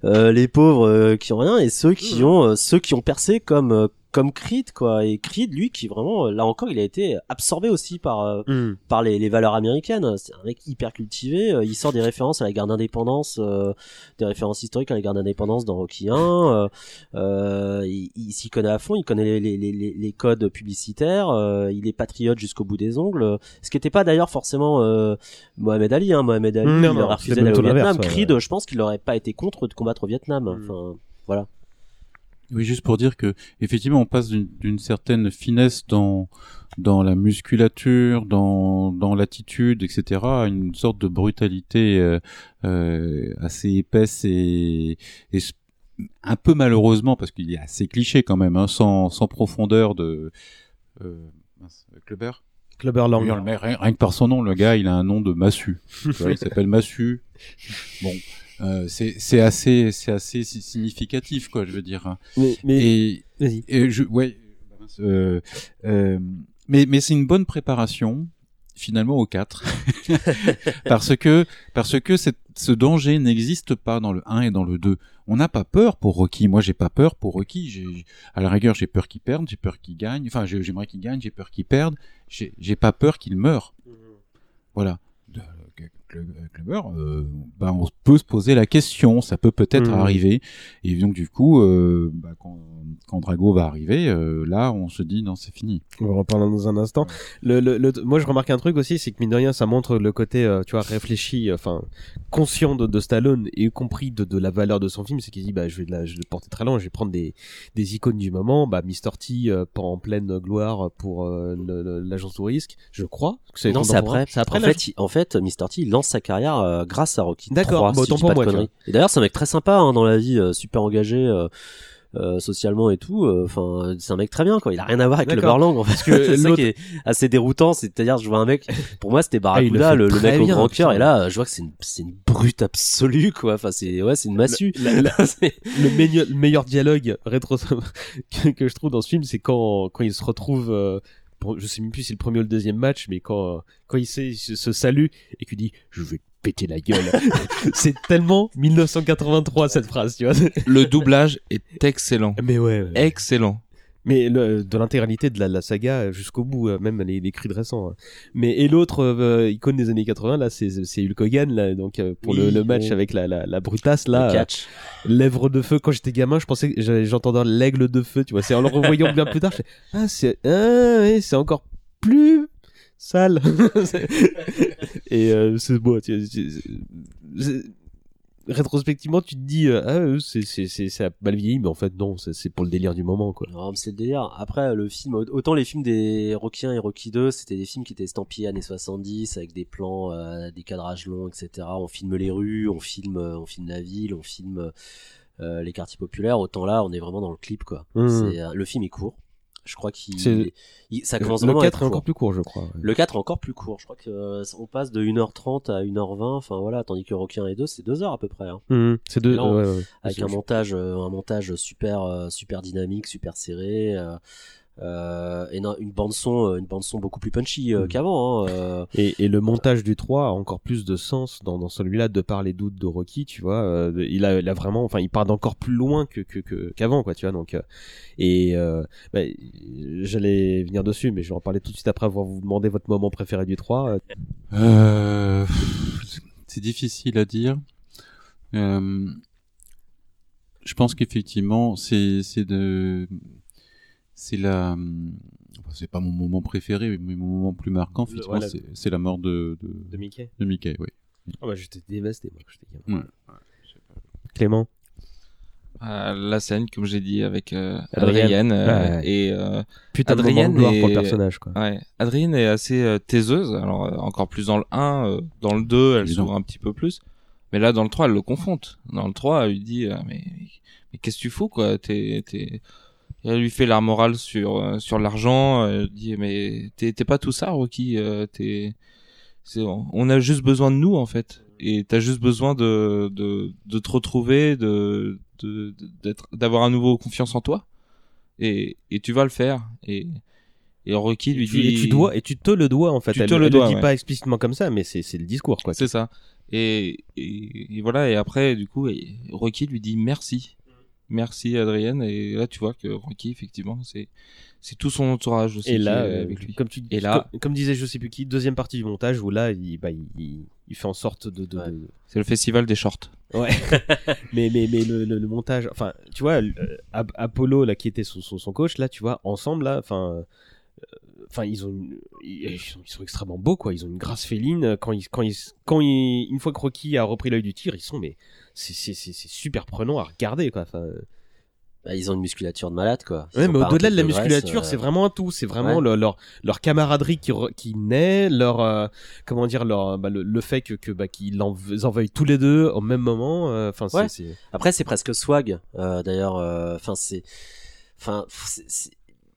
euh, les pauvres euh, qui ont rien et ceux qui Mmh. ont euh, ceux qui ont percé comme euh, comme Creed quoi. Et Creed lui qui vraiment euh, là encore il a été absorbé aussi par euh, Hmm. par les, les valeurs américaines. C'est un mec hyper cultivé. euh, il sort des références à la guerre d'indépendance, euh, des références historiques à la guerre d'indépendance dans Rocky 1. euh, euh, il, il s'y connaît à fond. Il connaît les, les, les, les codes publicitaires. il est patriote jusqu'au bout des ongles. Ce qui n'était pas d'ailleurs forcément euh, Mohamed Ali. Hein. Mohamed Ali, il non, aurait refusé d'aller au Vietnam. ouais. Creed, je pense qu'il n'aurait pas été contre de combattre au Vietnam. Mm. Enfin, voilà. Oui, juste pour dire que effectivement, on passe d'une- certaine finesse dans dans la musculature, dans dans l'attitude, etc., à une sorte de brutalité euh, euh, assez épaisse et, un peu malheureusement parce qu'il est assez cliché quand même, hein, sans sans profondeur de euh, Clubber. Clubber Lang rien, rien que par son nom, le gars, il a un nom de Massu. Tu vois, il s'appelle Massu. Bon, euh, c'est assez c'est assez si- significatif quoi, je veux dire. mais, mais Et, vas-y et je, ouais, euh, euh, mais mais c'est une bonne préparation finalement au 4 parce que parce que cette- ce danger n'existe pas dans le 1 et dans le 2. On n'a pas peur pour Rocky. Moi, j'ai pas peur pour Rocky. J'ai à la rigueur, j'ai peur qu'il perde, j'ai peur qu'il gagne. Enfin, j'ai- j'aimerais qu'il gagne, j'ai peur qu'il perde. J'ai j'ai pas peur qu'il meure. Voilà. Cl- Clubber, euh, bah, on peut se poser la question, ça peut peut-être Mhm. arriver. Et donc du coup, euh, bah, quand, quand Drago va arriver, euh, là, on se dit non, c'est fini. On va en reparler dans un instant. Le, le, le- moi, je remarque un truc aussi, c'est que mine de rien, ça montre le côté, euh, tu vois, réfléchi, euh, enfin, conscient de, de Stallone, et y compris de, de la valeur de son film. C'est qu'il dit, bah, je vais, de la, je vais le porter très loin, je vais prendre des, des icônes du moment. Bah, Mr. T, euh, pas en pleine gloire pour euh, l'agence au risque, je crois. que c'est Non, c'est après. C'est après en fait, en fait, Mr. T, il lance sa carrière euh, grâce à Rocky. D'accord, 3, bah, si autant pour moi, tu conneries. Et d'ailleurs, c'est un mec très sympa hein, dans la vie, euh, super engagé. euh, socialement et tout euh, enfin c'est un mec très bien quoi il a rien à voir avec le. Berlang en fait Parce que c'est ça qui est assez déroutant c'est-à-dire je vois un mec pour moi c'était Ah, Barracuda le, mec au bien, grand cœur et là je vois que c'est une c'est une brute absolue quoi enfin c'est ouais c'est une massue La- la- C'est- le meilleur, le meilleur dialogue rétro que, que je trouve dans ce film, c'est quand quand il se retrouve, euh, je sais même plus si c'est le premier ou le deuxième match, mais quand quand il, sait, il se, se salue et qu'il dit je vais te péter la gueule. c'est tellement 1983 cette phrase, tu vois. Le doublage est excellent. Mais ouais. ouais. Excellent. Mais le, de l'intégralité de la, la saga jusqu'au bout, euh, même les, les cris de récents. hein. Mais et l'autre euh, icône des années 80 là, c'est Hulk Hogan là, donc euh, pour le, Oui, le match oui. avec la la, la brutasse là. le euh, catch lèvres de feu quand j'étais gamin je pensais que j'entendais l'aigle de feu tu vois c'est en le revoyant bien plus tard je fais, ah c'est ah, ouais, c'est encore plus sale et euh, c'est beau tu- tu- rétrospectivement tu te dis euh, ah euh, c'est ça mal vieilli mais en fait non c'est pour le délire du moment quoi Non, mais c'est le délire. Après, le film, autant les films des Rocky 1 et Rocky 2, c'était des films qui étaient estampillés années 70 avec des plans, euh, des cadrages longs, etc. On filme les rues, on filme, euh, on filme la ville, on filme euh, les quartiers populaires. Autant là, on est vraiment dans le clip, quoi. Euh, le film est court. Je crois qu'il, il- ça commence le à 4 être est encore plus court, je crois. Le 4 est encore plus court. Je crois que euh, on passe de 1h30 à 1h20. Enfin voilà, tandis que Rocky 1 et 2 c'est 2 heures à peu près. Hein. Mhm. C'est deux. Non, ouais, ouais, ouais. avec un montage, euh, un montage super, euh, super dynamique, super serré. Euh, et non, une bande son, euh, une bande son beaucoup plus punchy euh, Mhm. qu'avant. Hein, euh, Et, et le montage du 3 a encore plus de sens dans, dans celui-là de par les doutes de Rocky, tu vois. euh, il, a, il a vraiment, enfin, il part d'encore plus loin que qu'avant, quoi, tu vois. Donc, euh, et euh, bah, j'allais venir dessus, mais je vais en parler tout de suite après avoir vous demandé votre moment préféré du 3. euh. Euh, c'est difficile à dire. Euh, je pense qu'effectivement, c'est c'est de c'est la c'est pas mon moment préféré, mais mon moment plus marquant, voilà. c'est c'est la mort de de, De Mickey. de Mickey, oui. Ah bah j'étais dévasté, moi, quand j'étais gamin. Ouais. Clément. Euh, la scène, comme j'ai dit, avec euh, Adrienne. Adrienne, euh, Ouais, ouais. et euh, Putain Adrienne de gloire pour le est- personnage, quoi. Ouais, Adrienne est assez euh, taiseuse, alors euh, encore plus dans le 1, euh, dans le 2, elle s'ouvre un petit peu plus. Mais là, dans le 3, elle le confronte. Dans le 3, elle lui dit, euh, mais, mais qu'est-ce que tu fous, quoi? T'es, Elle lui fait la morale sur, euh, sur l'argent, elle dit, mais t'es, t'es pas tout ça, Rocky, euh, t'es, c'est, on a juste besoin de nous, en fait. Et t'as juste besoin de, de, de te retrouver, de, de, d'être, d'avoir à nouveau confiance en toi. Et, et tu vas le faire. Et, et Rocky lui Et tu, dit. et tu dois, et tu te le dois en fait. Tu elle te le elle dois, dit ouais. pas explicitement comme ça, mais c'est c'est le discours, quoi. C'est ça. Et, et, et voilà, et après, du coup, Rocky lui dit merci. Merci Adrienne. Et là, tu vois que Rocky, effectivement, c'est, c'est tout son entourage aussi Et là, est euh, avec lui. comme tu, Et là- comme, comme disait je sais plus qui, deuxième partie du montage où là, il, bah, il, il- fait en sorte de, de, Ouais. de- C'est le festival des shorts. Ouais. mais mais mais le, le, le montage, enfin, tu vois, euh, Ap- Apollo là qui était son, son, son coach là, tu vois, ensemble là, enfin. Euh, Enfin, ils ont, une- ils, ils sont, ils sont extrêmement beaux quoi. Ils ont une grâce féline quand ils, quand ils, quand ils, une fois que Rocky a repris l'œil du tir, ils sont mais c'est super prenant à regarder quoi. Enfin, bah, ils ont une musculature de malade quoi. Ils Ouais, ont mais au-delà de la musculature, euh, c'est vraiment un tout. C'est vraiment Ouais. le- leur, leur camaraderie qui, naît, leur, euh, comment dire, leur, bah, le, le fait que, que bah, qu'ils en, en veuillent tous les deux au même moment. euh, Enfin, Ouais. Après, c'est presque swag. euh, D'ailleurs, enfin, c'est, enfin, c'est- c'est-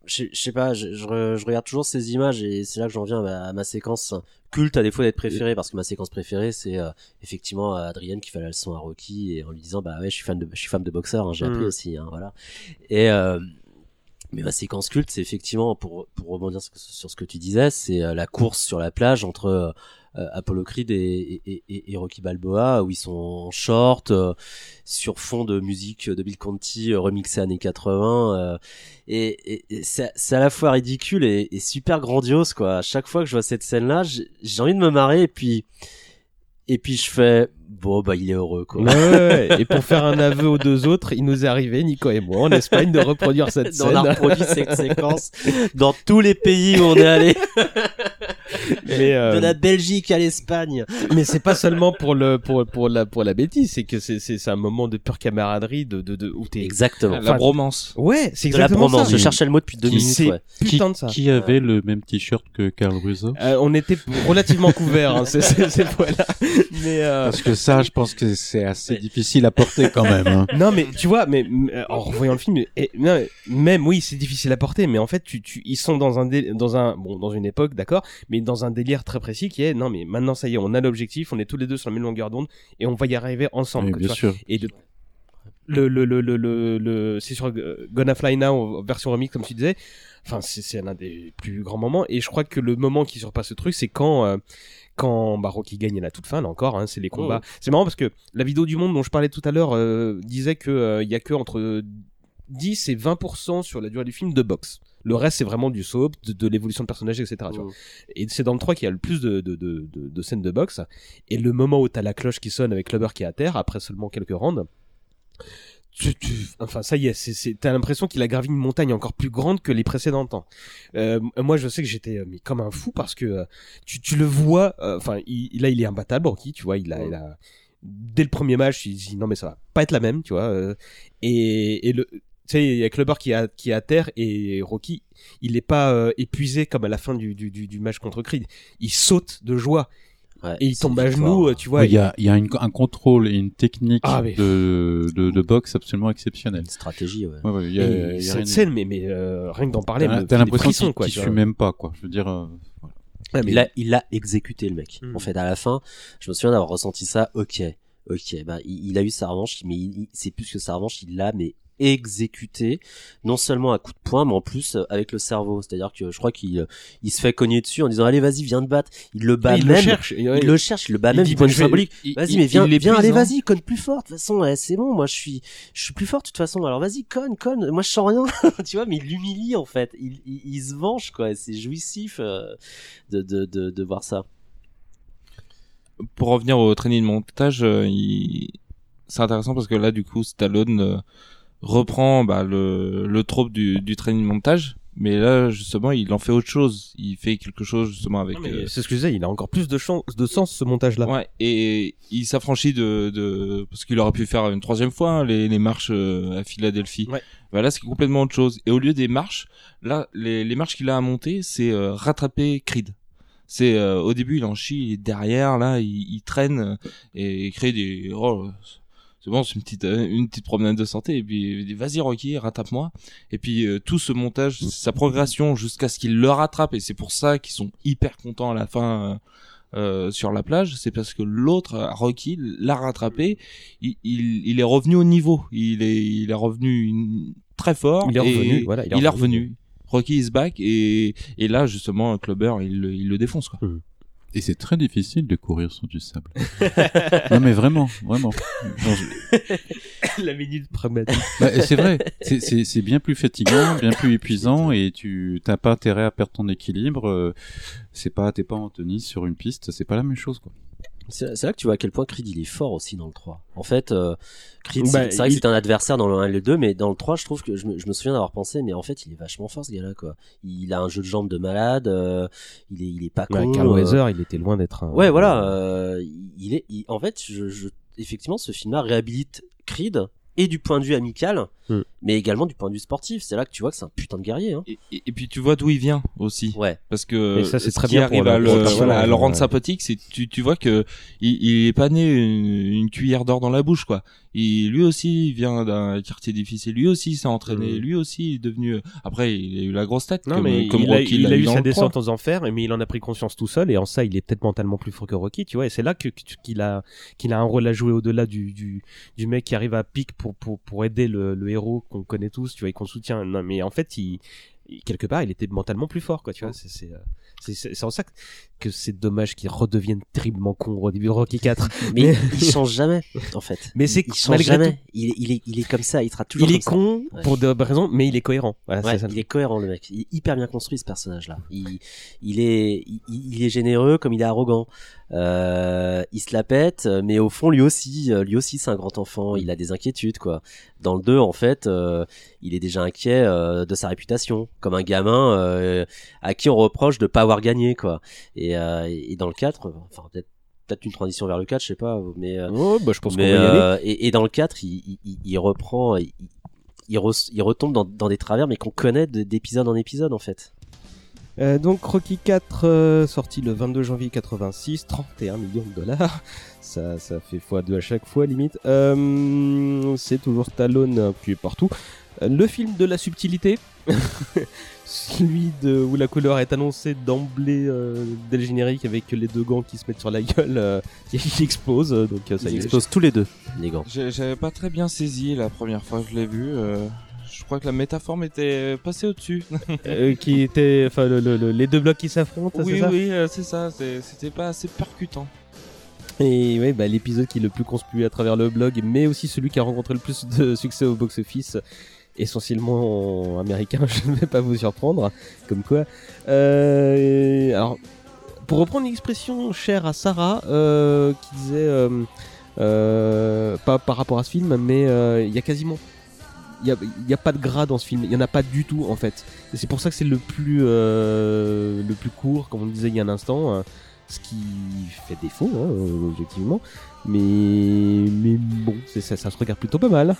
je je sais pas. Je, je je regarde toujours ces images et c'est là que j'en viens à ma, à ma séquence culte à défaut d'être préférée parce que ma séquence préférée c'est euh, effectivement Adrienne qui fait la leçon à Rocky et en lui disant bah ouais je suis fan de je suis fan de boxeur hein, j'ai appris Mm. aussi hein, voilà et euh, mais ma séquence culte, c'est effectivement, pour, pour rebondir sur, sur ce que tu disais, c'est euh, la course sur la plage entre euh, Apollo Creed et, et, et, et Rocky Balboa, où ils sont en short, euh, sur fond de musique de Bill Conti euh, remixée années 80. euh, et et, et c'est à la fois ridicule et, et super grandiose, quoi. À chaque fois que je vois cette scène-là, j'ai j'ai envie de me marrer, et puis, et puis je fais, bon, bah, il est heureux, quoi. Ouais, ouais, ouais. Et pour faire un aveu aux deux autres, il nous est arrivé, Nico et moi, en Espagne, de reproduire cette on scène. a reproduit cette séquence dans tous les pays où on est allé. Mais, euh, De la Belgique à l'Espagne. mais c'est pas seulement pour le pour pour la pour la bêtise, c'est que c'est c'est c'est un moment de pure camaraderie, de de, de où t'es. Exactement. La bromance. Ouais, c'est De la exactement bromance. ça. Je cherchais le mot depuis deux Qui- minutes. Ouais. putain de ça. Qui avait le même t-shirt que Carl Russo Euh, on était relativement couverts, hein, c'est c'est ces fois-là. Mais euh, Parce que ça, je pense que c'est assez difficile à porter quand même. hein. non, mais tu vois, mais mais, en revoyant le film, et, non, même oui, c'est difficile à porter, mais en fait, tu, tu, ils sont dans un dé- dans un bon dans une époque, d'accord, mais dans un délire très précis qui est non, mais maintenant ça y est, on a l'objectif, on est tous les deux sur la même longueur d'onde et on va y arriver ensemble. Oui, quoi, bien sûr. Et de le le le le le, le- c'est sur euh, Gonna Fly Now version remix comme tu disais. Enfin, c'est l'un des plus grands moments et je crois que le moment qui surpasse ce truc, c'est quand euh, quand bah, Rocky gagne à la toute fin, là encore, hein, c'est les combats. C'est marrant parce que la vidéo du monde dont je parlais tout à l'heure euh, disait que euh, il y a que entre 10 et 20% sur la durée du film de boxe. Le reste, c'est vraiment du soap, de, de l'évolution de personnages, etc. tu vois. Mm. Et c'est dans le 3 qu'il y a le plus de, de, de, de, de scènes de boxe. Et le moment où t'as la cloche qui sonne avec Clubber qui est à terre, après seulement quelques rounds, tu, tu, enfin ça y est, c'est, c'est, t'as l'impression qu'il a gravi une montagne encore plus grande que les précédents temps. Euh, moi je sais que j'étais euh, mais comme un fou parce que euh, tu, tu le vois, euh, enfin il, là il est imbattable Rocky, tu vois, il a, il a dès le premier match il dit non mais ça va pas être la même, tu vois, euh, et, et le sais, il y a Clubber qui est à, qui est à terre et Rocky, il est pas euh, épuisé comme à la fin du, du, du, du match contre Creed. Il saute de joie. Ouais, et il tombe à genoux, tu vois. il y a, il y a une- un contrôle et une technique Ah, mais- de, de, de boxe absolument exceptionnelle. Une stratégie, ouais. Ouais, y a- Et y a rien cette scène, mais, mais euh, rien que d'en parler, T'as l'impression qu'il tu suit même pas, quoi. Je veux dire, euh. Ouais, mais- Il l'a il l'a exécuté le mec. Mm. En fait, à la fin, je me souviens d'avoir ressenti ça. Ok, ok, bah il, il a eu sa revanche, mais il- il- c'est plus que sa revanche, il l'a mais exécuté non seulement à coup de poing mais en plus euh, avec le cerveau c'est à dire que je crois qu'il euh, il se fait cogner dessus en disant allez vas-y viens te battre il le bat il même le cherche. il le cherche il le bat il même dit, du point de vue symbolique Vas-y, mais viens, viens, allez, hein. vas-y, conne plus fort. De toute façon, ouais, c'est bon, moi je suis, je suis plus fort de toute façon. Alors vas-y, conne, conne. Moi je sens rien, tu vois. Mais il l'humilie en fait. Il, il, il se venge quoi. C'est jouissif euh, de, de, de, de voir ça. pour revenir au training de montage, euh, il... c'est intéressant parce que là, du coup, Stallone euh, reprend bah, le, le trope du, du training montage, mais là, justement, il en fait autre chose. Il fait quelque chose justement avec. Euh, C'est ce que je disais, il a encore plus de, chance, de sens ce montage-là. Ouais, et il s'affranchit de, de parce qu'il aurait pu faire une troisième fois hein, les, les marches euh, à Philadelphie. Ouais. Bah là, c'est complètement autre chose. Et au lieu des marches, là, les, les marches qu'il a à monter, c'est euh, rattraper Creed. C'est euh, au début, il en chie, il est derrière, là, il, il traîne euh, et Creed est oh, c'est bon, c'est une petite euh, une petite promenade de santé et puis il dit, vas-y Rocky, rattrape-moi. Et puis euh, tout ce montage, sa progression jusqu'à ce qu'il le rattrape et c'est pour ça qu'ils sont hyper contents à la fin. euh, euh, sur la plage, c'est parce que l'autre, Rocky, l'a rattrapé. Il, il, il est revenu au niveau. Il est, il est revenu une- très fort. Il est et revenu, voilà, il est il est revenu. revenu. Rocky is back et, et là justement Clubber il, le- il le défonce quoi. Et c'est très difficile de courir sur du sable. non mais vraiment, vraiment. Je- la minute pragmatique. Bah, c'est vrai, c'est- bien plus fatigant, bien plus épuisant, et tu t'as pas intérêt à perdre ton équilibre. euh, c'est pas, t'es pas en tennis sur une piste, c'est pas la même chose quoi. C'est c'est là que tu vois à quel point Creed il est fort aussi dans le 3. En fait, euh, Creed, Bah, c'est c'est vrai il- que c'était un adversaire dans le 1 et le 2, mais dans le 3, je trouve que je me, je me souviens d'avoir pensé, mais en fait, il est vachement fort ce gars-là, quoi. Il a un jeu de jambes de malade, euh, il est, il est pas con. Ouais, Carl euh, Weather, il était loin d'être un. Ouais, voilà. euh, il est, il- en fait, je, je- effectivement, ce film-là réhabilite Creed et du point de vue amical, Hmm. mais également du point de vue sportif. C'est là que tu vois que c'est un putain de guerrier. Hein. Et, et- et puis tu vois d'où il vient aussi. Ouais. Parce que Et ça, c'est ce très qui bien pour arrive le- à le, pour voilà, à le rendre ouais. sympathique, c'est tu, tu vois que il, il est pas né une, une cuillère d'or dans la bouche quoi. Il, lui aussi il vient d'un quartier difficile, lui aussi il s'est entraîné, Mhm. lui aussi il est devenu. Après il a eu la grosse tête Non, comme, mais comme il, a, il eu sa descente 3. aux enfers, mais il en a pris conscience tout seul, et en ça, il est peut-être mentalement plus fort que Rocky, tu vois, et c'est là que que- qu'il a, qu'il a un rôle à jouer au-delà du, du, du mec qui arrive à pic pour, pour, pour aider le, le héros qu'on connaît tous, tu vois, et qu'on soutient. Non, mais en fait, il, quelque part, il était mentalement plus fort, quoi, tu vois, euh, c'est en ça que, que c'est dommage qu'il redevienne terriblement con au début de Rocky 4. Mais il change jamais, en fait. Mais c'est il, il change jamais. tout- Il, est- il est, il est comme ça. Il sera toujours. Il est ça. con pour de raisons, mais il est cohérent. Voilà, Ouais, c'est ça. il est cohérent le mec. Il est hyper bien construit ce personnage-là. Il, il est, il, il est généreux comme il est arrogant. Euh, il se la pète, mais au fond lui aussi, lui aussi c'est un grand enfant. Il a des inquiétudes quoi. Dans le 2 en fait, euh, il est déjà inquiet euh, de sa réputation, comme un gamin à qui on reproche de pas avoir gagné quoi. Et, euh, et dans le 4, enfin peut-être peut-être une transition vers le 4, je sais pas, mais euh, Oh, bah, je pense qu'on va mais y aller. euh, et, et dans le 4, il, il, il- il reprend, il, il, re- il retombe dans, dans des travers, mais qu'on connaît de- d'épisode en épisode en fait. Euh, donc Rocky 4 euh, sorti le 22 janvier 86, 31 millions de dollars. Ça, ça fait x2 à chaque fois limite. Euh, c'est toujours qui est partout. Le film de la subtilité, celui de, où la couleur est annoncée d'emblée euh, dès le générique avec les deux gants qui se mettent sur la gueule, euh, qui explosent. euh, Donc euh, ça Ils est. explosent tous les deux, les gants. J'avais pas très bien saisi la première fois que je l'ai vu. euh, je crois que la métaphore m'était passée au-dessus. Euh, qui était, enfin le- le- le- les deux blocs qui s'affrontent. c'est oui, ça? oui, euh, c'est ça. C'était pas assez percutant. Et ouais, bah, l'épisode qui est le plus conspué à travers le blog, mais aussi celui qui a rencontré le plus de succès au box-office, essentiellement américain, je ne vais pas vous surprendre, comme quoi. Euh, alors, pour reprendre une expression chère à Sarah, euh, qui disait, euh, pas par rapport à ce film, mais il y a quasiment... Il n'y a, pas de gras dans ce film, il n'y en a pas du tout en fait. Et c'est pour ça que c'est le plus le plus court, comme on disait il y a un instant, euh, ce qui fait défaut, hein, objectivement. Mais, mais bon, ça, ça se regarde plutôt pas mal.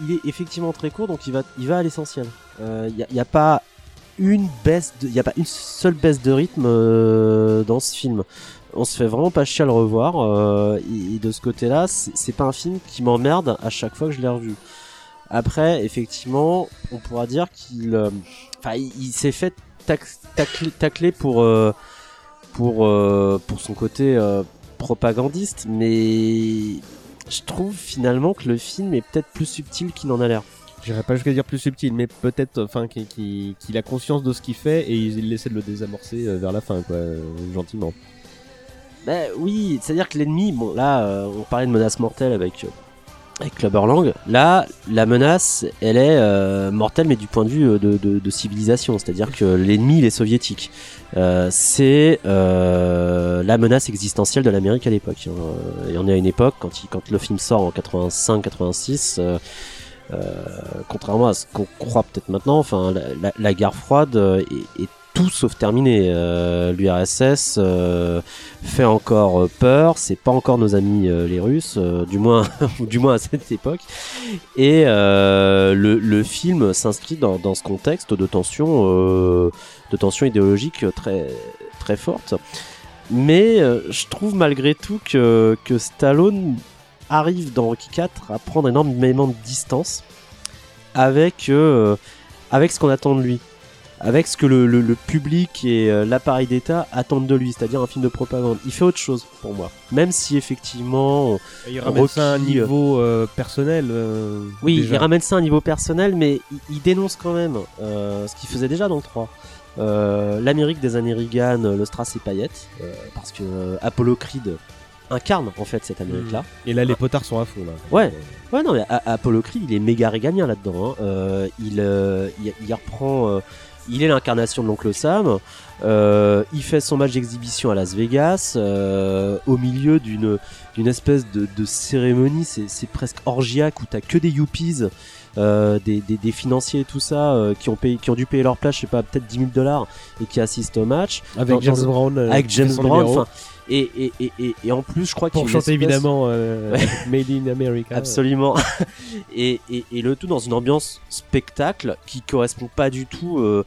Il, est effectivement très court, donc il va, il va à l'essentiel. Il n'y a, pas une baisse, il y a pas une seule baisse de rythme euh, dans ce film. On se fait vraiment pas chier à le revoir. euh, et, de ce côté-là, c'est pas un film qui m'emmerde à chaque fois que je l'ai revu. Après, effectivement, on pourra dire qu'il, euh, enfin, il, s'est fait tac- tacler, tacler pour euh, pour euh, pour son côté euh, propagandiste, mais je trouve finalement que le film est peut-être plus subtil qu'il en a l'air. J'irais pas jusqu'à dire plus subtil, mais peut-être, enfin, qu'il a conscience de ce qu'il fait et il, essaie de le désamorcer euh, vers la fin, quoi, euh, gentiment. Ben oui, c'est-à-dire que l'ennemi, bon là, euh, on parlait de menace mortelle avec euh, avec Clubberlang. Là, la menace, elle est euh, mortelle, mais du point de vue euh, de, de, de civilisation. C'est-à-dire que l'ennemi, il est soviétique. Euh, c'est euh, la menace existentielle de l'Amérique à l'époque. hein. Et on est à une époque, quand, il, quand le film sort en 85-86, euh, euh, contrairement à ce qu'on croit peut-être maintenant, enfin, la, la- la guerre froide euh, est, est tout sauf terminée. Euh, L'URSS euh, fait encore euh, peur, c'est pas encore nos amis les Russes, du moins, du moins à cette époque. Et le, film s'inscrit dans, ce contexte de tension, de tension idéologique très très forte. Mais je trouve malgré tout que, que Stallone arrive dans Rocky 4 à prendre énormément de distance avec, avec ce qu'on attend de lui. Avec ce que le, le- le public et euh, l'appareil d'État attendent de lui, c'est-à-dire un film de propagande. Il fait autre chose pour moi. Même si effectivement. Il ramène ça à un niveau euh, personnel. euh, oui, déjà. il ramène ça à un niveau personnel, mais il, il dénonce quand même euh, ce qu'il faisait déjà dans le 3. Euh, L'Amérique des années Reagan, le Strass et euh, parce que Apollo Creed incarne en fait cette Amérique-là. Et là, les potards sont à fond, là. Ouais, ouais, non, mais Apollo Creed, il est méga réganien là-dedans. hein. Il, il, il reprend. Il est l'incarnation de l'oncle Sam. Euh, il fait son match d'exhibition à Las Vegas, euh, au milieu d'une d'une espèce de, de cérémonie. C'est presque orgiaque où t'as que des yuppies. euh, des, des, des financiers et tout ça qui ont payé qui ont dû payer leur place je sais pas peut-être 10 000 dollars et qui assistent au match Avec Dans- James dans- Brown. avec James Brown et, et, et, et, en plus je crois qu'il Pour chanter espèce- évidemment euh. Made in America. Absolument. et, et, et le tout dans une ambiance spectacle qui correspond pas du tout euh,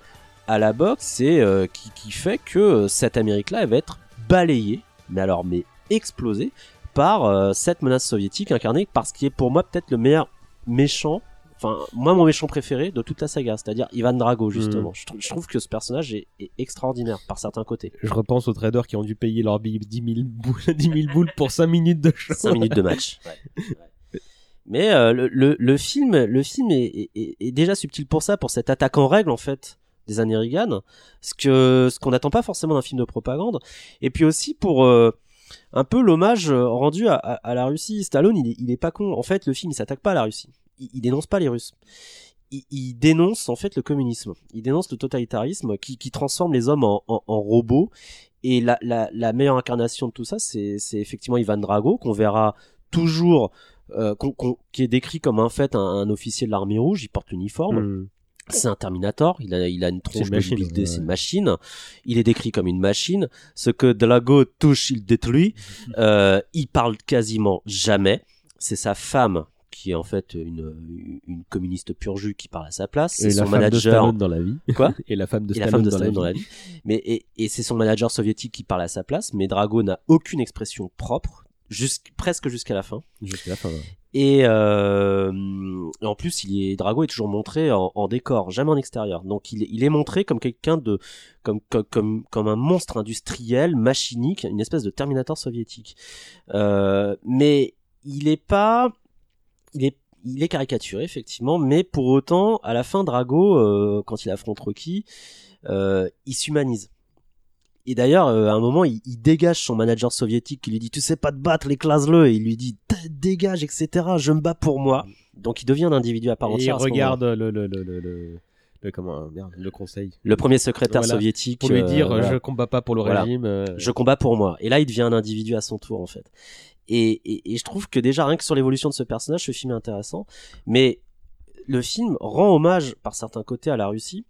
à la boxe et euh, qui, qui fait que euh, cette Amérique-là, elle va être balayée, mais alors, mais explosée par euh, cette menace soviétique incarnée par ce qui est pour moi peut-être le meilleur méchant. Enfin, moi, mon méchant préféré de toute la saga, c'est-à-dire Ivan Drago, justement. Mm. Je, trou- je trouve que ce personnage est, est extraordinaire par certains côtés. Je repense aux traders qui ont dû payer leur billet 10 000 boules, 10 000 boules pour 5 minutes de show. 5 minutes de match. Mais euh, le, le, le film, le film est, est- est- est déjà subtil pour ça, pour cette attaque en règle en fait des années Reagan, ce que ce qu'on n'attend pas forcément d'un film de propagande, et puis aussi pour euh, un peu l'hommage euh, rendu à, la Russie. Stallone, il est, pas con. En fait, le film il s'attaque pas à la Russie, il, il dénonce pas les Russes. Il, dénonce en fait le communisme. Il dénonce le totalitarisme qui, transforme les hommes en, robots. Et la, meilleure incarnation de tout ça, c'est effectivement Ivan Drago qu'on verra toujours euh, qui est décrit comme en fait un, officier de l'armée rouge, il porte l'uniforme. Mm. C'est un Terminator, il a, il a une tronche ouais, c'est une machine. Il est décrit comme une machine. Ce que Drago touche, il détruit. Euh, il parle quasiment jamais. C'est sa femme qui est en fait une, une communiste pur jus qui parle à sa place. Et C'est la son femme de manager. Stallone dans la vie. Quoi? Et la femme de la Stallone femme de dans Stallone dans la vie. vie. Mais et, et c'est son manager soviétique qui parle à sa place, mais Drago n'a aucune expression propre, jusqu'- presque jusqu'à la fin. Jusqu'à la fin. ouais. Et, euh, et en plus, il est Drago est toujours montré en, en décor, jamais en extérieur. Donc il, est- il est montré comme quelqu'un de comme, comme comme comme un monstre industriel, machinique, une espèce de Terminator soviétique. Euh, mais il est pas, il est il est caricaturé effectivement, mais pour autant, à la fin, Drago, euh, quand il affronte Rocky, euh, il s'humanise. Et d'ailleurs, euh, à un moment, il, il dégage son manager soviétique qui lui dit Tu sais pas te battre, éclase-le. Et il lui dit Dégage, etc. Je me bats pour moi. Donc il devient un individu à part Et il entière. à ce regarde le, le, le, le, comment, merde, le conseil. Le premier secrétaire Voilà. soviétique. Pour lui euh, dire, voilà. je combats pas pour le Voilà. régime. euh, je combats pour moi. Et là, il devient un individu à son tour, en fait. Et, et, et je trouve que déjà, rien que sur l'évolution de ce personnage, ce film est intéressant. Mais le film rend hommage, par certains côtés, à la Russie.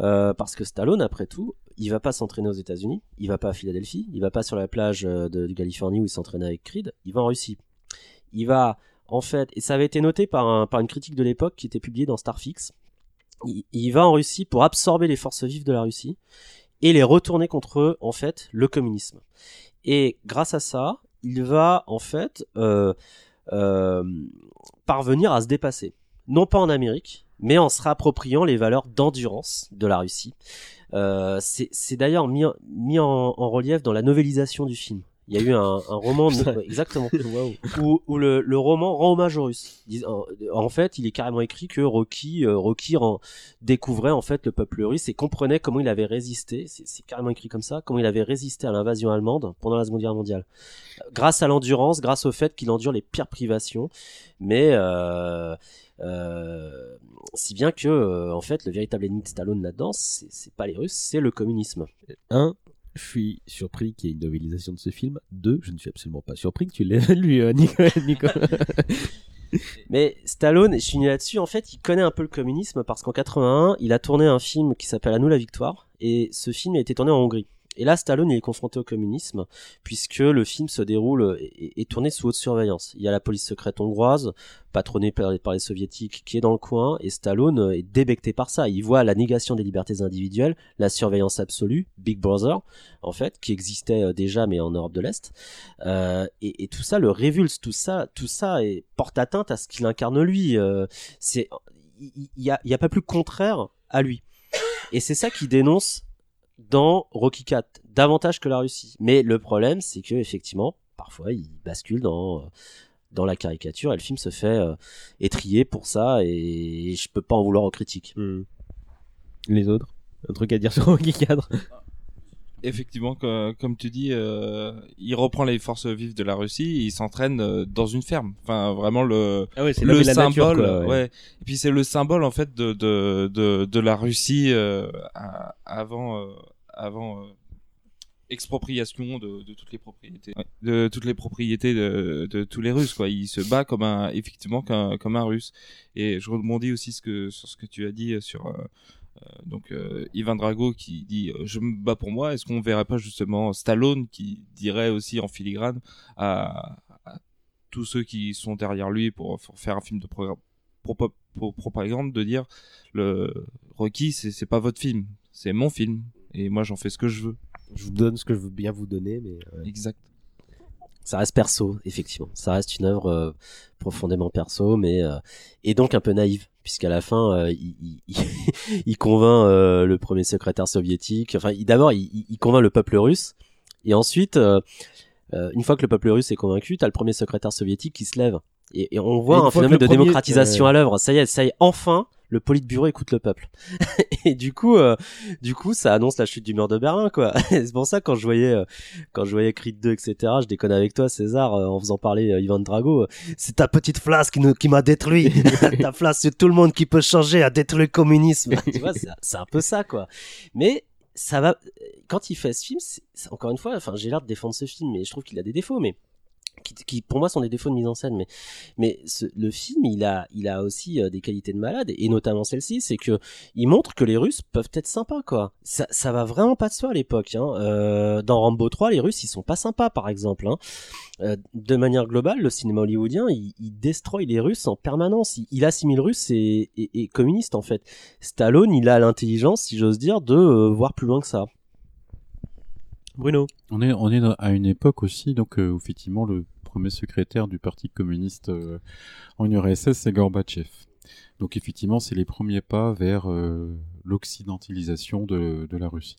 euh, parce que Stallone, après tout, il va pas s'entraîner aux États-Unis, il va pas à Philadelphie, il va pas sur la plage euh, de, Californie où il s'entraînait avec Creed, il va en Russie. Il va, en fait, et ça avait été noté par, un, par une critique de l'époque qui était publiée dans Starfix, il, il va en Russie pour absorber les forces vives de la Russie et les retourner contre en fait le communisme. Et grâce à ça, il va en fait euh, euh, parvenir à se dépasser, non pas en Amérique, mais en se réappropriant les valeurs d'endurance de la Russie. Euh, c'est d'ailleurs mis, en, en relief dans la novélisation du film. Il y a eu un, un roman, exactement, où, où le, le roman rend hommage aux Russes. En, en fait, il est carrément écrit que Rocky, euh, Rocky découvrait en fait le peuple russe et comprenait comment il avait résisté. C'est carrément écrit comme ça, comment il avait résisté à l'invasion allemande pendant la Seconde Guerre mondiale, grâce à l'endurance, grâce au fait qu'il endure les pires privations, mais euh, euh, si bien que en fait le véritable ennemi de Stallone là-dedans, c'est pas les Russes, c'est le communisme. Un, je suis surpris qu'il y ait une novélisation de ce film. Deux, je ne suis absolument pas surpris que tu l'aies lu, euh. Nicolas. Mais Stallone, je né là-dessus, en fait, il connaît un peu le communisme parce qu'en 81, il a tourné un film qui s'appelle À nous la victoire, et ce film a été tourné en Hongrie. Et là, Stallone est confronté au communisme, puisque le film se déroule et est tourné sous haute surveillance. Il y a la police secrète hongroise, patronnée par, les soviétiques, qui est dans le coin, et Stallone est débecté par ça. Il voit la négation des libertés individuelles, la surveillance absolue, Big Brother, en fait, qui existait euh, déjà, mais en Europe de l'Est. Euh, et, et tout ça le révulse, tout ça, tout ça est, porte atteinte à ce qu'il incarne lui. Euh, c'est, il y, y a, y a pas plus contraire à lui. Et c'est ça qu'il dénonce dans Rocky 4, davantage que la Russie. Mais le problème, c'est que effectivement, parfois, il bascule dans euh, dans la caricature et le film se fait euh, étrier pour ça et je peux pas en vouloir aux critiques. Hmm. Les autres? Un truc à dire sur Rocky 4 Effectivement, co- comme tu dis, euh, il reprend les forces vives de la Russie, et il s'entraîne euh, dans une ferme. Enfin, vraiment le Ah ouais, le nature, symbole, quoi, ouais. ouais. Et puis c'est le symbole en fait de de de, de la Russie euh, à- avant euh, avant expropriation de, de toutes les propriétés de toutes les propriétés de, de tous les Russes quoi. Il se bat comme un effectivement comme, comme un Russe. Et je rebondis aussi ce que sur ce que tu as dit sur donc euh, Ivan Drago qui dit euh, je me bats pour moi. Est-ce qu'on verrait pas justement Stallone qui dirait aussi en filigrane à, à tous ceux qui sont derrière lui pour, pour faire un film de pro, pro- pro- propagande de dire le Rocky c'est c'est pas votre film, c'est mon film et moi j'en fais ce que je veux. Je vous donne ce que je veux bien vous donner, mais. ouais. Exact. Ça reste perso, effectivement. Ça reste une œuvre euh, profondément perso, mais euh, et donc un peu naïve, puisqu'à la fin, euh, il, il, il- convainc euh, le premier secrétaire soviétique. Enfin, d'abord, il, il- convainc le peuple russe, et ensuite, euh, euh, une fois que le peuple russe est convaincu, t'as le premier secrétaire soviétique qui se lève, et, et on voit Et un phénomène de premier- démocratisation à l'œuvre. Ça y est, ça y est, enfin. Le politburo écoute le peuple. et du coup, euh, du coup, ça annonce la chute du mur de Berlin, quoi. c'est pour ça quand je voyais, euh, quand je voyais Creed 2, etc. Je déconne avec toi, César, euh, en faisant parler euh, Ivan Drago. euh, C'est ta petite flasque qui, nous- qui m'a détruit. ta flasque, c'est tout le monde qui peut changer, a détruit le communisme. tu vois, c'est un peu ça, quoi. Mais ça va. Quand il fait ce film, encore une fois, enfin, j'ai l'air de défendre ce film, mais je trouve qu'il a des défauts, mais qui, qui, pour moi sont des défauts de mise en scène mais mais ce- le film il a il a aussi euh, des qualités de malade et notamment celle-ci c'est que il montre que les Russes peuvent être sympas quoi ça ça va vraiment pas de soi à l'époque hein. Euh, dans Rambo 3 les Russes ils sont pas sympas par exemple hein. Euh, de manière globale le cinéma hollywoodien il, il destroy les Russes en permanence il, il assimile Russes et, et, et communistes en fait Stallone il a l'intelligence si j'ose dire de euh, voir plus loin que ça Bruno. On est, on est à une époque aussi, donc euh, où effectivement le premier secrétaire du Parti communiste euh, en URSS, c'est Gorbatchev. Donc effectivement, c'est les premiers pas vers euh, l'occidentalisation de, de la Russie.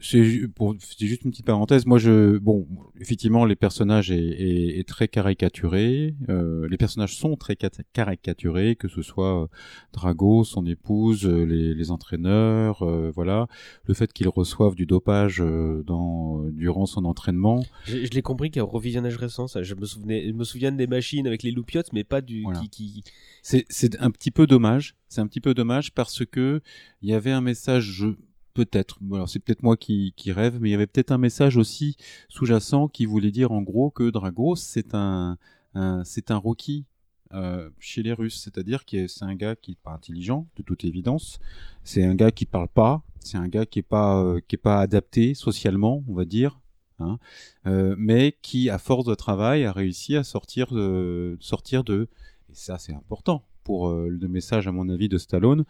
C'est juste une petite parenthèse. Moi, je, bon, effectivement, les personnages est, est, est très caricaturé. Euh, les personnages sont très cat- caricaturés, que ce soit euh, Drago, son épouse, euh, les, les entraîneurs, euh, voilà, le fait qu'ils reçoivent du dopage dans, durant son entraînement. Je, je l'ai compris qu'à revisionnage récent, ça, je me souvenais, je me souviens des machines avec les loupiottes, mais pas du Voilà. qui, qui. C'est, c'est un petit peu dommage. C'est un petit peu dommage parce que il y avait un message, je, peut-être, alors c'est peut-être moi qui, rêve, mais il y avait peut-être un message aussi sous-jacent qui voulait dire en gros que Drago c'est un, un c'est un Rocky euh, chez les Russes, c'est-à-dire que c'est un gars qui est pas intelligent de toute évidence, c'est un gars qui parle pas, c'est un gars qui est pas euh, qui est pas adapté socialement, on va dire. Hein, euh, mais qui, à force de travail, a réussi à sortir de, sortir de, et ça c'est important pour le message à mon avis de Stallone,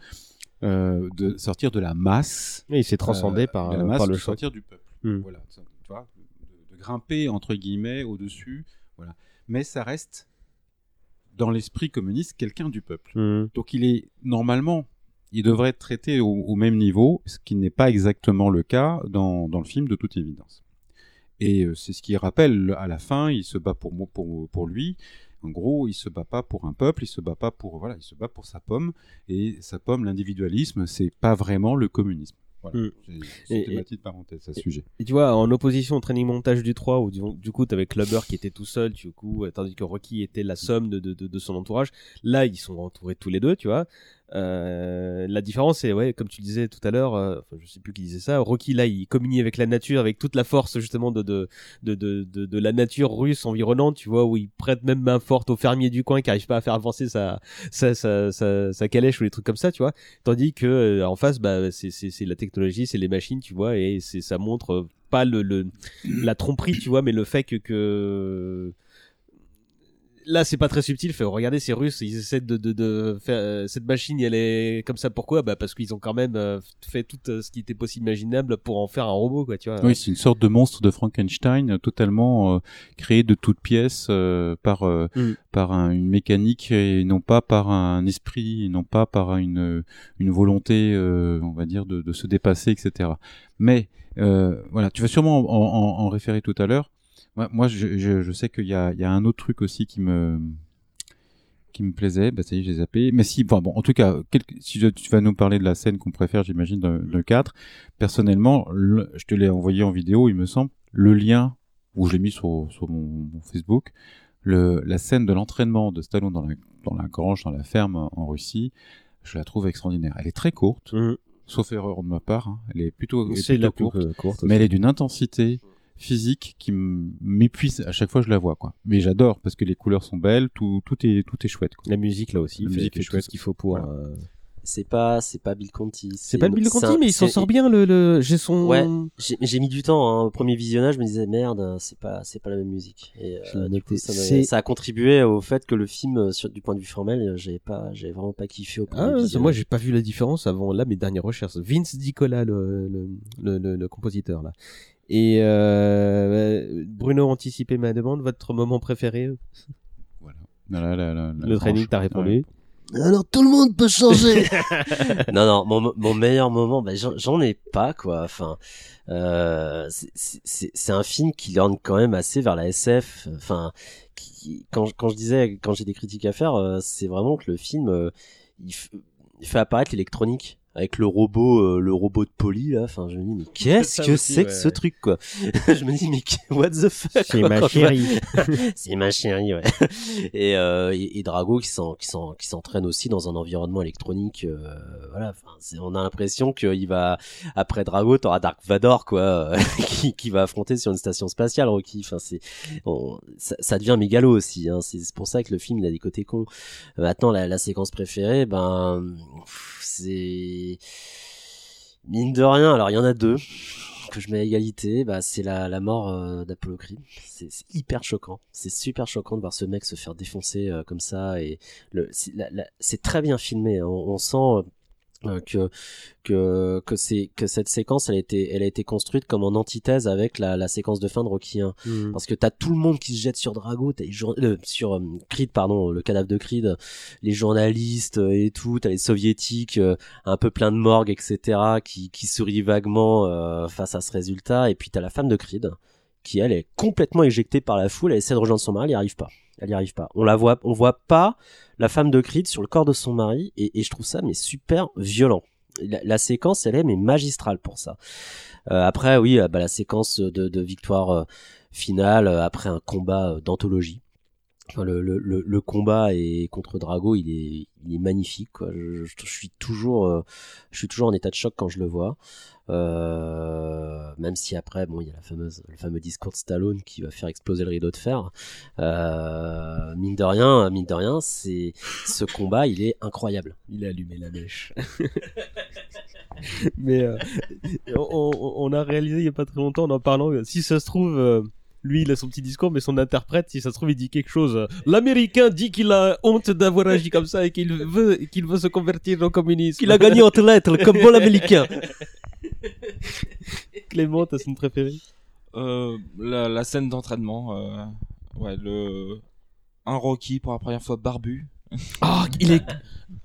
euh, de sortir de la masse. Et il s'est transcendé par, de la euh, masse, par le de sortir du peuple. Mm. Voilà, tu vois, de, de grimper entre guillemets au-dessus. Voilà. Mais ça reste dans l'esprit communiste quelqu'un du peuple. Mm. Donc il est normalement, il devrait être traité au, au même niveau, ce qui n'est pas exactement le cas dans, dans le film de toute évidence. Et euh, c'est ce qui rappelle à la fin, il se bat pour moi, pour, pour lui. En gros, il se bat pas pour un peuple, il se bat pas pour voilà, il se bat pour sa pomme. Et sa pomme, l'individualisme, c'est pas vraiment le communisme. Voilà. Mm. C'était ma petite parenthèse à ce sujet. Et tu vois, en opposition au training montage du 3, où du, du coup, t'avais Clubber qui était tout seul, du coup, euh, tandis que Rocky était la somme de, de, de, de son entourage. Là, ils sont entourés tous les deux, tu vois. Euh, la différence, c'est, ouais, comme tu disais tout à l'heure, euh, enfin, je sais plus qui disait ça, Rocky, là, il communie avec la nature, avec toute la force, justement, de, de, de, de, de, la nature russe environnante, tu vois, où il prête même main forte au fermier du coin qui arrive pas à faire avancer sa, sa, sa, sa, calèche ou des trucs comme ça, tu vois. Tandis que, euh, en face, bah, c'est, la technologie, c'est les machines, tu vois, et ça montre euh, pas le, le, la tromperie, tu vois, mais le fait que, que là c'est pas très subtil fait regardez ces russes ils essaient de, de, de faire euh, cette machine elle est comme ça pourquoi? Bah parce qu'ils ont quand même euh, fait tout euh, ce qui était possible imaginable pour en faire un robot quoi tu vois Oui, c'est une sorte de monstre de Frankenstein totalement créé de toutes pièces par Mm. par un- une mécanique et non pas par un esprit, et non pas par une une volonté, on va dire, de, de se dépasser, etc. Mais voilà, tu vas sûrement en, en- en référer tout à l'heure. Moi, moi, je, je, je sais qu'il y a, il y a un autre truc aussi qui me qui me plaisait, bah ça y est, j'ai zappé. Mais si, bon, en tout cas, quel- si je- tu vas nous parler de la scène qu'on préfère, j'imagine, dans le 4, personnellement, le- je te l'ai envoyé en vidéo, il me semble, le lien, où je l'ai mis sur, sur mon, mon Facebook, le, la scène de l'entraînement de Stallone dans la, dans la grange, dans la ferme en, Russie, je la trouve extraordinaire. Elle est très courte, Mhm. sauf erreur de ma part, hein. elle est plutôt, elle est courte, courte mais elle est d'une intensité physique qui m'épuise à chaque fois que je la vois, quoi. Mais j'adore, parce que les couleurs sont belles, tout, tout est, tout est chouette, quoi. la musique là aussi La musique est tout chouette. ce qu'il faut pour Voilà. euh, C'est pas, c'est pas Bill Conti. c'est pas Bill Conti mais il s'en sort bien le, le... j'ai son Ouais, j'ai mis du temps. Hein. Au premier visionnage, je me disais merde, c'est pas, c'est pas la même musique. Et euh, du coup, noté. ça, a contribué au fait que le film, euh, sur, du point de vue formel, j'ai pas, j'ai vraiment pas kiffé au premier Ah, moi j'ai pas vu la différence avant là mes dernières recherches. Vince Dicola le, le, le, le, le compositeur là. Et euh, Bruno a anticipé ma demande. Votre moment préféré Voilà. La- la- la- la Le training, t'as répondu. Alors tout le monde peut changer. non non, mon, mon meilleur moment, bah, j'en ai pas quoi. Enfin, euh, c'est- un film qui lorne quand même assez vers la SF. Enfin, qui, quand quand je disais quand j'ai des critiques à faire, euh, c'est vraiment que le film euh, il fait apparaître l'électronique avec le robot euh, le robot de Polly là. Enfin, je me dis mais qu'est-ce que c'est que ouais. ce truc quoi? Je me dis mais what the fuck C'est ma chérie. c'est ma chérie, ouais. Et, euh, et, et Drago qui s'en, qui s'en, qui s'entraîne aussi dans un environnement électronique. euh, voilà, enfin, c'est- on a l'impression qu'il va après Drago, t'auras Dark Vador, quoi, euh, qui, qui va affronter sur une station spatiale, Rocky. Enfin, c'est, on- ça, ça devient mégalo aussi. Hein. C'est, c'est pour ça que le film il a des côtés cons. Maintenant, la, la séquence préférée, ben, pff, mine de rien. Alors, il y en a deux que je mets à égalité, bah, c'est la, la mort euh, d'Apollo Creed. C'est hyper choquant. C'est super choquant de voir ce mec se faire défoncer euh, comme ça. Et c'est très bien filmé. On, on sent euh, que que que c'est que cette séquence, elle a été elle a été construite comme en antithèse avec la, la séquence de fin de Rocky 1 Mm. parce que t'as tout le monde qui se jette sur Drago, t'as euh, sur euh, Creed pardon, le cadavre de Creed, les journalistes euh, et tout, t'as les soviétiques euh, un peu plein de morgue etc qui qui sourient vaguement euh, face à ce résultat et puis t'as la femme de Creed qui elle est complètement éjectée par la foule, elle essaie de rejoindre son mari, elle y arrive pas. Elle y arrive pas. On la voit, pas la femme de Creed sur le corps de son mari et, je trouve ça mais super violent. La, séquence elle est mais magistrale pour ça. Euh, après oui, euh, bah, la séquence de, victoire euh, finale après un combat d'anthologie. Le, combat est contre Drago, il est, magnifique. Je, suis toujours, euh, je suis toujours en état de choc quand je le vois. Euh, même si après, bon, il y a le fameux discours de Stallone qui va faire exploser le rideau de fer. Euh, mine de rien, mine de rien, c'est ce combat, il est incroyable. Il a allumé la mèche. Mais on, on- a réalisé il y a pas très longtemps en en parlant. Si ça se trouve, lui, il a son petit discours, mais son interprète, si ça se trouve, il dit quelque chose. L'Américain dit qu'il a honte d'avoir agi comme ça et qu'il veut, qu'il veut se convertir au communisme. Qu'il a gagné entre lettres, comme bon américain. Clément, t'as scène préférée Euh, la, la scène d'entraînement, euh, ouais, le un Rocky pour la première fois barbu. Ah, il est,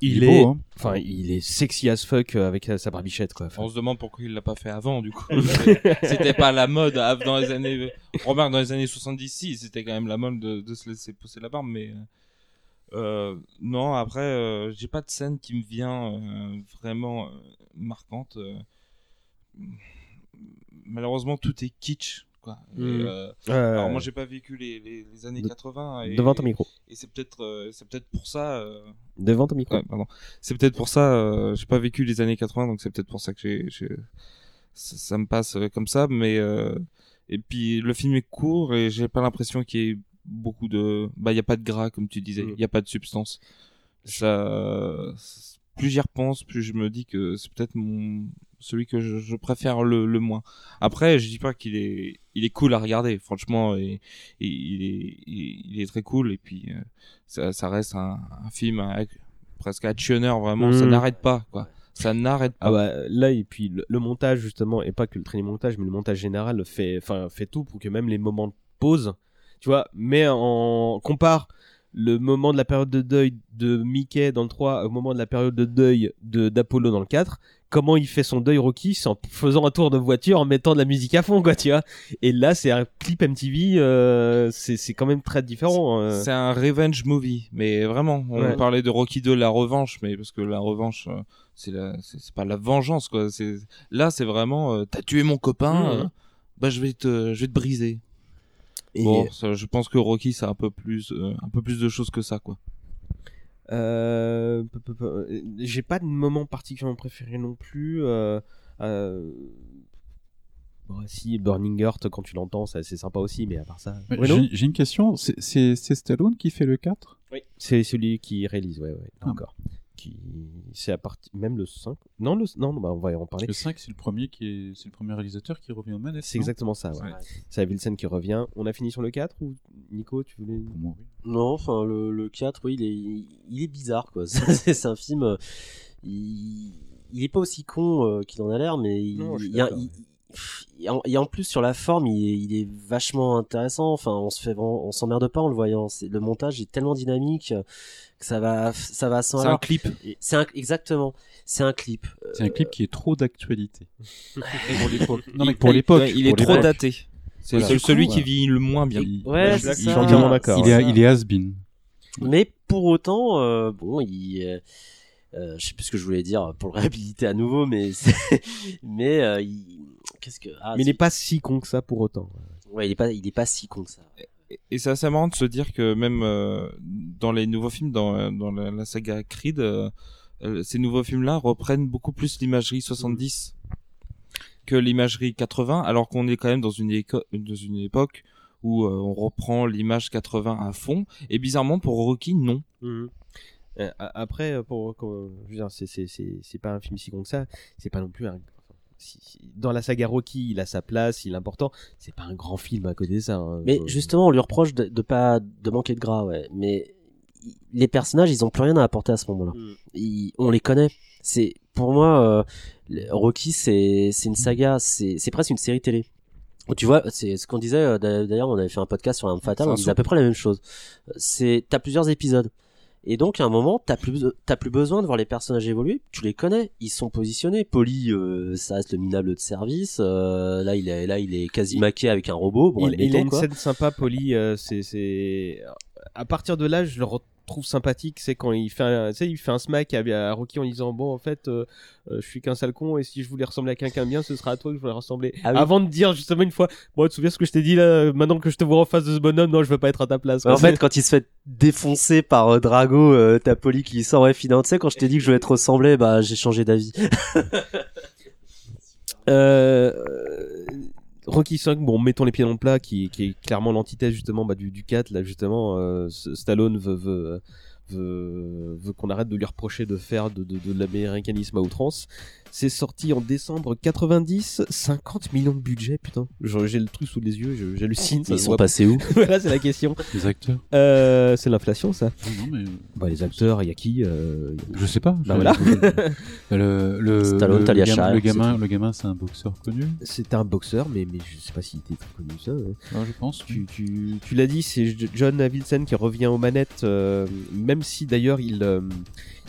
il, Il est beau, hein. enfin, il est sexy as fuck euh, avec euh, sa barbichette, quoi. Enfin, On se demande pourquoi il l'a pas fait avant, du coup. c'était pas la mode dans les années. Remarque, dans les années 70, si, c'était quand même la mode de, de se laisser pousser la barbe, mais. Euh, non, après, euh, j'ai pas de scène qui me vient euh, vraiment euh, marquante. euh. Malheureusement, tout est kitsch, quoi. Et, Mhm. euh, alors moi, j'ai pas vécu les, les, les années De- 80. Et, devant ton micro. Et c'est peut-être, euh, c'est peut-être pour ça. euh, Devant ton micro. Ouais, pardon. C'est peut-être pour ça, j'ai pas vécu les années 80, donc c'est peut-être pour ça que j'ai, j'ai- ça, ça me passe comme ça, mais et puis le film est court et j'ai pas l'impression qu'il y ait beaucoup de, bah il y a pas de gras comme tu disais, il Mm. y a pas de substance. Ça, plus j'y repense, plus je me dis que c'est peut-être mon celui que je, je préfère le, le moins. Après, je dis pas qu'il est, il est cool à regarder, franchement, et, et il est, il, il est très cool. Et puis, euh, ça, ça reste un, un film avec- presque actionneur, vraiment. Ça Mm. n'arrête pas, quoi. Ça n'arrête pas. Ah bah là et puis le, le montage justement et pas que le training montage mais le montage général fait fait tout pour que même les moments de pause tu vois mais en compare le moment de la période de deuil de Mickey dans le 3 au moment de la période de deuil de d'Apollo dans le 4 comment il fait son deuil Rocky c'est en faisant un tour de voiture en mettant de la musique à fond quoi tu vois et là c'est un clip MTV euh, c'est c'est quand même très différent euh. C'est un revenge movie, mais vraiment. On Ouais. parlait de Rocky 2, la revanche, mais parce que la revanche, euh, c'est la, c'est pas la vengeance, quoi. C'est là, c'est vraiment, euh, t'as tué mon copain, euh, bah je vais te, je vais te briser. Et- Bon, ça, je pense que Rocky, c'est un peu plus, euh, un peu plus de choses que ça, quoi. Euh, euh, J'ai pas de moment particulièrement préféré non plus. Euh, euh, bon, si Burning Heart, quand tu l'entends, c'est sympa aussi, mais à part ça. Ouais, J'ai une question. C'est- Stallone qui fait le 4 Oui. C'est celui qui réalise, ouais, ouais, Ah. encore. Qui... C'est à partir. Même le 5 Non, le... non, bah, on va en parler. Le 5, c'est le premier qui est, c'est le premier réalisateur qui revient aux manettes. C'est exactement ça, ouais. Ouais. C'est Wilson qui revient. On a fini sur le 4 ou Nico, tu voulais. Pour moi, oui. Non, enfin, le, le 4, oui, il est, il est bizarre, quoi. C'est un film. euh, Il, il est pas aussi con euh, qu'il en a l'air, mais il, Non, il y a- il- et en, et en plus, sur la forme, il est, il est vachement intéressant. Enfin, on se fait on s'emmerde pas en le voyant. Le montage est tellement dynamique que ça va, ça va sans C'est un clip. C'est un, exactement. C'est un clip. C'est un clip qui est trop d'actualité. pour l'époque. Non, mais pour l'époque. Ouais, il est trop daté. C'est Voilà. celui coup, qui vit le moins bien. Il- Ouais, c'est suis ça. d'accord. Il est, il est has-been. Mais pour autant, euh, bon, il, euh, euh, je sais plus ce que je voulais dire pour le réhabiliter à nouveau, mais mais euh, il, qu'est-ce que ah, mais il n'est pas si con que ça pour autant. ouais, il est pas, il est pas si con que ça. Et- c'est assez marrant de se dire que même euh, dans les nouveaux films, dans, dans la, saga Creed, euh, euh, ces nouveaux films-là reprennent beaucoup plus l'imagerie 70 que l'imagerie 80, alors qu'on est quand même dans une, dans une époque où on reprend l'image 80 à fond. Et bizarrement, pour Rocky, non. A- après, pour, c'est pas un film si con que ça. C'est pas non plus un. Enfin, si- si- dans la saga Rocky, il a sa place, il est important. C'est pas un grand film à côté de ça. hein. Mais Euh, justement, on lui reproche de, de pas de manquer de gras, ouais. Mais les personnages, ils ont plus rien à apporter à ce moment-là. Mm. On les connaît. C'est pour moi, euh, Rocky, c'est c'est une saga, c'est c'est presque une série télé. Tu vois, c'est ce qu'on disait. euh, d'a- D'ailleurs, on avait fait un podcast sur l'arme fatale. C'est On disait à peu près la même chose. C'est t'as plusieurs épisodes. Et donc, à un moment, t'as plus, t'as plus besoin de voir les personnages évoluer. Tu les connais, ils sont positionnés. Polly, euh, ça reste le minable de service. Euh, là, il est, là, il est quasi maqué avec un robot. Bon, il, il a une quoi. scène sympa, Polly. euh, c'est, c'est, à partir de là, je le retrouve sympathique. C'est quand il fait, un, tu sais, il fait un smack à, à Rocky en disant bon, en fait, euh, euh, je suis qu'un sale con et si je voulais ressembler à quelqu'un bien, ce sera à toi que je voulais ressembler. Ah oui. Avant de dire justement une fois, bon, tu te souviens ce que je t'ai dit là Maintenant que je te vois en face de ce bonhomme, non, je veux pas être à ta place. En fait, quand il se fait défoncer par euh, Drago, euh, t'as Polly qui sort, ouais, finalement, tu sais, quand je t'ai dit que je voulais être ressemblé, bah, j'ai changé d'avis. Euh, Rocky 5, bon, mettons les pieds dans le plat, qui, qui est clairement l'antithèse justement bah, du, du 4. Là, justement, euh, Stallone veut, veut, veut, veut qu'on arrête de lui reprocher de faire de, de, de l'américanisme à outrance. C'est sorti en décembre 90, 50 millions de budget, putain. J'ai le truc sous les yeux, j'hallucine. ça Ils sont passés où Voilà, c'est la question. Les acteurs Euh, c'est l'inflation, ça. Non, mais Bah, les acteurs, il y a qui euh, je sais pas. Bah voilà. le, le, Stallone, le, Talia Shire, le c'est gamin, le gamin, c'est un boxeur connu. C'était un boxeur, mais, mais je sais pas s'il était très connu, ça. Ah, je pense. Tu, tu, tu l'as dit, c'est John Avildsen qui revient aux manettes, euh, même si d'ailleurs il, euh,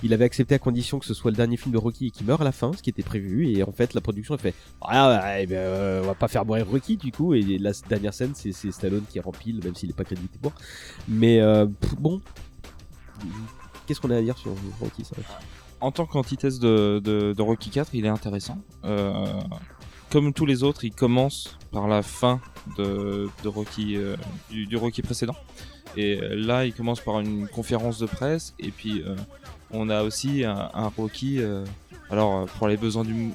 il avait accepté à condition que ce soit le dernier film de Rocky et qu'il meurt à la fin, ce qui était prévu. Et en fait, la production a fait Ah, euh, on va pas faire mourir Rocky du coup. Et la dernière scène, c'est Stallone qui rempile, même s'il est pas crédité pour. Mais euh, bon, qu'est-ce qu'on a à dire sur Rocky ça En tant qu'antithèse de, Rocky 4, il est intéressant. Euh, comme tous les autres, il commence par la fin de, Rocky, du, Rocky précédent. Et là, il commence par une conférence de presse. Et puis, on a aussi un, un Rocky. euh, alors, euh, pour les besoins du,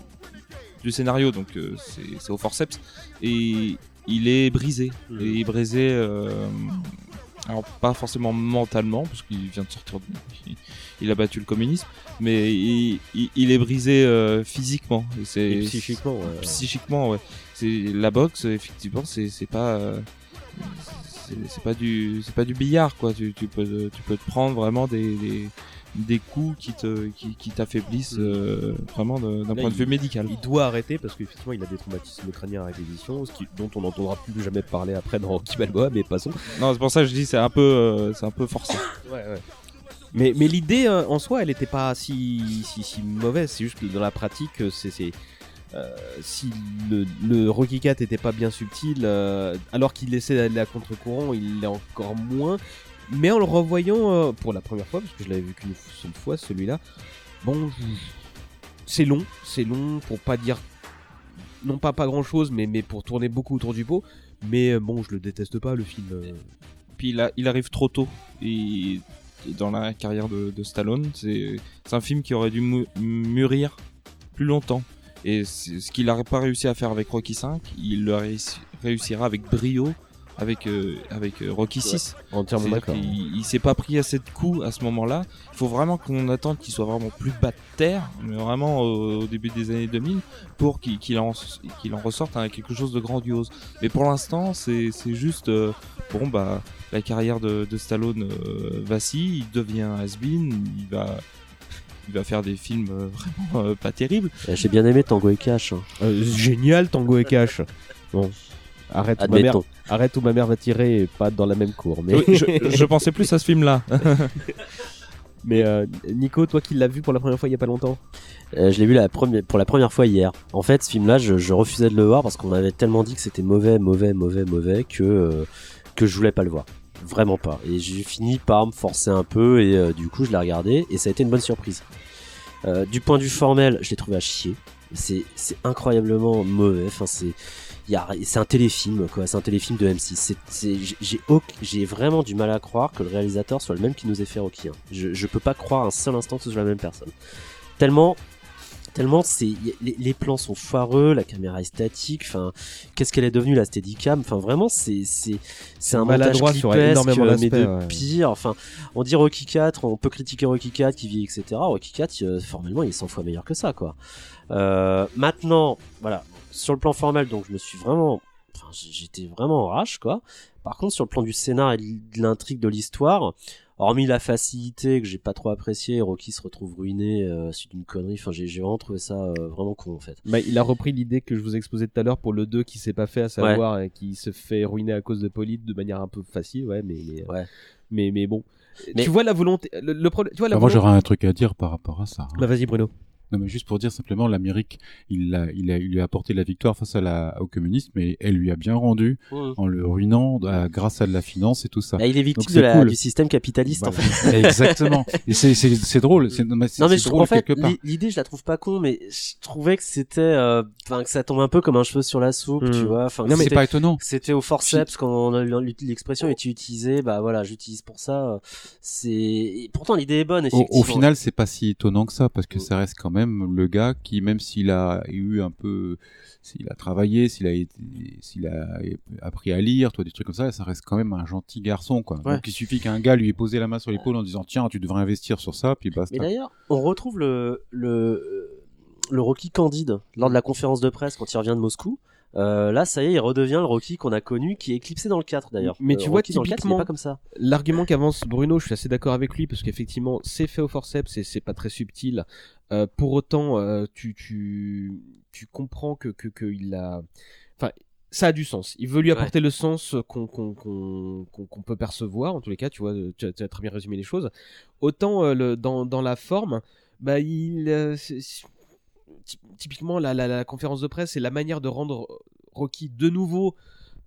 du scénario, donc euh, c'est au forceps. Et il est brisé. Et il est brisé. alors, pas forcément mentalement, parce qu'il vient de sortir. de- il, il a battu le communisme. Mais il, il- il est brisé physiquement. Et psychiquement, ouais. Psychiquement, ouais. C'est la boxe, effectivement, c'est pas. c'est c'est pas du c'est pas du billard quoi tu, tu peux tu peux te prendre vraiment des, des, des coups qui te qui, qui t'affaiblissent euh, vraiment d'un point de vue médical Il doit arrêter parce qu'effectivement il a des traumatismes crâniens à répétition, ce qui, dont on n'entendra plus jamais parler après dans Rocky Balboa, mais passons. non c'est pour ça que je dis c'est un peu euh, c'est un peu forcé Ouais, ouais. Mais, mais l'idée euh, en soi, elle était pas si, si, si mauvaise. C'est juste que dans la pratique, c'est. euh, si le, le Rocky 4 était pas bien subtil, euh, alors qu'il essaie d'aller à contre-courant, il l'est encore moins. Mais en le revoyant euh, pour la première fois, parce que je l'avais vu qu'une seule fois celui-là, bon, c'est long, c'est long pour pas dire. Non pas pas grand chose, mais, mais pour tourner beaucoup autour du pot. Mais euh, bon, je le déteste pas le film. euh. puis il, arrive trop tôt et, dans la carrière de, Stallone c'est un film qui aurait dû mûrir plus longtemps et ce qu'il n'aurait pas réussi à faire avec Rocky 5 il le réussi- réussira avec brio avec euh, avec euh, Rocky 6 Entièrement C'est-à-dire d'accord. qu'il- Il, s'est pas pris assez de coups à ce moment-là. Il faut vraiment qu'on attende qu'il soit vraiment plus bas de terre, mais vraiment au, au début des années 2000, pour qu'il en, ressorte quelque chose de grandiose. Mais pour l'instant, c'est c'est juste euh, bon bah la carrière de, de Stallone euh, vacille, il devient has-been, il va il va faire des films euh, vraiment euh, pas terribles. Euh, J'ai bien aimé Tango et Cash. hein. Euh, génial Tango et Cash. Bon, arrête où, ma mère, arrête où ma mère va tirer et pas dans la même cour. Mais, Oui, je, je pensais plus à ce film-là. mais euh, Nico, toi qui l'as vu pour la première fois il y a pas longtemps, Euh, je l'ai vu la première, pour la première fois hier. En fait, ce film-là, je, je refusais de le voir parce qu'on m'avait tellement dit que c'était mauvais, mauvais, mauvais, mauvais que euh, que je voulais pas le voir. Vraiment pas. Et j'ai fini par me forcer un peu et euh, du coup, je l'ai regardé et ça a été une bonne surprise. Euh, du point de vue formel, je l'ai trouvé à chier. C'est incroyablement mauvais. Enfin, c'est c'est un téléfilm quoi. C'est un téléfilm de M6. C'est- c'est- j'ai- vraiment du mal à croire que le réalisateur soit le même qui nous ait fait Rocky. hein. Je je peux pas croire un seul instant que ce soit la même personne. Tellement tellement c'est les, les plans sont foireux, la caméra est statique. Enfin, qu'est-ce qu'elle est devenue la Steadicam? Enfin, vraiment, c'est c'est c'est un montage clipesque, énormément euh, mais de ouais. pire. Enfin, on dit Rocky 4, on peut critiquer Rocky 4 qui vit, etc. Rocky 4, euh, formellement, il est 100 fois meilleur que ça, quoi. Euh, maintenant, voilà, sur le plan formel, donc je me suis vraiment, enfin, j'étais vraiment en rage, quoi. Par contre, sur le plan du scénar et de l'intrigue de l'histoire, hormis la facilité que j'ai pas trop apprécié, Rocky se retrouve ruiné euh, suite d'une connerie. Enfin, j'ai j'ai vraiment trouvé ça euh, vraiment con, en fait. bah, il a repris l'idée que je vous exposais tout à l'heure pour le 2 qui s'est pas fait, à savoir et qui se fait ruiner à cause de Polite de manière un peu facile, ouais, mais mais Ouais. mais, mais bon. Mais- Tu vois la volonté, le, le problème, tu vois la Bah, moi, j'aurais un truc à dire par rapport à ça. hein. Bah vas-y Bruno. Non, mais juste pour dire simplement, l'Amérique, il, a, il, a, il lui a apporté la victoire face à la, au communisme, mais elle lui a bien rendu en le ruinant à- grâce à de la finance et tout ça. Là, il est victime Donc, de la, cool. du système capitaliste, en Voilà. fait. Exactement. Et c'est, c'est, c'est drôle. Non, mais je trouve drôle en fait quelque part. l'i- l'idée je la trouve pas con mais je trouvais que c'était euh, enfin que ça tombe un peu comme un cheveu sur la soupe Hmm. tu vois enfin Non, mais c'est c'était- pas étonnant. c'était au forceps quand on a- l'expression est utilisée bah voilà j'utilise pour ça c'est et pourtant l'idée est bonne Au, effectivement au final, c'est pas si étonnant que ça, parce que ça reste quand même le gars qui, même s'il a eu un peu, s'il a travaillé, s'il a s'il a appris à lire, toi, des trucs comme ça, ça reste quand même un gentil garçon, quoi. Ouais. Donc, il suffit qu'un gars lui ait posé la main sur l'épaule en disant, tiens, tu devrais investir sur ça, puis basta. mais d'ailleurs on retrouve le le le Rocky candide lors de la conférence de presse quand il revient de Moscou. Euh, là, ça y est, il redevient le Rocky qu'on a connu, qui est éclipsé dans le 4 d'ailleurs. Mais Euh, tu vois, Rocky dans le 4, il est typiquement, pas comme ça. L'argument qu'avance Bruno, je suis assez d'accord avec lui parce qu'effectivement, c'est fait au forceps et c'est pas très subtil. Euh, pour autant, euh, tu, tu, tu comprends que, que, que il a, enfin, ça a du sens. Il veut lui apporter le sens qu'on peut percevoir, en tous les cas, tu vois, tu as, très bien résumé les choses. Autant euh, le, dans, dans la forme, bah, il, typiquement, la, conférence de presse et la manière de rendre Rocky de nouveau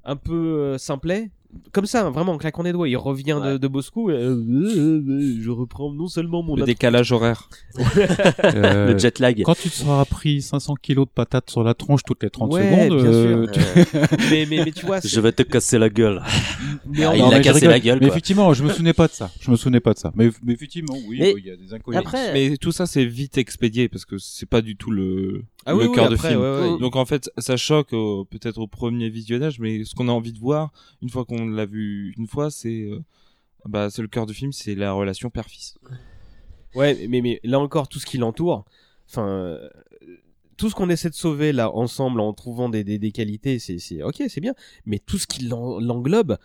un peu euh, simplet. Comme ça, vraiment, en claquant des doigts, il revient de, de Moscou. et, euh, euh, euh, je reprends non seulement mon Le décalage horaire. Euh, Le jet lag. Quand tu te seras pris 500 kilos de patates sur la tronche toutes les 30 Ouais, secondes, bien euh, sûr. tu- mais, mais, mais tu vois, Je vais te casser la gueule. Mais Ah, en- il Non, a cassé la gueule. Mais effectivement, je me souvenais pas de ça. Je me souvenais pas de ça. Mais, mais effectivement, oui, Mais euh, il y a des incohérences. Après, Mais tout ça, c'est vite expédié parce que c'est pas du tout le, Ah le oui, oui, cœur de après, film. ouais, ouais. Donc en fait, ça choque au- peut-être au premier visionnage, mais ce qu'on a envie de voir, une fois qu'on l'a vu une fois, c'est euh, bah, c'est le cœur du film, c'est la relation père-fils. Ouais, mais, mais là encore, tout ce qui l'entoure, enfin, euh, tout ce qu'on essaie de sauver là ensemble en trouvant des, des, des qualités, c'est, c'est ok, c'est bien. Mais tout ce qui l'en- l'englobe,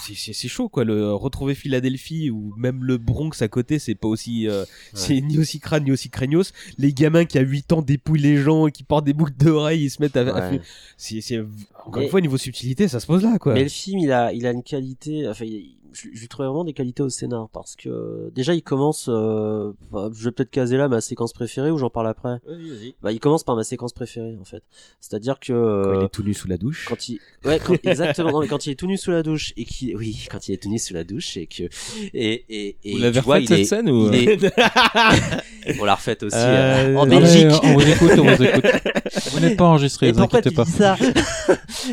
c'est, chaud quoi. Le retrouver Philadelphie ou même le Bronx à côté, c'est pas aussi, euh, c'est ni aussi crâne ni aussi craignos. Les gamins qui à 8 ans dépouillent les gens qui portent des boucles d'oreilles, ils se mettent à, Ouais. c'est, c'est encore une fois niveau subtilité, ça se pose là quoi. Mais le film, il a, il a une qualité. Enfin, il- je, je lui trouvais vraiment des qualités au scénar parce que euh, déjà, il commence. euh, enfin, je vais peut-être caser là ma séquence préférée ou j'en parle après? Vas-y, vas-y. Bah, il commence par ma séquence préférée en fait. C'est-à-dire que Quand il euh, est tout nu sous la douche. quand il, ouais, quand- exactement. Non, mais quand il est tout nu sous la douche et qui, oui, quand il est tout nu sous la douche et que et et et Vous l'avez refaite cette est- scène ou est- On l'a refait aussi Euh, euh, en Belgique. on vous écoute, on vous écoute. Vous n'êtes pas enregistré, vous inquiétez pas. dis ça?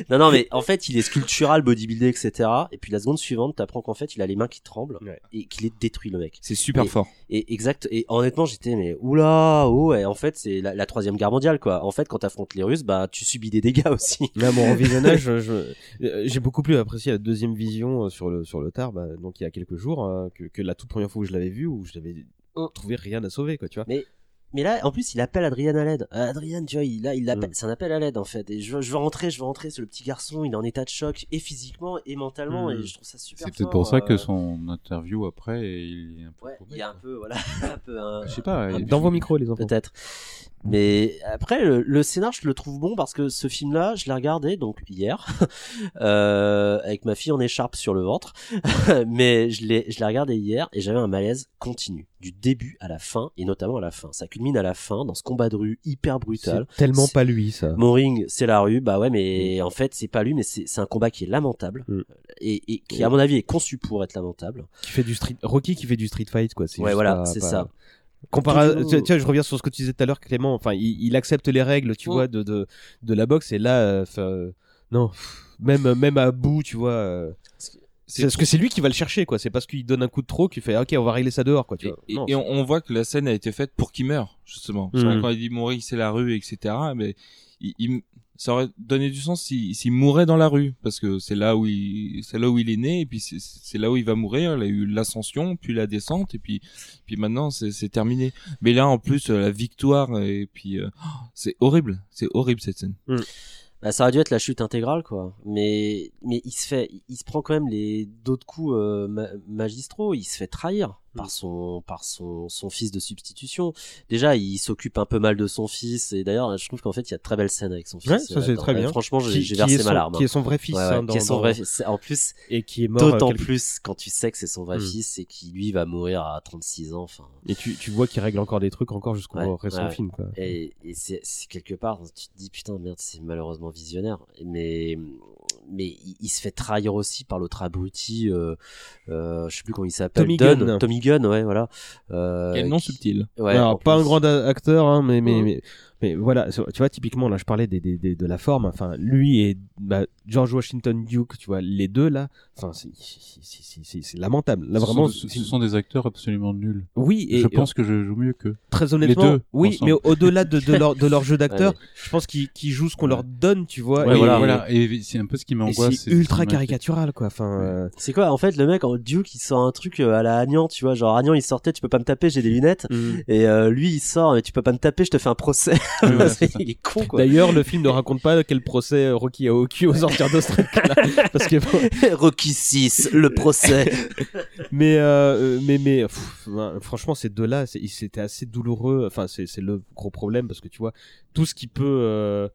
Non, non, mais en fait, il est sculptural, bodybuildé, etc. Et puis la seconde suivante, t'apprends qu'en fait, il a les mains qui tremblent Ouais. et qu'il est détruit, le mec. C'est super Et- fort. Et exact. Et honnêtement, j'étais mais oula, oh, ouais. En fait, c'est la, la troisième guerre mondiale, quoi. En fait, quand t'affrontes les Russes, bah, tu subis des dégâts aussi. Là, mon revisionnage, je- je- euh, j'ai beaucoup plus apprécié la deuxième vision euh, sur le sur le tard, bah, donc il y a quelques jours, euh, que, que la toute première fois où je l'avais vu, où je n'avais trouvé rien à sauver, quoi, tu vois. Mais mais là, en plus, il appelle Adrien à l'aide. Euh, Adrien, tu vois, il, là, il. Mm. C'est un appel à l'aide, en fait. Et je veux, je veux rentrer, je veux rentrer. C'est le petit garçon. Il est en état de choc, et physiquement, et mentalement. Mm. Et je trouve ça super. C'est peut-être pour ça que euh, son interview après, il est un peu. Ouais, paumé, il y a un peu, voilà, un peu un. Je sais pas. Dans vos micros, les enfants. Peut-être. Mais après, le, le scénar, je le trouve bon parce que ce film-là, je l'ai regardé donc hier euh, avec ma fille en écharpe sur le ventre. Mais je l'ai, je l'ai regardé hier et j'avais un malaise continu du début à la fin et notamment à la fin. Ça culmine à la fin dans ce combat de rue hyper brutal. Tellement pas lui, ça. Mon ring, c'est la rue. Bah ouais, mais en fait, c'est pas lui, mais c'est un combat qui est lamentable Mm. et, et qui, à mon avis, est conçu pour être lamentable. Qui fait du street, Rocky qui fait du street fight, quoi. c'est Ouais, voilà, c'est pas- ça. Comparé, Toujours- vois, je reviens sur ce que tu disais tout à l'heure, Clément. Enfin, il, il accepte les règles, tu Mm. vois, de, de de la boxe. Et là, euh, euh, non, même même à bout, tu vois. euh, c'est parce que c'est lui qui va le chercher, quoi. C'est parce qu'il donne un coup de trop qu'il fait, ok, on va régler ça dehors, quoi. Tu Et, vois. et- Non, et on, on voit que la scène a été faite pour qu'il meure, justement. Parce que Mhm. quand il dit mourir, c'est la rue, etc. Mais il, il- ça aurait donné du sens s'il s'il mourait dans la rue, parce que c'est là où il, c'est là où il est né, et puis c'est- c'est là où il va mourir. Il a eu l'ascension, puis la descente, et puis, puis maintenant c'est c'est terminé. Mais là, en plus, euh, la victoire, et puis euh, oh, c'est horrible, c'est horrible cette scène. Bah, ça aurait dû être la chute intégrale, quoi. Mais, mais il se fait, il se prend quand même les d'autres coups euh, ma- magistraux. Il se fait trahir. Par son, par son, son fils de substitution. Déjà, il s'occupe un peu mal de son fils. Et d'ailleurs, je trouve qu'en fait, il y a de très belles scènes avec son fils. Ouais, ça, c'est très bien. Franchement, j'ai versé ma larme. qui est son vrai fils, Ouais, hein, dans- qui est son dans- vrai fils. En plus, et qui est mort. euh, d'autant quelque- plus quand tu sais que c'est son vrai Mm. fils et qui lui va mourir à 36 ans. Enfin. Et tu, tu vois qu'il règle encore des trucs encore jusqu'au récent film, quoi. Et, et c'est c'est quelque part, tu te dis putain merde, c'est malheureusement visionnaire. Mais mais il, il se fait trahir aussi par l'autre abruti, euh, euh, je sais plus comment il s'appelle, Tommy Dunn, Gunn. Tommy Gunn, ouais voilà. Euh, Quel nom qui- subtil. Ouais, Alors, pas un grand acteur, hein, mais, mais, mais, mais voilà, tu vois, typiquement, là, je parlais des, des, des- de la forme. Enfin, lui et bah, George Washington Duke, tu vois, les deux là, enfin, c'est- c'est- c'est c'est- c'est lamentable. Là, Ce vraiment, sont, ce sont des acteurs absolument nuls. oui, et je pense que je joue mieux qu'eux. très honnêtement, deux, oui, ensemble. mais au-delà de, de, leur, de leur jeu d'acteur, Ouais, je pense qu'ils qu'ils jouent ce qu'on leur donne, tu vois. Ouais, et- voilà, voilà. Et c'est un peu ce qui m'angoisse. c'est ultra caricatural, quoi. Enfin, euh, C'est quoi en fait le mec en Duke il sort un truc euh, à la Agnan tu vois genre Agnan il sortait tu peux pas me taper j'ai des lunettes mm. et euh, lui il sort mais tu peux pas me taper je te fais un procès Ouais, ouais, c'est ça. il est con quoi D'ailleurs, le film ne raconte pas quel procès Rocky a au cul aux sorties d'Australie. Parce que Rocky 6 le procès mais euh, mais mais pff, ben, franchement ces deux là c'était assez douloureux enfin c'est c'est le gros problème parce que tu vois tout ce qui peut euh,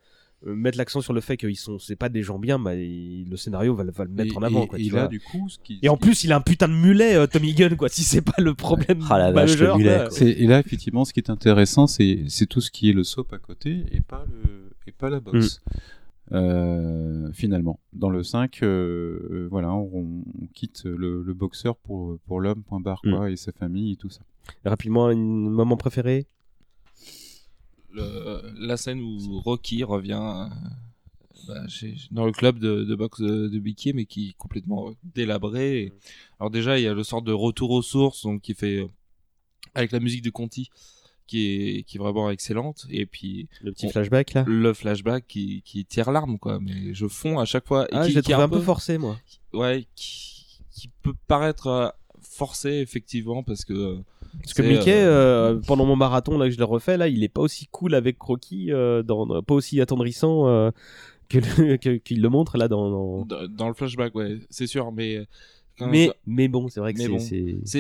mettre l'accent sur le fait qu'ils sont c'est pas des gens bien bah il- le scénario va, le- va le mettre Et- en avant et- quoi, et tu là, vois. du coup, ce qui- et en plus il a un putain de mulet euh, Tommy Gunn quoi si c'est pas le problème Ah la vache, le majeur mulet, quoi. et là, effectivement, ce qui est intéressant, c'est c'est tout ce qui est le soap à côté et pas, le, et pas la boxe. Mm. Euh, finalement, dans le 5, euh, euh, voilà, on, on quitte le, le boxeur pour, pour l'homme, point barre, Mm. quoi, et sa famille et tout ça. rapidement un moment préféré? Le- la scène où Rocky revient euh, bah, dans le club de, de boxe de, de Biquier, mais qui est complètement délabré. Et- alors déjà, il y a le sort de retour aux sources, donc qui fait euh, avec la musique de Conti, qui est qui est vraiment excellente. Et puis le petit on- flashback là le flashback qui qui tire l'arme quoi. Mais je fonds à chaque fois. et ah qui, je l'ai trouvé un peu forcé moi Ouais, qui, qui peut paraître euh, forcé effectivement parce que Parce que Mickey, euh, euh, pendant mon marathon là que je l'ai refait, là, il est pas aussi cool avec Rocky, euh, dans, pas aussi attendrissant euh, que le- que- qu'il le montre là dans. dans- dans, dans le flashback, ouais, c'est sûr, mais Mais mais bon, c'est vrai que c'est bon.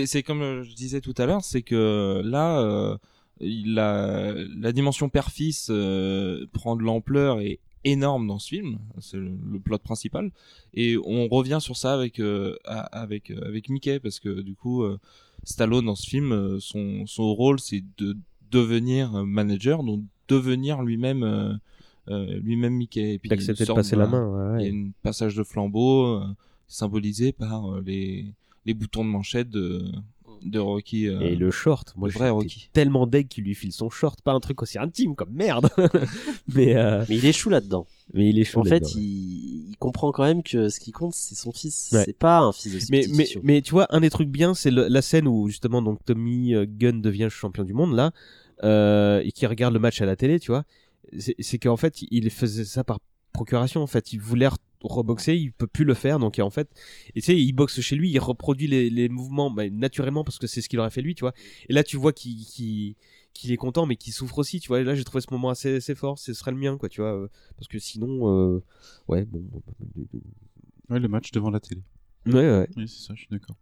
c'est comme je disais tout à l'heure, c'est que là, euh, il a, la dimension père-fils euh, prend de l'ampleur et énorme dans ce film, c'est le, le plot principal, et on revient sur ça avec euh, avec avec Mickey parce que du coup, euh, Stallone dans ce film, euh, son son rôle c'est de devenir euh, manager, donc devenir lui-même euh, lui-même Mickey, et puis d'accepter de passer la main. ouais, il y a un passage de flambeau symbolisé par les, les boutons de manchette de, de Rocky. euh, Et le short, moi le je vrai Rocky. tellement deg qu'il lui file son short, pas un truc aussi intime comme merde. mais euh, mais il échoue là-dedans mais il est chaud. en fait ouais. il... il comprend quand même que ce qui compte c'est son fils Ouais. c'est pas un fils de mais, mais, substitution mais tu vois, un des trucs bien, c'est le- la scène où justement donc Tommy euh, Gunn devient champion du monde là, euh, et qui regarde le match à la télé, tu vois. C'est qu'en fait, il faisait ça par procuration. En fait, il voulait reboxer, il peut plus le faire, donc en fait, et tu sais, il boxe chez lui, il reproduit les, les mouvements bah, naturellement parce que c'est ce qu'il aurait fait lui, tu vois. Et là, tu vois qu'il est content, mais qu'il souffre aussi, tu vois. Et là, j'ai trouvé ce moment assez, assez fort. Ce serait le mien, quoi, tu vois. euh, parce que sinon, euh, ouais, bon. Ouais, le match devant la télé. Ouais, ouais. Oui, c'est ça, je suis d'accord.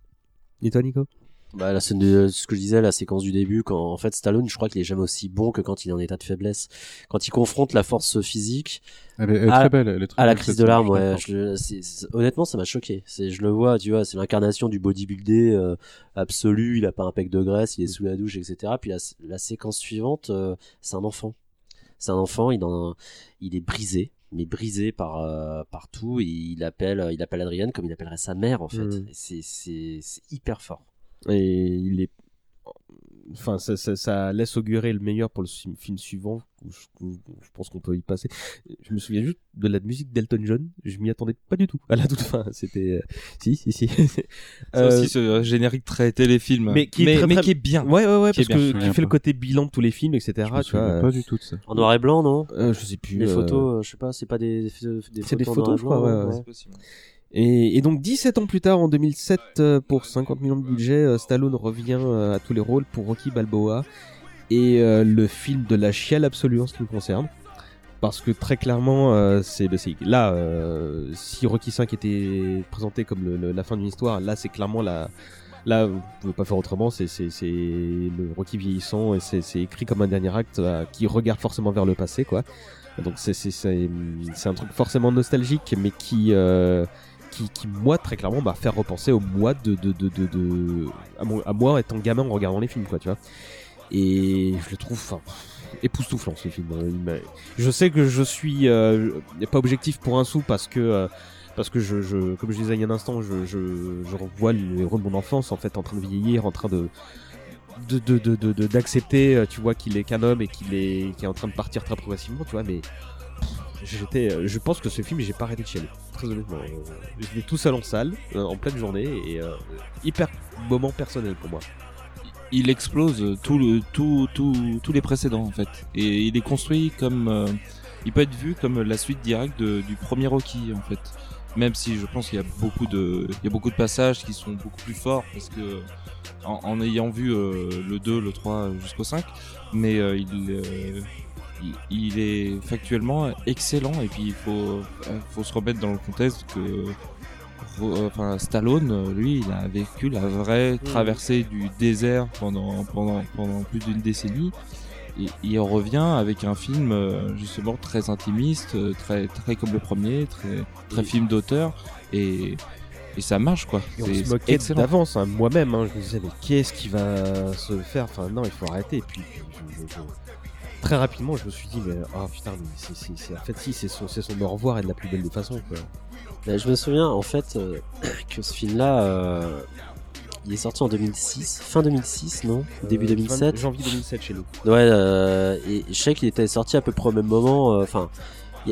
Et toi, Nico? Bah, la scène de ce que je disais, la séquence du début, quand en fait Stallone, je crois qu'il est jamais aussi bon que quand il est en état de faiblesse. Quand il confronte la force physique Elle est, elle est à, très belle. Elle est très à la belle, crise cette de larmes, ouais. Je honnêtement, ça m'a choqué. C'est, je le vois, tu vois, c'est l'incarnation du bodybuildé euh, absolu. Il a pas un pec de graisse, il est sous la douche, etc. Puis la, la séquence suivante, euh, c'est un enfant. C'est un enfant, il, en, il est brisé, mais brisé par euh, par tout. Et il appelle, il appelle Adrienne comme il appellerait sa mère en fait. C'est, c'est hyper fort. Et il est enfin ça, ça, ça laisse augurer le meilleur pour le film, suivant où je, où je pense qu'on peut y passer je me souviens juste de la musique d'Elton John je m'y attendais pas du tout à la toute fin c'était euh, si si si Ça Euh, aussi, ce euh, générique très téléfilm, mais qui est très, mais très- qui est bien. ouais ouais ouais Qui parce que qui fait le côté bilan de tous les films etc Je me tu vois souviens euh, pas du tout de ça. En noir et blanc, non? Euh, je sais plus Les euh, photos, euh, je sais pas, c'est pas des, des, des C'est des photos en noir photos, et je crois, blanc, ouais, ouais. C'est possible. Et, et donc 17 ans plus tard, en 2007, euh, pour 50 millions de budget, euh, Stallone revient euh, à tous les rôles pour Rocky Balboa et le film de la chiale absolue en ce qui me concerne. Parce que très clairement, euh, c'est là, si Rocky 5 était présenté comme le- le- la fin d'une histoire, là c'est clairement la, là vous pouvez pas faire autrement. C'est c'est c'est le Rocky vieillissant et c'est écrit comme un dernier acte qui regarde forcément vers le passé, quoi. Donc c'est c'est c'est c'est un truc forcément nostalgique, mais qui euh, qui, moi très clairement m'a fait repenser au moi de à, moi étant gamin en regardant les films quoi tu vois. Et je le trouve époustouflant ce film. Je sais que je suis euh, pas objectif pour un sou parce que euh, parce que je, comme je disais il y a un instant je je, revois les héros de mon enfance en fait en train de vieillir en train de de de de de- d'accepter euh, tu vois qu'il est qu'un homme et qu'il est qui est en train de partir très progressivement tu vois mais j'étais euh, je pense que ce film j'ai pas arrêté de chialer. Très honnêtement Euh, je l'ai tout seul en salle euh, en pleine journée et hyper moment personnel pour moi. Il explose tout le tout tous les précédents en fait. Et il est construit comme il peut être vu comme la suite directe du premier Rocky en fait. Même si je pense qu'il y a beaucoup de, il y a beaucoup de passages qui sont beaucoup plus forts parce que en, ayant vu le 2, le 3 jusqu'au 5, mais il, il, est factuellement excellent et puis il faut, faut se remettre dans le contexte que enfin Stallone lui il a vécu la vraie traversée du désert pendant pendant pendant plus d'une décennie. Et il revient avec un film justement très intimiste très très comme le premier très très film d'auteur et et ça marche quoi. Et on se moquait d'avance, hein. moi-même, hein, je me disais, mais qu'est-ce qui va se faire? Enfin, non, il faut arrêter. Et puis, je- très rapidement, je me suis dit, mais oh putain, mais c'est, c'est, c'est- en fait, si, c'est son, c'est son au revoir et de la plus belle des façons, quoi. Bah, je me souviens en fait euh, que ce film-là, euh, il est sorti en 2006, fin 2006, non? Début Euh, 2007 fin- Janvier 2007 chez nous. Ouais, euh, et je sais qu'il était sorti à peu près au même moment, enfin,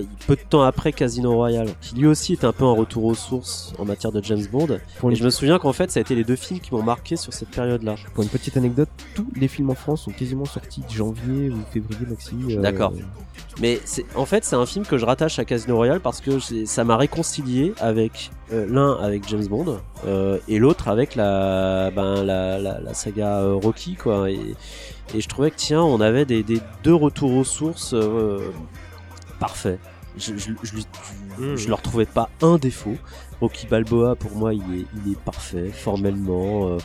il y a peu de temps après Casino Royale, qui lui aussi était un peu un retour aux sources en matière de James Bond. Pour et une, je me souviens qu'en fait, ça a été les deux films qui m'ont marqué sur cette période-là. pour une petite anecdote, tous les films en France sont quasiment sortis de janvier ou février maxi. euh, D'accord. Mais en fait, c'est un film que je rattache à Casino Royale parce que ça m'a réconcilié avec euh, l'un avec James Bond euh, et l'autre avec la, ben, la, la, la saga euh, Rocky, quoi. Et, et je trouvais que tiens, on avait des, des deux retours aux sources parfaits. Je, je, je, lui- je, je leur trouvais pas un défaut. Rocky Balboa, pour moi, il est, il est parfait, formellement. euh,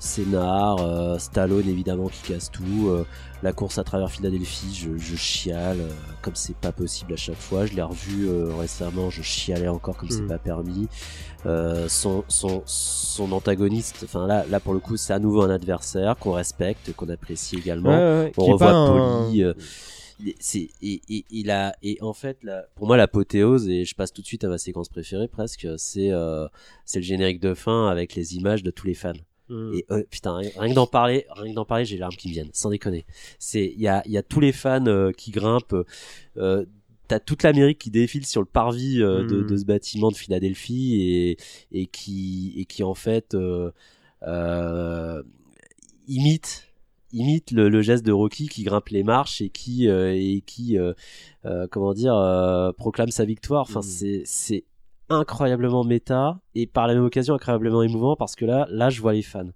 scénar, euh, Stallone évidemment qui casse tout, euh, la course à travers Philadelphie, je, je chiale euh, comme c'est pas possible à chaque fois. Je l'ai revu récemment, je chialais encore comme c'est Mm. pas permis. Son, son, son antagoniste, enfin là, là pour le coup, c'est à nouveau un adversaire qu'on respecte, qu'on apprécie également. Ouais, ouais, ouais, On revoit un-. C'est et, et, il a et en fait là, pour moi l'apothéose et je passe tout de suite à ma séquence préférée presque c'est euh, c'est le générique de fin avec les images de tous les fans Mm. et euh, putain, rien, que d'en parler, rien que d'en parler, j'ai les larmes qui me viennent, sans déconner. C'est, il y a, il y a tous les fans euh, qui grimpent. Euh, T'as toute l'Amérique qui défile sur le parvis euh, de, Mm. de ce bâtiment de Philadelphie et, et qui et qui en fait imite imite le, le geste de Rocky qui grimpe les marches et qui euh, et qui euh, euh, comment dire proclame sa victoire. Enfin, Mm. c'est c'est incroyablement méta et par la même occasion incroyablement émouvant parce que là là je vois les fans.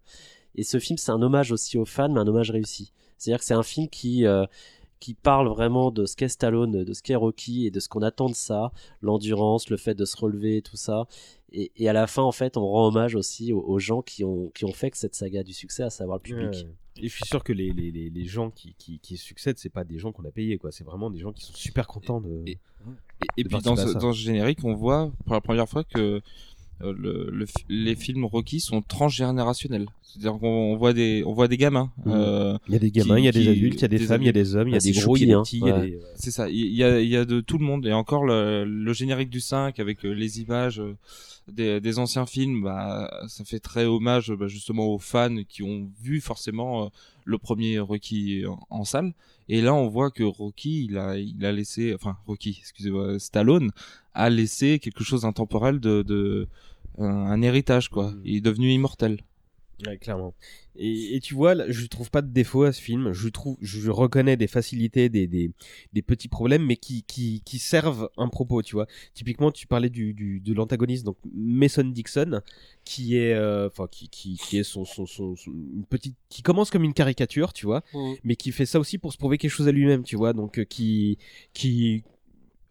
Et ce film c'est un hommage aussi aux fans mais un hommage réussi. C'est-à-dire que c'est un film qui qui parle vraiment de ce qu'est Stallone, de ce qu'est Rocky et de ce qu'on attend de ça, l'endurance, le fait de se relever, tout ça. Et, et à la fin, en fait, on rend hommage aussi aux, aux gens qui ont, qui ont fait que cette saga a du succès, à savoir le public. Ouais. Et je suis sûr que les, les, les, les gens qui, qui, qui succèdent, c'est pas des gens qu'on a payés, quoi. C'est vraiment des gens qui sont super contents de. Et, et de puis dans ce, dans ce générique, on voit pour la première fois que le, le fi- les films Rocky sont transgénérationnels. C'est-à-dire qu'on on voit des on voit des gamins. Mhm. euh, Il y a des gamins, il y a des qui- adultes, il y a des, des femmes, il y a des hommes, il y a Ah, des gros, il y a choupi, des petits, il y a hein. des. C'est ça, il y a, il y a de tout le monde. Et encore le, le générique du 5 avec euh, les images euh, des, des anciens films, bah, ça fait très hommage bah, justement aux fans qui ont vu forcément euh, le premier Rocky en, en salle. Et là, on voit que Rocky, il a, il a laissé, enfin Rocky, excusez-moi, Stallone a laissé quelque chose d'intemporel de, de un, un héritage quoi. Mhm. Il est devenu immortel. Ouais, clairement. Et, et tu vois, là, je trouve pas de défaut à ce film. Je trouve, je reconnais des facilités, des, des, des petits problèmes, mais qui, qui, qui servent un propos, tu vois. Typiquement, tu parlais du, du de l'antagoniste, donc Mason Dixon, qui est, euh, enfin, qui, qui, qui est son, son, son, son- une petite, qui commence comme une caricature, tu vois, mais qui fait ça aussi pour se prouver quelque chose à lui-même, tu vois. Donc, euh, qui, qui,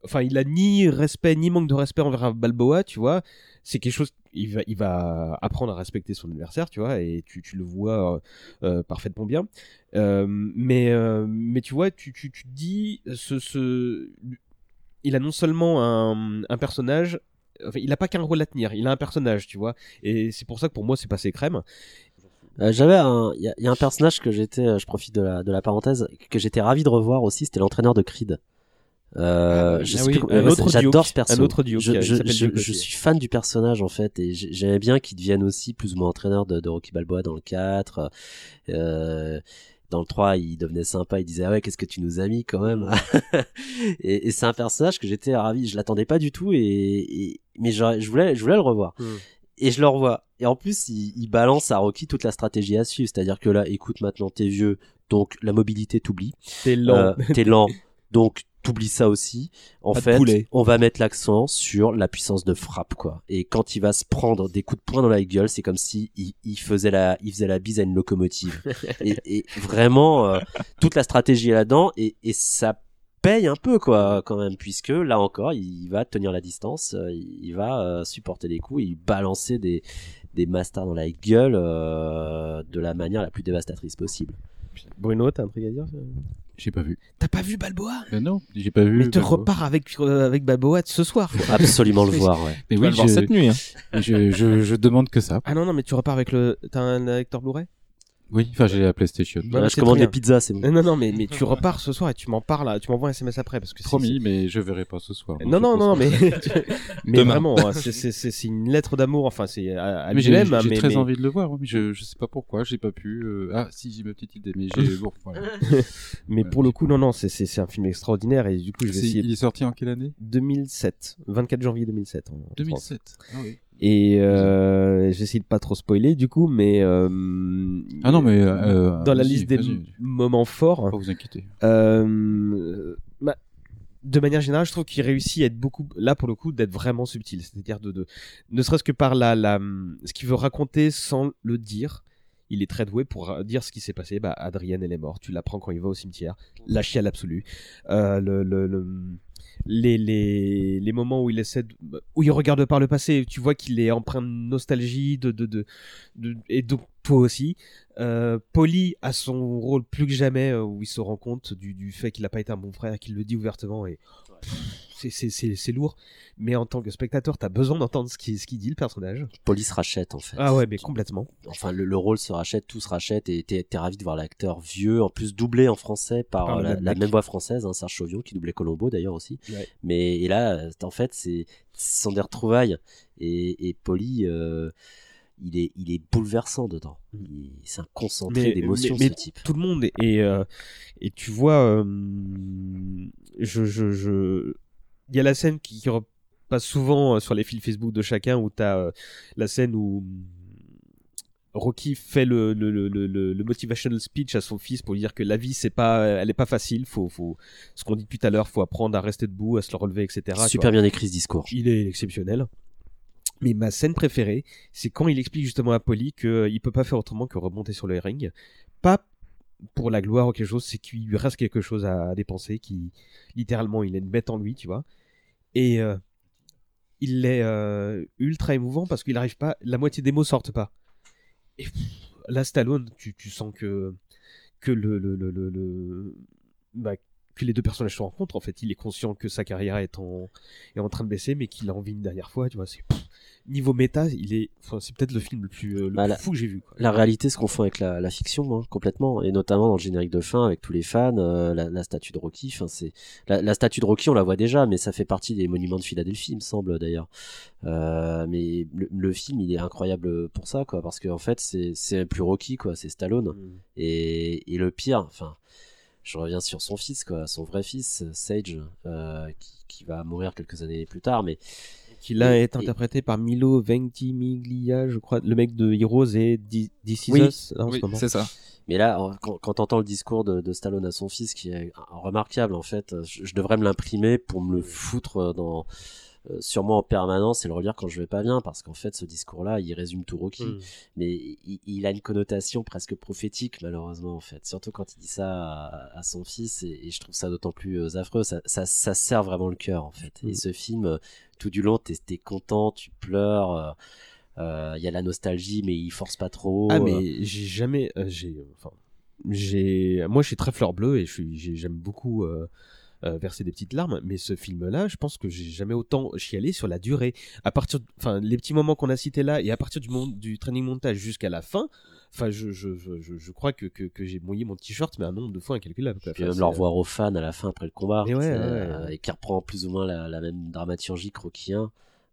enfin, il a ni respect ni manque de respect envers Balboa, tu vois. C'est quelque chose, il va, il va apprendre à respecter son adversaire, tu vois, et tu, tu le vois euh, euh, parfaitement bien. Euh, mais, mais tu vois, tu, tu, tu dis, ce, ce, il a non seulement un, un personnage, enfin, il a pas qu'un rôle à tenir, il a un personnage, tu vois, et c'est pour ça que pour moi c'est passé crème. J'avais un, il y, y a un personnage que j'étais, je profite de la, de la parenthèse, que j'étais ravi de revoir aussi, c'était l'entraîneur de Creed. Euh, je Ah sais oui, plus comment- un ouais, autre j'adore ce perso. un autre Duke je, suis fan du personnage en fait et j'ai- j'aimais bien qu'il devienne aussi plus ou moins entraîneur de, de Rocky Balboa dans le 4. Euh, dans le 3, il devenait sympa, il disait ah ouais qu'est-ce que tu nous as mis quand même. et et c'est un personnage que j'étais ravi, je l'attendais pas du tout et, et- mais je voulais je voulais le revoir. Hmm. Et je le revois. Et en plus, il, il balance à Rocky toute la stratégie à suivre. C'est-à-dire que là, écoute, maintenant, t'es vieux, donc la mobilité t'oublie. C'est lent. Euh, t'es lent, donc t'oublies ça aussi. En Pas fait, on va mettre l'accent sur la puissance de frappe, quoi. Et quand il va se prendre des coups de poing dans la gueule, c'est comme si il, il faisait la, il faisait la bise à une locomotive. et, et vraiment, euh, toute la stratégie est là-dedans et, et ça paye un peu, quoi, quand même, puisque là encore, il va tenir la distance, euh, il va euh, supporter les coups, et il balancer des, des masters dans la gueule euh, de la manière la plus dévastatrice possible. Bruno, t'as un truc à dire J'ai pas vu. T'as pas vu Balboa? Ben non, j'ai pas vu. Mais te Balboa. repars avec, euh, avec Balboa ce soir. Faut absolument le voir, ouais. Mais Tu vas oui, le voir je, cette nuit. Hein. je, je, je demande que ça. Ah non, non, mais tu repars avec le. T'as un lecteur Blu-ray? Oui, enfin j'ai la PlayStation. C'est je commande les pizzas, c'est bon. Non, non, mais, mais tu repars ce soir et tu m'en parles, tu m'envoies un SMS après parce que Promis, mais je verrai pas ce soir. Non, non, non, mais, mais Demain. vraiment, hein, c'est- une lettre d'amour, enfin, c'est à, à mais j'ai lui-même, hein, j'ai mais, très mais- envie de le voir. oui, mais je, je sais pas pourquoi, j'ai pas pu. euh, Ah, si, j'ai ma petite idée, mais j'ai. bon, voilà. mais Ouais, pour le coup, non, non, c'est- c'est c'est un film extraordinaire et du coup, je vais essayer. Il est sorti en quelle année? 2007, 24 janvier 2007. en- en France. 2007. Ah oui. Et euh, j'essaie de pas trop spoiler du coup, mais euh, Ah non, mais euh, dans la liste des moments forts, Pas vous inquiéter. Bah, de manière générale, je trouve qu'il réussit à être beaucoup, là pour le coup, d'être vraiment subtil. C'est-à-dire de, de, ne serait-ce que par la, la, ce qu'il veut raconter sans le dire. Il est très doué pour dire ce qui s'est passé. Bah, Adrienne, elle est morte. Tu l'apprends quand il va au cimetière. La chiale absolue. Le, le, le- les, les, moments où il essaie de, où il regarde par le passé, tu vois qu'il est empreint de nostalgie, de, de, de, de- et donc toi aussi. Euh, Polly a son rôle plus que jamais euh, où il se rend compte du, du fait qu'il n'a pas été un bon frère, qu'il le dit ouvertement et c'est- lourd. Mais en tant que spectateur, t'as besoin d'entendre ce qu'il ce qu'il dit le personnage. Police rachète, en fait. Ah ouais, mais complètement. Enfin, le, le rôle se rachète, tout se rachète, et t'es ravi de voir l'acteur vieux, en plus doublé en français par, la, même la mec. même voix française, hein, Serge Chauvion, qui doublait Colombo d'ailleurs aussi. Ouais. Mais et là, en fait, c'est ce sont des retrouvailles. Et, et Polly, euh, il est, il est bouleversant dedans. Il- C'est un concentré d'émotions, ce type. Tout le monde est, et, euh, et tu vois, euh, je, je, je, il y a la scène qui, qui repasse souvent euh, sur les fils Facebook de chacun où t'as euh, la scène où hum, Rocky fait le, le, le, le, motivational speech à son fils pour lui dire que la vie c'est pas, elle est pas facile, faut, faut, ce qu'on dit depuis tout à l'heure, faut apprendre à rester debout, à se le relever, etc. Super bien écrit ce discours. Il est exceptionnel. Mais ma scène préférée, c'est quand il explique justement à Polly qu'il peut pas faire autrement que remonter sur le ring. Pas pour la gloire ou quelque chose, c'est qu'il lui reste quelque chose à, dépenser, qui littéralement il a une bête en lui, tu vois. Et euh, il est euh, ultra émouvant parce qu'il arrive pas, la moitié des mots sortent pas. Et là, Stallone, tu, tu sens que que le, le, le, le, le- bah, que les deux personnages se rencontrent. En fait, il est conscient que sa carrière est en est en train de baisser, mais qu'il a envie une dernière fois. Tu vois, c'est niveau méta, il est, enfin, c'est peut-être le film le plus, euh, le Bah, plus la- fou que j'ai vu. Quoi. La réalité se confond avec la, la fiction, hein, complètement, et notamment dans le générique de fin avec tous les fans, euh, la, la statue de Rocky. Enfin, c'est la, statue de Rocky, on la voit déjà, mais ça fait partie des monuments de Philadelphie, il me semble d'ailleurs. Euh, mais le, le film, il est incroyable pour ça, quoi, parce qu'en fait, c'est c'est plus Rocky, quoi, c'est Stallone. Et, et le pire, enfin, je reviens sur son fils, quoi, son vrai fils, Sage, euh, qui, qui va mourir quelques années plus tard, mais Qui là Et- est et- interprété par Milo Ventimiglia, je crois, le mec de Heroes et This Is Oui. Us, là, en Oui, ce moment. c'est ça. Mais là, quand, quand t'entends le discours de, de Stallone à son fils, qui est remarquable en fait, je, je devrais me l'imprimer pour me le foutre dans euh, sur moi en permanence et le relire quand je vais pas bien, parce qu'en fait, ce discours-là, il résume tout Rocky. Mm. Mais il, il a une connotation presque prophétique, malheureusement en fait. Surtout quand il dit ça à, à son fils, et, et je trouve ça d'autant plus euh, affreux. Ça, ça, ça serre vraiment le cœur en fait. Et Mm. ce film, euh, tout du long, t'es es content, tu pleures. euh, euh, Il y a la nostalgie, mais il force pas trop. Ah euh, mais j'ai jamais, euh, j'ai, enfin, j'ai, moi je suis très fleur bleue et je j'aime beaucoup euh, euh, verser des petites larmes, mais ce film-là, je pense que j'ai jamais autant chialé sur la durée. À partir, enfin, les petits moments qu'on a cités là et à partir du training montage jusqu'à la fin, enfin, je, je, je, je, je crois que, que, que j'ai mouillé mon t-shirt, mais un nombre de fois incalculable. quoi. Puis Enfin, même le revoir aux fans à la fin après le combat, ouais, euh, ouais. et qui reprend plus ou moins la, la même dramaturgie que Rocky 1.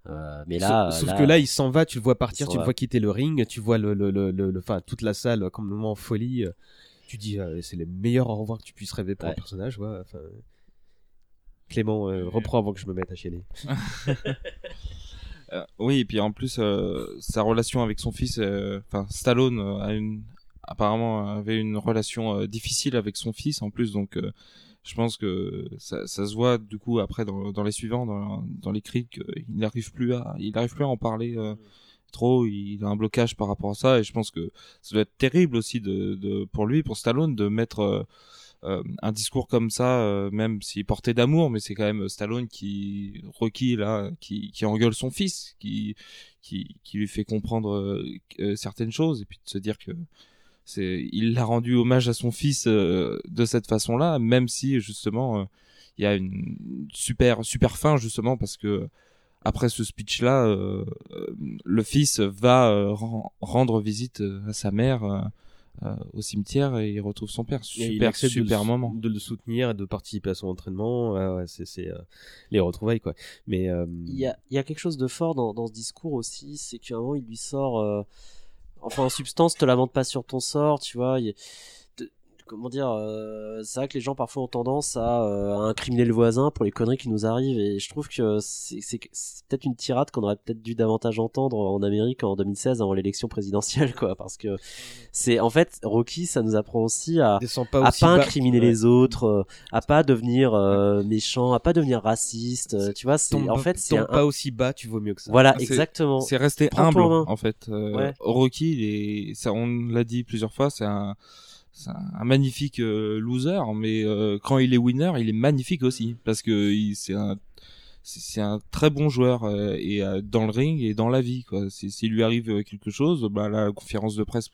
Euh, mais Sauf- là, sauf, que là, il s'en va, tu le vois partir, tu le vois quitter le ring, tu vois le, le, le, le- enfin, toute la salle complètement en folie. euh, Tu dis, euh, c'est les meilleurs au revoir que tu puisses rêver pour un personnage, ouais. Enfin, Clément, euh, reprends avant que je me mette à chialer. Euh, oui, et puis en plus, euh, sa relation avec son fils, euh, enfin Stallone a une, apparemment avait une relation difficile avec son fils en plus, donc je pense que ça, se voit du coup après dans, dans les suivants, dans, dans les cris, qu'il n'arrive plus à, plus à en parler trop. Il a un blocage par rapport à ça, et je pense que ça doit être terrible aussi de, de pour lui, pour Stallone, de mettre un discours comme ça, euh, même s'il portait d'amour, mais c'est quand même Stallone qui, Rocky là, qui, qui engueule son fils, qui, qui, qui lui fait comprendre euh, euh, certaines choses, et puis de se dire que il l'a rendu hommage à son fils euh, de cette façon-là, même si justement euh, il y a une super super fin justement parce que après ce speech-là, euh, euh, le fils va euh, ren- rendre visite euh, à sa mère euh, au cimetière et il retrouve son père. Super de super sou- moment. de le soutenir et de participer à son entraînement. Ouais, ouais, c'est c'est, euh, les retrouvailles quoi. Mais euh, Il y a, il y a quelque chose de fort dans, dans ce discours aussi, c'est qu'à un moment il lui sort, euh, enfin en substance, te lamente pas sur ton sort, tu vois. Comment dire, euh, c'est vrai que les gens parfois ont tendance à, euh, à incriminer le voisin pour les conneries qui nous arrivent, et je trouve que c'est peut-être une tirade qu'on aurait peut-être dû davantage entendre en Amérique en 2016 avant l'élection présidentielle, quoi, parce que c'est en fait Rocky, ça nous apprend aussi à pas à aussi pas bas- incriminer ouais. les autres, euh, à pas devenir euh, méchant, à pas devenir raciste. tu vois, c'est en fait c'est un- pas aussi bas, tu vaux mieux que ça. Voilà, exactement. C'est Prends-toi humble en fait. Euh, Ouais. Rocky, il est, ça, on l'a dit plusieurs fois, c'est un, c'est un magnifique euh, loser, mais euh, quand il est winner, il est magnifique aussi parce que c'est un, c'est un très bon joueur euh, et euh, dans le ring et dans la vie quoi. Si- S'il lui arrive euh, quelque chose, bah la conférence de presse.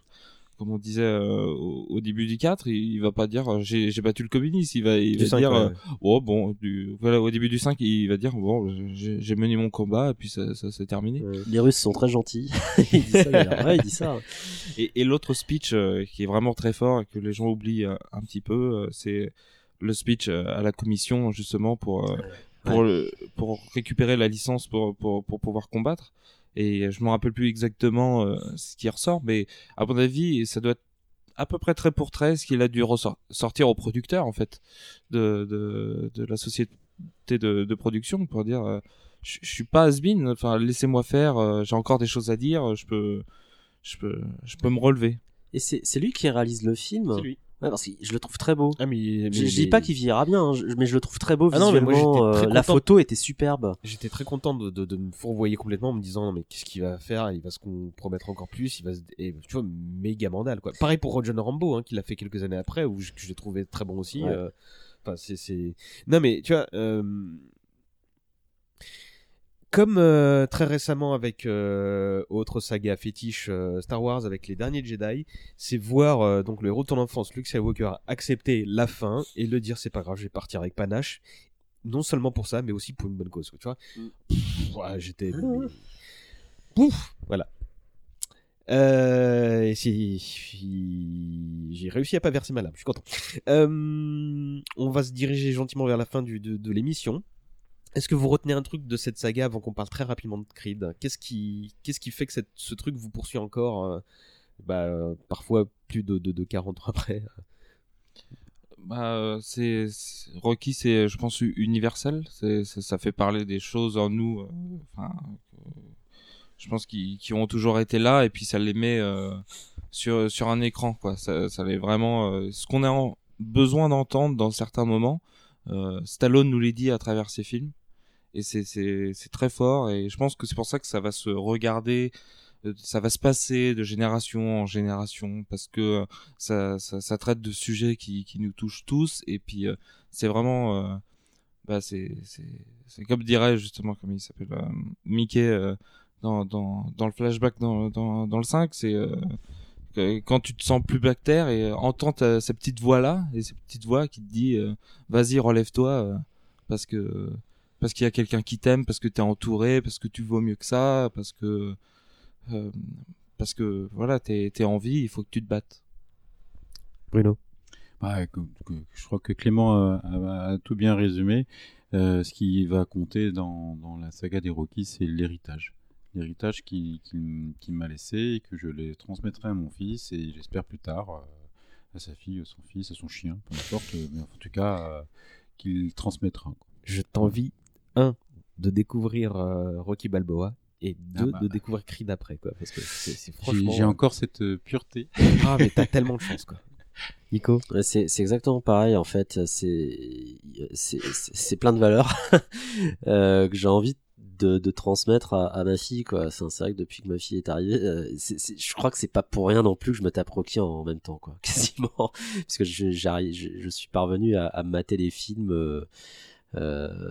Comme on disait euh, au, au début du 4, il, il va pas dire euh, j'ai battu le communiste, il va, il dire ouais, euh, oh bon du, voilà au début du 5 il va dire bon j'ai mené mon combat et puis ça, ça s'est terminé. Les Russes sont très gentils. il dit ça, d'ailleurs. Ouais, il dit ça. Et, et l'autre speech euh, qui est vraiment très fort et que les gens oublient euh, un petit peu, euh, c'est le speech euh, à la commission justement pour euh, pour le- pour récupérer la licence pour pour pour pouvoir combattre. Et je me rappelle plus exactement euh, ce qui ressort, mais à mon avis, ça doit être à peu près très pour très ce qu'il a dû ressor- sortir au producteur en fait de de, de la société de, de production pour dire euh, je je suis pas has enfin laissez-moi faire, euh, j'ai encore des choses à dire, je peux je peux je peux me relever. Et c'est c'est lui qui réalise le film? C'est lui. Ouais, parce que je le trouve très beau. Ah, mais, mais- je, je dis pas qu'il vieillira bien, hein, je- mais je le trouve très beau Ah non, mais visuellement. moi, j'étais euh, très la photo était superbe. J'étais très content de, de, de me fourvoyer complètement en me disant non mais qu'est-ce qu'il va faire? Il va se compromettre encore plus. Il va se... et, tu vois méga mandal quoi. Pareil pour Roger Rambo hein, qu'il a fait quelques années après où je, que j'ai trouvé très bon aussi. Ouais. euh, Enfin c'est c'est non mais tu vois euh, comme euh, très récemment avec euh, autre saga fétiche euh, Star Wars avec les derniers Jedi, c'est voir donc le héros de ton enfance Luke Skywalker accepter la fin et le dire c'est pas grave je vais partir avec panache. Non seulement pour ça mais aussi pour une bonne cause tu vois. Pff, ouais, j'étais Pouf, voilà. Euh, j'ai réussi à pas verser ma lame, je suis content. Euh, on va se diriger gentiment vers la fin du, de, de l'émission. Est-ce que vous retenez un truc de cette saga avant qu'on parle très rapidement de Creed? Qu'est-ce qui, qu'est-ce qui fait que ce truc vous poursuit encore, euh, bah, euh, parfois plus de, de, de 40 ans après? Bah, euh, c'est Rocky, c'est, je pense, universel. C'est, ça fait parler des choses en nous. je pense qui, qui ont toujours été là, et puis ça les met sur sur un écran, quoi. Ça, les vraiment ce qu'on a besoin d'entendre dans certains moments. Stallone nous les dit à travers ses films, et c'est très fort. Et je pense que c'est pour ça que ça va se regarder. euh, Ça va se passer de génération en génération parce que euh, ça, ça, traite de sujets qui, qui nous touchent tous et puis euh, c'est vraiment bah c'est comme dirait justement comme il s'appelle Mickey dans, dans dans le flashback dans dans dans le 5 c'est quand tu te sens plus bactère et entends cette petite voix là et cette petite voix qui te dit vas-y relève-toi parce que parce qu'il y a quelqu'un qui t'aime parce que t'es entouré parce que tu vaux mieux que ça parce que euh, parce que voilà t'es t'es en vie il faut que tu te battes Bruno que- que- je crois que Clément a, a- a tout bien résumé. Euh, ce qui va compter dans, dans la saga des Rocky, c'est l'héritage. L'héritage qu'il qui, m- qu'il m'a laissé et que je les transmettrai à mon fils et j'espère plus tard euh, à sa fille, à son fils, à son chien, peu importe, euh, mais en tout cas euh, qu'il transmettra. Je t'envie, un, de découvrir euh, Rocky Balboa et deux, Ah bah. de découvrir Creed après, quoi. Parce que c'est franchement. j'ai encore cette euh, pureté. Ah, mais t'as tellement de chance, quoi. Nico C'est c'est exactement pareil en fait. C'est c'est- c'est plein de valeurs euh, que j'ai envie de, de transmettre à, à ma fille quoi. C'est vrai que depuis que ma fille est arrivée, euh, c'est- c'est- je crois que c'est pas pour rien non plus que je me tape Rocky en, en même temps quoi, quasiment, parce que je, j'arrive, je, je suis parvenu à, à mater les films euh,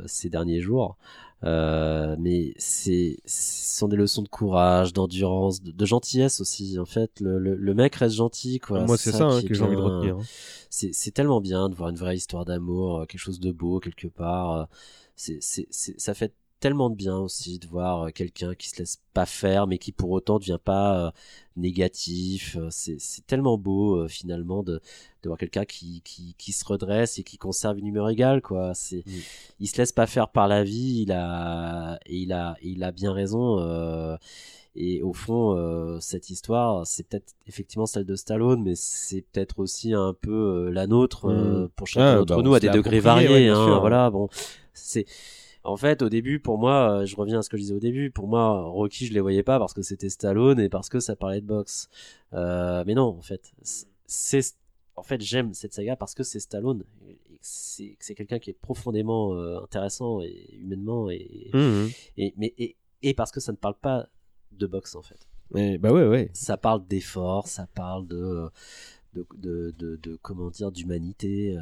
ces derniers jours. Euh, mais c'est, ce sont des leçons de courage, d'endurance, de, de gentillesse aussi. En fait, le, le, le mec reste gentil, quoi. Moi, c'est ça, hein, que j'ai envie de retenir. hein. C'est, c'est tellement bien de voir une vraie histoire d'amour, euh, quelque chose de beau quelque part. euh, C'est, c'est, c'est, ça fait tellement de bien aussi de voir euh, quelqu'un qui se laisse pas faire, mais qui pour autant devient pas euh, négatif. Euh, C'est, tellement beau euh, finalement de, de voir quelqu'un qui, qui, qui se redresse et qui conserve une humeur égale, quoi. C'est, il se laisse pas faire par la vie. Il a, et il a, et il a bien raison. euh, et au fond, euh, cette histoire, c'est peut-être effectivement celle de Stallone, mais c'est peut-être aussi un peu euh, la nôtre euh, Mm. pour chacun Ah, d'entre bah, nous à des degrés variés. ouais, hein, voilà, bon, c'est en fait au début pour moi, euh, je reviens à ce que je disais au début. Pour moi, Rocky, je les voyais pas parce que c'était Stallone et parce que ça parlait de boxe. Euh, mais non, en fait, c'est en fait j'aime cette saga parce que c'est Stallone. C'est que c'est quelqu'un qui est profondément euh, intéressant et humainement et, Mhm. et mais et, et parce que ça ne parle pas de boxe en fait Et bah ouais, ouais. ça parle d'effort, ça parle de de, de, de, comment dire d'humanité euh,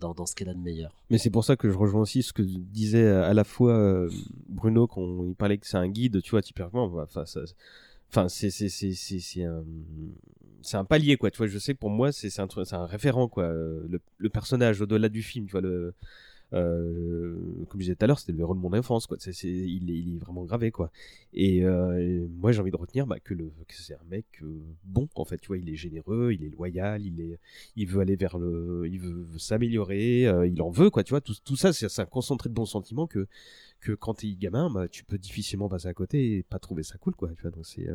dans, dans ce qu'elle a de meilleur. Mais c'est pour ça que je rejoins aussi ce que disait à la fois euh, Bruno quand il parlait que c'est un guide, tu vois, typiquement. bah, Enfin, enfin, c'est c'est c'est un c'est un palier quoi. Tu vois, je sais que pour moi c'est un un référent quoi. euh, Le, le personnage au-delà du film, tu vois le. Euh, comme je disais tout à l'heure, c'était le héros de mon enfance, quoi. C'est, il, est, vraiment gravé, quoi. Et, euh, moi, j'ai envie de retenir bah, que, que c'est un mec euh, bon, en fait. Tu vois, il est généreux, il est loyal, il est, il veut aller vers le, il veut, s'améliorer, il en veut, quoi. Tu vois, tout, tout ça, c'est, un concentré de bons sentiments que, que quand t'es gamin, bah, tu peux difficilement passer à côté et pas trouver ça cool, quoi. Tu vois, donc c'est,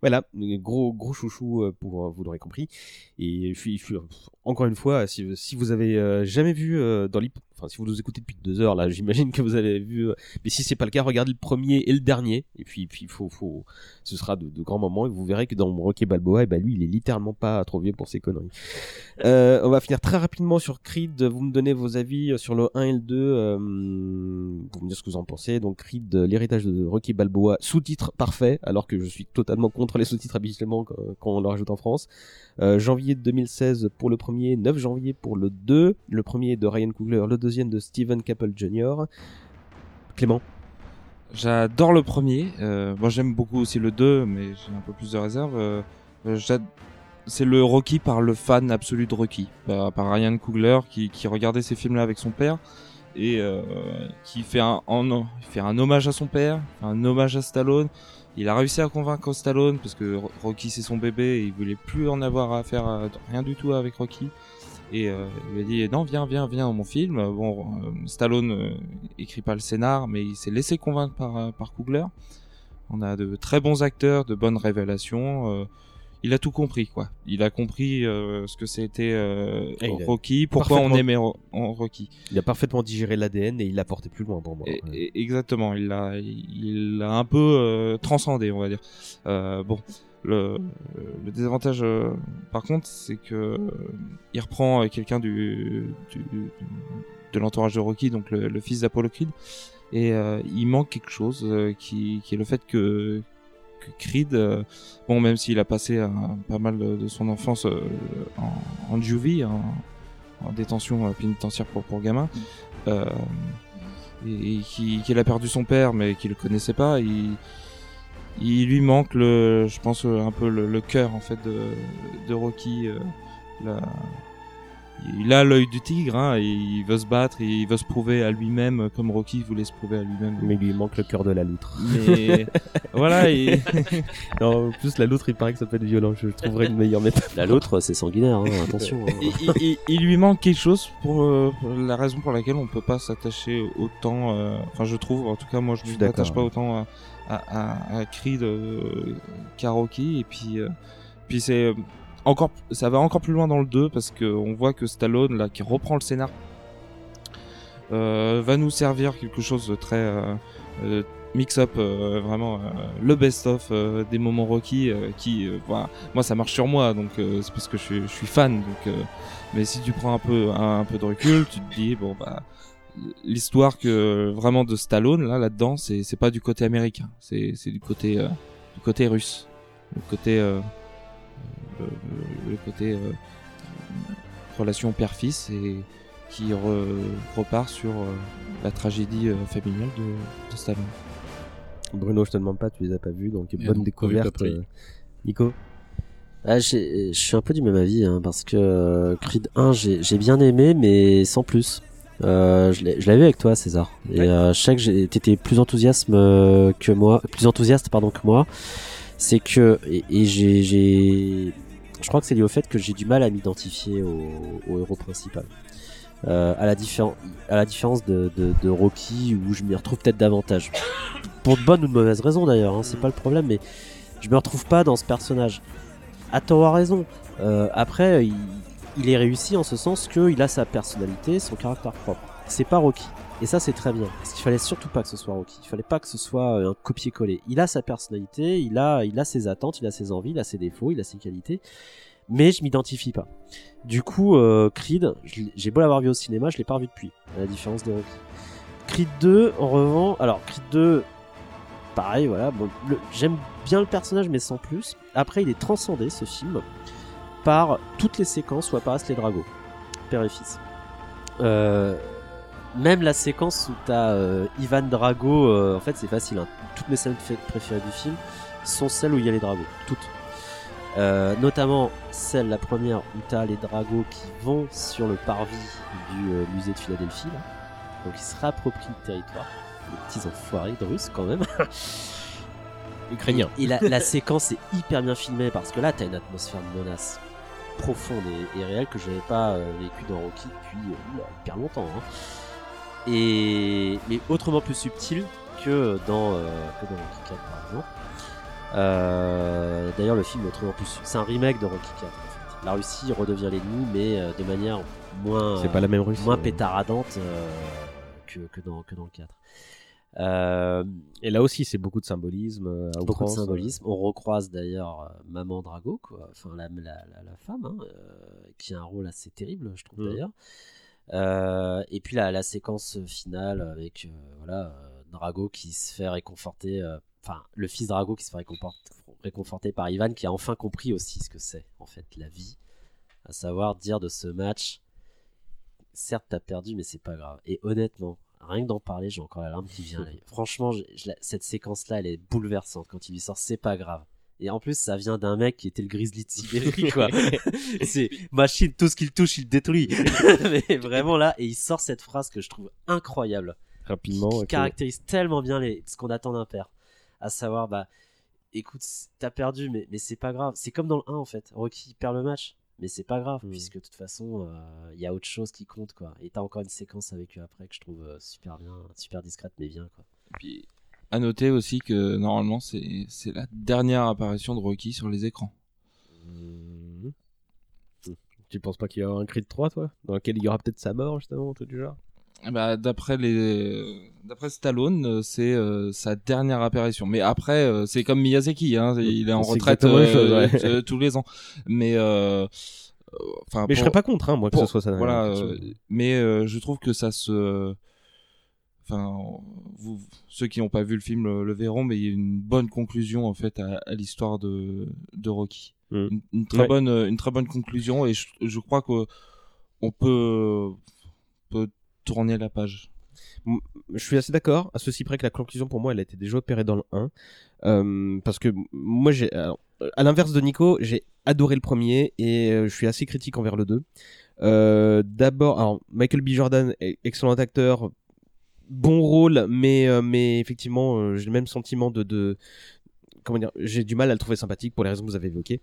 voilà, gros, gros chouchou pour, vous l'aurez compris. Et je encore une fois, si, si vous avez jamais vu dans l'hyp, si vous nous écoutez depuis deux heures, là, j'imagine que vous avez vu, euh, mais si c'est pas le cas, regardez le premier et le dernier, et puis, puis, faut, faut, ce sera de, grands moments, et vous verrez que dans Rocky Balboa, et ben lui, il est littéralement pas trop vieux pour ses conneries. Euh, on va finir très rapidement sur Creed. Vous me donnez vos avis sur le 1 et le 2. Euh, vous me dire ce que vous en pensez. Donc Creed, euh, l'héritage de Rocky Balboa, sous-titre parfait, alors que je suis totalement contre les sous-titres habituellement quand, on le rajoute en France. Euh, janvier 2016 pour le premier, 9 janvier pour le 2. Le premier de Ryan Coogler, le deuxième de Steven Caple Jr. Clément J'adore le premier. Euh, moi, j'aime beaucoup aussi le 2, mais j'ai un peu plus de réserve. Euh, euh, c'est le Rocky par le fan absolu de Rocky, par, par Ryan Coogler qui, regardait ces films-là avec son père et euh, qui fait un, hommage à son père, un hommage à Stallone. Il a réussi à convaincre Stallone parce que Ro- Rocky c'est son bébé et il voulait plus en avoir à faire rien du tout avec Rocky. Et euh, il lui a dit non viens viens viens dans mon film. Bon euh, Stallone euh, écrit pas le scénar mais il s'est laissé convaincre par euh, par Coogler. On a de très bons acteurs, de bonnes révélations. euh, il a tout compris quoi. Il a compris ce que c'était Rocky, pourquoi on aimait Ro- Rocky. Il a parfaitement digéré l'ADN et il l'a porté plus loin pour moi. Et- et- exactement, il l'a, il un peu transcendé, on va dire. Bon, le, le désavantage, euh, par contre, c'est que euh, il reprend euh, quelqu'un du, du, de l'entourage de Rocky, donc le, le fils d'Apollo Creed, et il manque quelque chose qui, qui est le fait que Creed, bon, même s'il a passé euh, pas mal de, son enfance euh, en, en juvie, en, en détention pénitentiaire pour, pour gamin, et, et qui- qu'il a perdu son père, mais qu'il le connaissait pas, il, il lui manque, le, je pense, euh, un peu le, le cœur en fait de, de Rocky. euh, la- il a l'œil du tigre, hein, et il veut se battre, et il veut se prouver à lui-même, comme Rocky voulait se prouver à lui-même. Mais il lui manque le cœur de la loutre. Mais voilà, et... non, en plus la loutre, il paraît que ça peut être violent. Je trouverais une meilleure métaphore. La loutre, c'est sanguinaire, hein, attention. hein. il, il- il- il lui manque quelque chose pour, euh, la raison pour laquelle on peut pas s'attacher autant. euh, Enfin, je trouve, en tout cas, moi, je ne m'attache pas autant à, à Creed euh, qu'à Rocky. Et puis, euh, puis c'est euh, encore, ça va encore plus loin dans le 2 parce que on voit que Stallone, là, qui reprend le scénar, euh, va nous servir quelque chose de très, mix-up vraiment le best-of des moments Rocky qui voilà, moi ça marche sur moi donc c'est parce que je suis, fan donc mais si tu prends un peu un, un peu de recul tu te dis bon bah l'histoire que vraiment de Stallone là là-dedans c'est c'est pas du côté américain c'est c'est du côté euh, du côté russe le côté euh, le, le- côté euh, relation père-fils et qui re- repart sur euh, la tragédie euh, familiale de, de Stallone. Bruno, je te demande pas, tu les as pas vus, donc Et bonne donc, découverte. Nico Ah, j'ai- je suis un peu du même avis hein, parce que euh, Creed 1 j'ai j'ai bien aimé mais sans plus. Euh, je l'avais vu avec toi César et Ouais. euh, je sais que t'étais plus enthousiaste euh, que moi, plus enthousiaste pardon que moi. C'est que et, et j'ai je crois que c'est lié au fait que j'ai du mal à m'identifier au, au héros principal. Euh, à la différence à la différence de, de, de Rocky où je m'y retrouve peut-être davantage. Pour de bonnes ou de mauvaises raisons d'ailleurs, hein, c'est pas le problème mais je me retrouve pas dans ce personnage à tort ou à raison. Après, il, il est réussi en ce sens qu'il a sa personnalité, son caractère propre. C'est pas Rocky. Et ça, c'est très bien. Parce qu'il fallait surtout pas que ce soit Rocky. Il fallait pas que ce soit euh, un copier-coller. Il a sa personnalité, il a, il a ses attentes, il a ses envies, il a ses défauts, il a ses qualités. Mais je m'identifie pas. Du coup, euh, Creed, j'ai beau l'avoir vu au cinéma, je l'ai pas revu depuis. À la différence de Rocky. Creed 2, en revanche, alors Creed 2, pareil, voilà. J'aime bien le personnage, mais sans plus. Après, il est transcendé, ce film, par toutes les séquences où apparaissent les dragons, père et fils. Euh, même la séquence où t'as euh, Ivan Drago, euh, en fait, c'est facile. hein. Toutes mes scènes préférées du film sont celles où il y a les dragons, toutes. Euh, notamment celle, la première, où t'as les dragos qui vont sur le parvis du musée de Philadelphie, là. Donc ils se réapproprient le territoire. Les petits enfoirés de Russes, quand même. Ukrainien. Et la, la séquence est hyper bien filmée parce que là, t'as une atmosphère de menace profonde et, et réelle que j'avais pas euh, vécu dans Rocky depuis euh, hyper longtemps. hein. Et mais autrement plus subtil que dans euh, que dans Rocky 4 par exemple. Euh, D'ailleurs, le film est autrement plus, c'est un remake de Rocky 4. En fait. La Russie redevient l'ennemi, mais euh, de manière moins C'est pas la même Russie. moins pétaradante que, que dans que dans le 4. Euh, Et là aussi, c'est beaucoup de symbolisme. euh, beaucoup de outrance, symbolisme. On recroise d'ailleurs euh, Maman Drago, quoi. Enfin la, la, la, la femme, hein, euh, qui a un rôle assez terrible, je trouve Mhm. d'ailleurs. Euh, et puis la, la séquence finale avec euh, voilà euh, Drago qui se fait réconforter, euh, enfin le fils Drago qui se fait réconforter par Ivan, qui a enfin compris aussi ce que c'est en fait la vie, à savoir dire de ce match, certes t'as perdu mais c'est pas grave. Et honnêtement, rien que d'en parler, j'ai encore la larme qui vient. à l'œil. Franchement, je- je la- cette séquence-là, elle est bouleversante quand il lui sort, c'est pas grave. Et en plus, ça vient d'un mec qui était le Grizzly de Sibérie, quoi. c'est machine, tout ce qu'il touche, il détruit. Mais vraiment là, et il sort cette phrase que je trouve incroyable, Rapidement. qui ok. caractérise tellement bien les, ce qu'on attend d'un père. À savoir, bah, écoute, t'as perdu, mais, mais c'est pas grave. C'est comme dans le 1 en fait. Rocky perd le match, mais c'est pas grave, Mm. puisque de toute façon, il y a autre chose qui compte, quoi. Et t'as encore une séquence avec eux après que je trouve euh, super bien, super discrète, mais bien, quoi. Et puis, à noter aussi que normalement c'est c'est la dernière apparition de Rocky sur les écrans. Mhm. Tu penses pas qu'il y aura un Creed 3, toi? Dans lequel il y aura peut-être sa mort, justement, tout du genre? Bah, d'après les d'après Stallone, euh, c'est euh, sa dernière apparition. Mais après, euh, c'est comme Miyazaki, hein, il est en retraite euh, chose, ouais. tous les ans. Mais enfin, Mais je serais pas contre, hein, moi, que pour- ce soit ça. Voilà, mais je trouve que ça se. Enfin, vous, ceux qui n'ont pas vu le film le, le verront, mais il y a une bonne conclusion en fait à, à l'histoire de, de Rocky. Mm. Une, une très Ouais. bonne, une très bonne conclusion, et je, je crois que on peut tourner la page. je suis assez d'accord, à ceci près que la conclusion pour moi elle a été déjà opérée dans le 1. Euh, parce que moi j'ai. alors, À l'inverse de Nico, j'ai adoré le premier et euh, je suis assez critique envers le 2. Euh, D'abord, alors Michael B. Jordan, excellent acteur, bon rôle, mais, euh, mais effectivement euh, j'ai le même sentiment de. de comment dire J'ai du mal à le trouver sympathique pour les raisons que vous avez évoquées.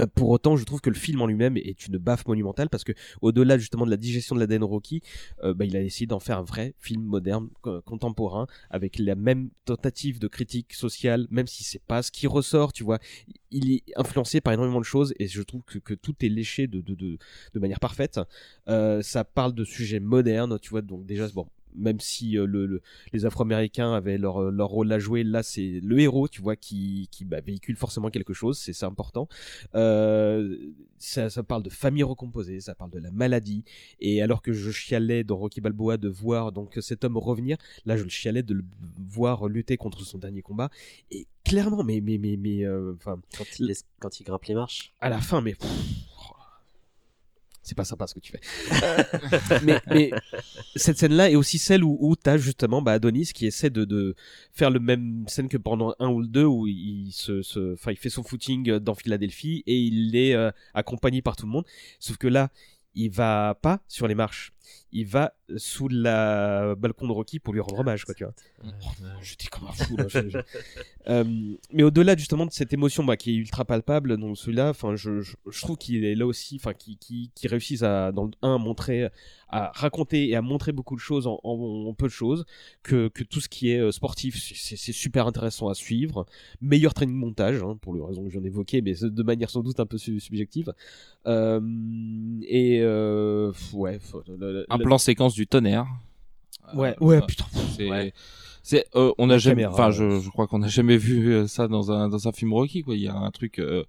Euh, Pour autant, je trouve que le film en lui-même est une baffe monumentale parce que, au-delà justement de la digestion de l'ADN Rocky, euh, bah, il a essayé d'en faire un vrai film moderne, co- contemporain, avec la même tentative de critique sociale, même si c'est pas ce qui ressort, tu vois. Il est influencé par énormément de choses et je trouve que, tout est léché de manière parfaite. Euh, ça parle de sujets modernes, tu vois, donc déjà, bon, même si euh, le, le- les Afro-Américains avaient leur, euh, leur rôle à jouer, là c'est le héros, tu vois, qui, qui bah, véhicule forcément quelque chose, c'est important. Euh, ça, ça parle de famille recomposée, ça parle de la maladie, et alors que je chialais dans Rocky Balboa de voir donc cet homme revenir, là je le chialais de le voir lutter contre son dernier combat, et clairement, mais mais mais mais, euh, Quand il, laisse- quand il grimpe les marches. à la fin, mais pff, c'est pas sympa ce que tu fais. Mais, mais cette scène-là est aussi celle où, où t'as justement bah, Adonis qui essaie de, faire le même scène que pendant un ou deux où il se, il fait son footing dans Philadelphie et il est euh, accompagné par tout le monde. Sauf que là, il va pas sur les marches. Il va sous la balcon de Rocky pour lui rendre hommage, quoi, tu vois. J'étais comme un fou. là, Euh, mais au-delà justement de cette émotion bah, qui est ultra palpable dans celui-là, enfin, je, je, je trouve qu'il est là aussi, enfin, qui, qui, qui réussissent à dans le 1 à montrer, à raconter et à montrer beaucoup de choses en, en- en peu de choses, que, que tout ce qui est euh, sportif, c'est super intéressant à suivre. Meilleur training montage, hein, pour les raisons que j'en ai évoquées, mais de manière sans doute un peu su- subjective. Euh, et euh, ouais, faut- le- le- Un le- plan séquence du tonnerre. Ouais, Euh, ouais, putain. C'est, Ouais. c'est, euh, on a jamais, enfin, je, je crois qu'on n'a jamais vu euh, ça dans un dans un film Rocky, quoi. Il y a un truc, euh,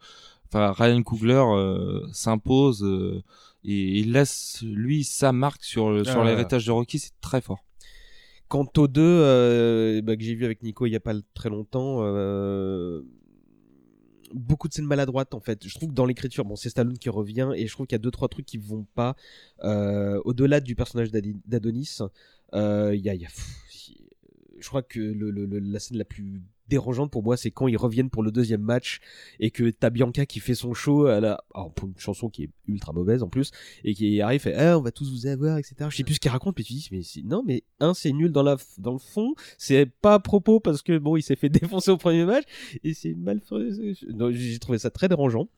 enfin, Ryan Coogler euh, s'impose euh, et il laisse lui sa marque sur sur Ah. l'héritage de Rocky, c'est très fort. Quant aux deux, euh, bah, que j'ai vu avec Nico il y a pas très longtemps, euh, beaucoup de scènes maladroites en fait. Je trouve que dans l'écriture, bon, c'est Stallone qui revient et je trouve qu'il y a deux trois trucs qui vont pas. Euh, Au-delà du personnage d'Adonis, euh, il y a, je crois que le- le- la scène la plus dérangeante pour moi, c'est quand ils reviennent pour le deuxième match et que t'as Bianca qui fait son show à la, alors, pour une chanson qui est ultra mauvaise en plus et qui arrive fait ah, on va tous vous avoir etc je sais plus ce qu'il raconte mais tu dis mais non mais un c'est nul dans la dans le fond. C'est pas à propos parce que bon il s'est fait défoncer au premier match et c'est mal j'ai trouvé ça très dérangeant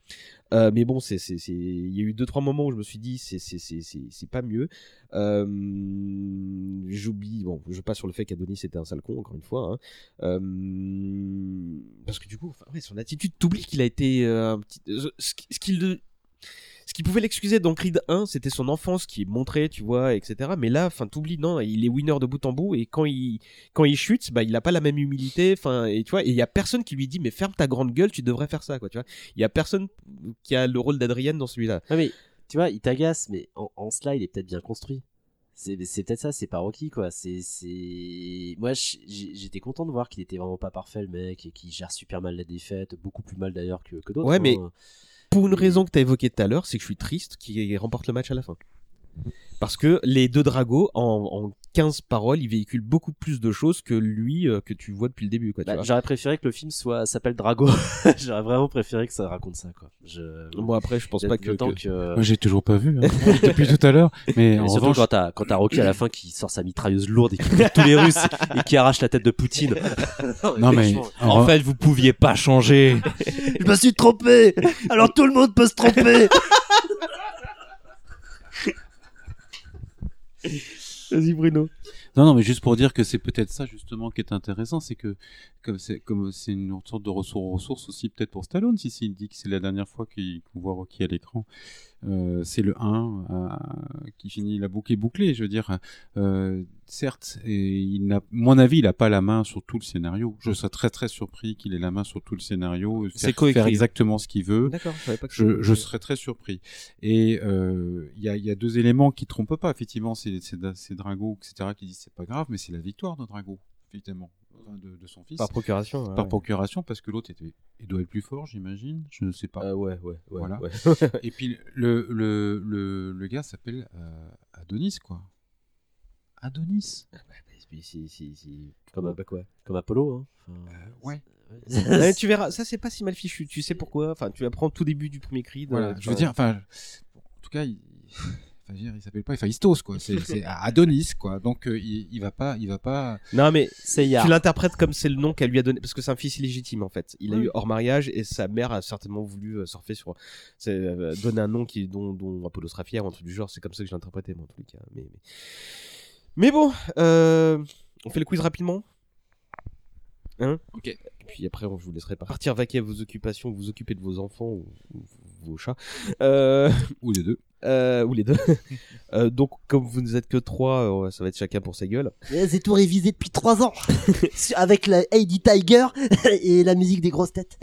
Euh, mais bon c'est c'est c'est il y a eu deux trois moments où je me suis dit c'est c'est c'est c'est c'est pas mieux euh, j'oublie bon je passe sur le fait qu'Adonis était un sale con encore une fois hein. Euh, parce que du coup son attitude t'oublies qu'il a été un petit ce qu'il ce qui pouvait l'excuser dans Creed 1, c'était son enfance qui est montrée, tu vois, etc. Mais là, enfin, t'oublies, non, il est winner de bout en bout, et quand il, quand il chute, bah, il a pas la même humilité, enfin, et tu vois, et il y a personne qui lui dit, mais ferme ta grande gueule, tu devrais faire ça, quoi, tu vois. Il y a personne qui a le rôle d'Adrienne dans celui-là. Ah mais tu vois, il t'agace, mais en, en cela, il est peut-être bien construit. C'est peut-être ça, c'est pas Rocky quoi. C'est c'est moi j'étais content de voir qu'il était vraiment pas parfait le mec et qu'il gère super mal la défaite, beaucoup plus mal d'ailleurs que, que d'autres. Ouais, hein. Pour une raison que t'as évoquée tout à l'heure, c'est que je suis triste qu'il remporte le match à la fin. Parce que les deux Dragos, en 15 paroles, ils véhiculent beaucoup plus de choses que lui, euh, que tu vois depuis le début, quoi, Bah. J'aurais préféré que le film soit s'appelle Drago. J'aurais vraiment préféré que ça raconte ça quoi. Je... Bon, après, je pense pas que- que... Moi, j'ai toujours pas vu, hein, depuis tout à l'heure. Mais Et en surtout revanche- quand t'as quand t'as Rocky à la fin qui sort sa mitrailleuse lourde et qui tue tous les Russes et qui arrache la tête de Poutine. Non, mais en fait, vous pouviez pas changer. Je me suis trompé. Alors tout le monde peut se tromper. Vas-y, Bruno. Non, non, mais juste pour dire que c'est peut-être ça justement qui est intéressant, c'est que comme c'est une sorte de ressource ressource aussi peut-être pour Stallone, si s'il dit que c'est la dernière fois qu'on voit Rocky à l'écran, euh, c'est le 1 euh, qui finit la boucle est bouclée. Je veux dire, euh, certes, et il n'a, mon avis, il n'a pas la main sur tout le scénario. Je serais très très surpris qu'il ait la main sur tout le scénario, C'est faire, faire exactement ce qu'il veut. D'accord, pas que je, je serais très surpris. Et euh, il y, a, il y a deux éléments qui trompent pas. Effectivement, c'est c'est c'est Drago, etc., qui disent c'est pas grave, mais c'est la victoire de Drago, évidemment, enfin, de, de son fils. Par procuration, ouais, Par ouais. procuration, parce que l'autre était, il doit être plus fort, j'imagine. Je ne sais pas. Euh, ouais, ouais, ouais, Voilà. ouais. Et puis le le le, le gars s'appelle euh, Adonis, quoi. Adonis. Si, si, si. Comme, bah quoi comme Apollo. Hein. Enfin, ouais. Ouais, tu verras, ça c'est pas si mal fichu. Tu sais pourquoi Enfin, tu apprends tout début du premier cri. Voilà, je veux dire, enfin, en tout cas, il, enfin, il s'appelle pas Héphaïstos, quoi. C'est c'est Adonis, quoi. Donc, euh, il, il va pas, il va pas. Non, mais Seiya. tu l'interprètes comme c'est le nom qu'elle lui a donné, parce que c'est un fils illégitime en fait. Il a eu hors mariage et sa mère a certainement voulu euh, surfer sur, c'est, euh, donner un nom qui dont, dont Apollo sera fier ou un truc du genre. C'est comme ça que je l'ai interprété moi en tous les cas. Mais, mais... mais bon, euh, on fait le quiz rapidement? Hein? Ok. Et puis après, on- je vous laisserai partir vaquer à vos occupations, vous occuper de vos enfants ou, ou vos chats. Euh... Ou les deux. Euh, ou les deux. Euh, donc, comme vous n'êtes que trois, euh, ça va être chacun pour sa gueule. C'est tout révisé depuis trois ans. Avec la Heidi Tiger et la musique des grosses têtes.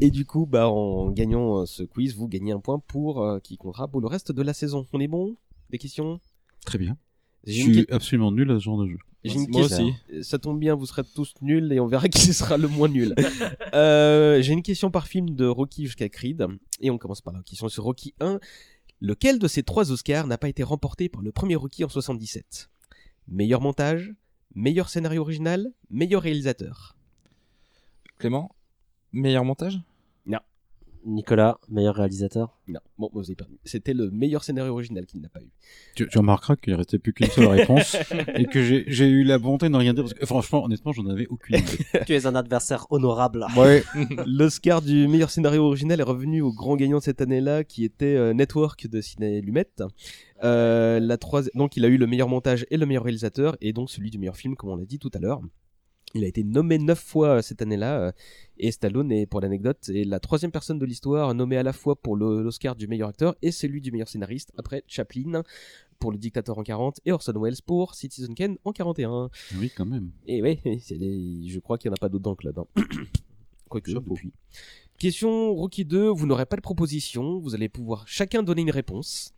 Et du coup, bah, en gagnant ce quiz, vous gagnez un point pour euh, qui comptera pour le reste de la saison. On est bon? Des questions? Très bien. Je J'ai suis que- absolument nul à ce genre de jeu. J'ai une Moi question. aussi. Ça tombe bien, vous serez tous nuls et on verra qui sera le moins nul. Euh, J'ai une question par film de Rocky jusqu'à Creed. Et on commence par la question sur Rocky 1. Lequel de ces trois Oscars n'a pas été remporté par le premier Rocky en 77 Meilleur montage, meilleur scénario original, meilleur réalisateur. Clément, meilleur montage? Nicolas, meilleur réalisateur. Non, bon, vous avez perdu. C'était le meilleur scénario original qu'il n'a pas eu. Tu, tu remarqueras qu'il restait plus qu'une seule réponse et que j'ai eu la bonté de ne rien dire parce que franchement, honnêtement, j'en avais aucune idée. tu es un adversaire honorable. Ouais. L'Oscar du meilleur scénario original est revenu au grand gagnant de cette année-là, qui était euh, Network de Ciné Lumet. Euh, la Donc, il a eu le meilleur montage et le meilleur réalisateur, et donc celui du meilleur film, comme on l'a dit tout à l'heure. Il a été nommé neuf fois euh, cette année-là, euh, et Stallone est, pour l'anecdote, est la troisième personne de l'histoire nommée à la fois pour l'Oscar du meilleur acteur et celui du meilleur scénariste, après Chaplin pour Le Dictateur en 40 et Orson Welles pour Citizen Kane en 41. Oui, quand même. Et les- je crois qu'il n'y en a pas d'autres dans le club. hein. Quoique, depuis. Question Rocky 2, vous n'aurez pas de proposition, vous allez pouvoir chacun donner une réponse.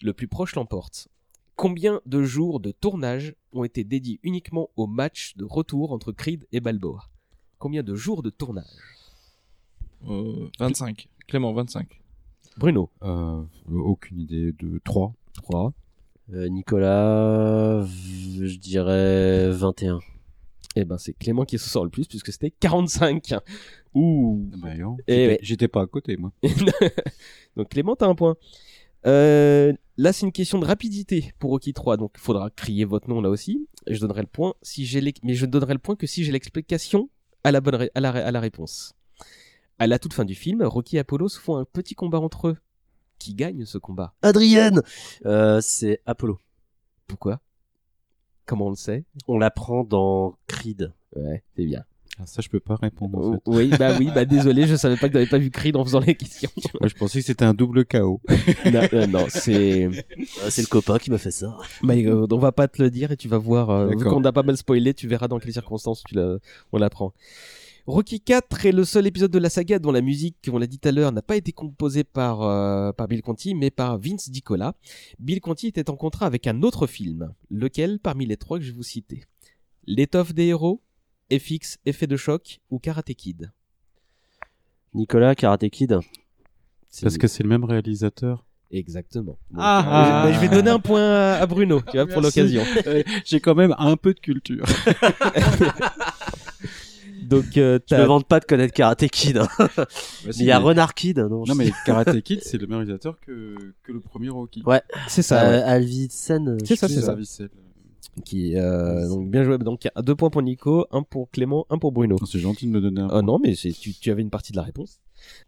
Le plus proche l'emporte. Combien de jours de tournage ont été dédiés uniquement au match de retour entre Creed et Balboa Combien de jours de tournage Euh, 25. Clément, 25. Bruno Euh, aucune idée de 3. 3. Euh, Nicolas, je dirais 21. Eh ben c'est Clément qui se sort le plus puisque c'était 45. Ouh. Bah, non, j'étais- ouais. J'étais pas à côté, moi. donc Clément, t'as un point. Euh, là, c'est une question de rapidité pour Rocky 3, donc il faudra crier votre nom là aussi. Je donnerai le point si j'ai l'ex- mais je ne donnerai le point que si j'ai l'explication à la bonne ré- à la, ré- à la réponse. À la toute fin du film, Rocky et Apollo se font un petit combat entre eux. Qui gagne ce combat? Adrienne Euh, c'est Apollo. Pourquoi? Comment on le sait? On l'apprend dans Creed. Ouais, c'est bien. Ah, ça, je peux pas répondre. En Oh, fait. oui, bah oui, bah désolé, je savais pas que t'avais pas vu Creed en faisant les questions. Moi, je pensais que c'était un double KO. non, non, non, c'est. Ah, C'est le copain qui m'a fait ça. Mais euh, on va pas te le dire et tu vas voir. Euh, vu qu'on a pas mal spoilé, tu verras dans quelles circonstances tu la- on l'apprend. Rocky 4 est le seul épisode de la saga dont la musique, on l'a dit tout à l'heure, n'a pas été composée par, euh, par Bill Conti, mais par Vince DiCola. Bill Conti était en contrat avec un autre film, lequel parmi les trois que je vais vous citer? L'étoffe des héros, FX, Effet de choc ou Karate Kid Nicolas, Karate Kid. Parce que c'est le même réalisateur. Exactement. Donc, Ah, euh, je, je vais donner un point à, Bruno, tu vois, pour l'occasion. J'ai quand même un peu de culture. Donc, euh, Je me vante pas de connaître Karate Kid. hein. Bah, Mais il y a Renard Kid. Non, Non, mais Karate Kid, c'est le même réalisateur que, que le premier Rocky. Ouais. c'est ça. ouais. Euh, Alvicen. euh, C'est ça, c'est ça. Qui euh, donc bien joué. Donc il y a deux points pour Nico un pour Clément un pour Bruno. Oh, C'est gentil de me donner un Ah non mais c'est tu, tu avais une partie de la réponse.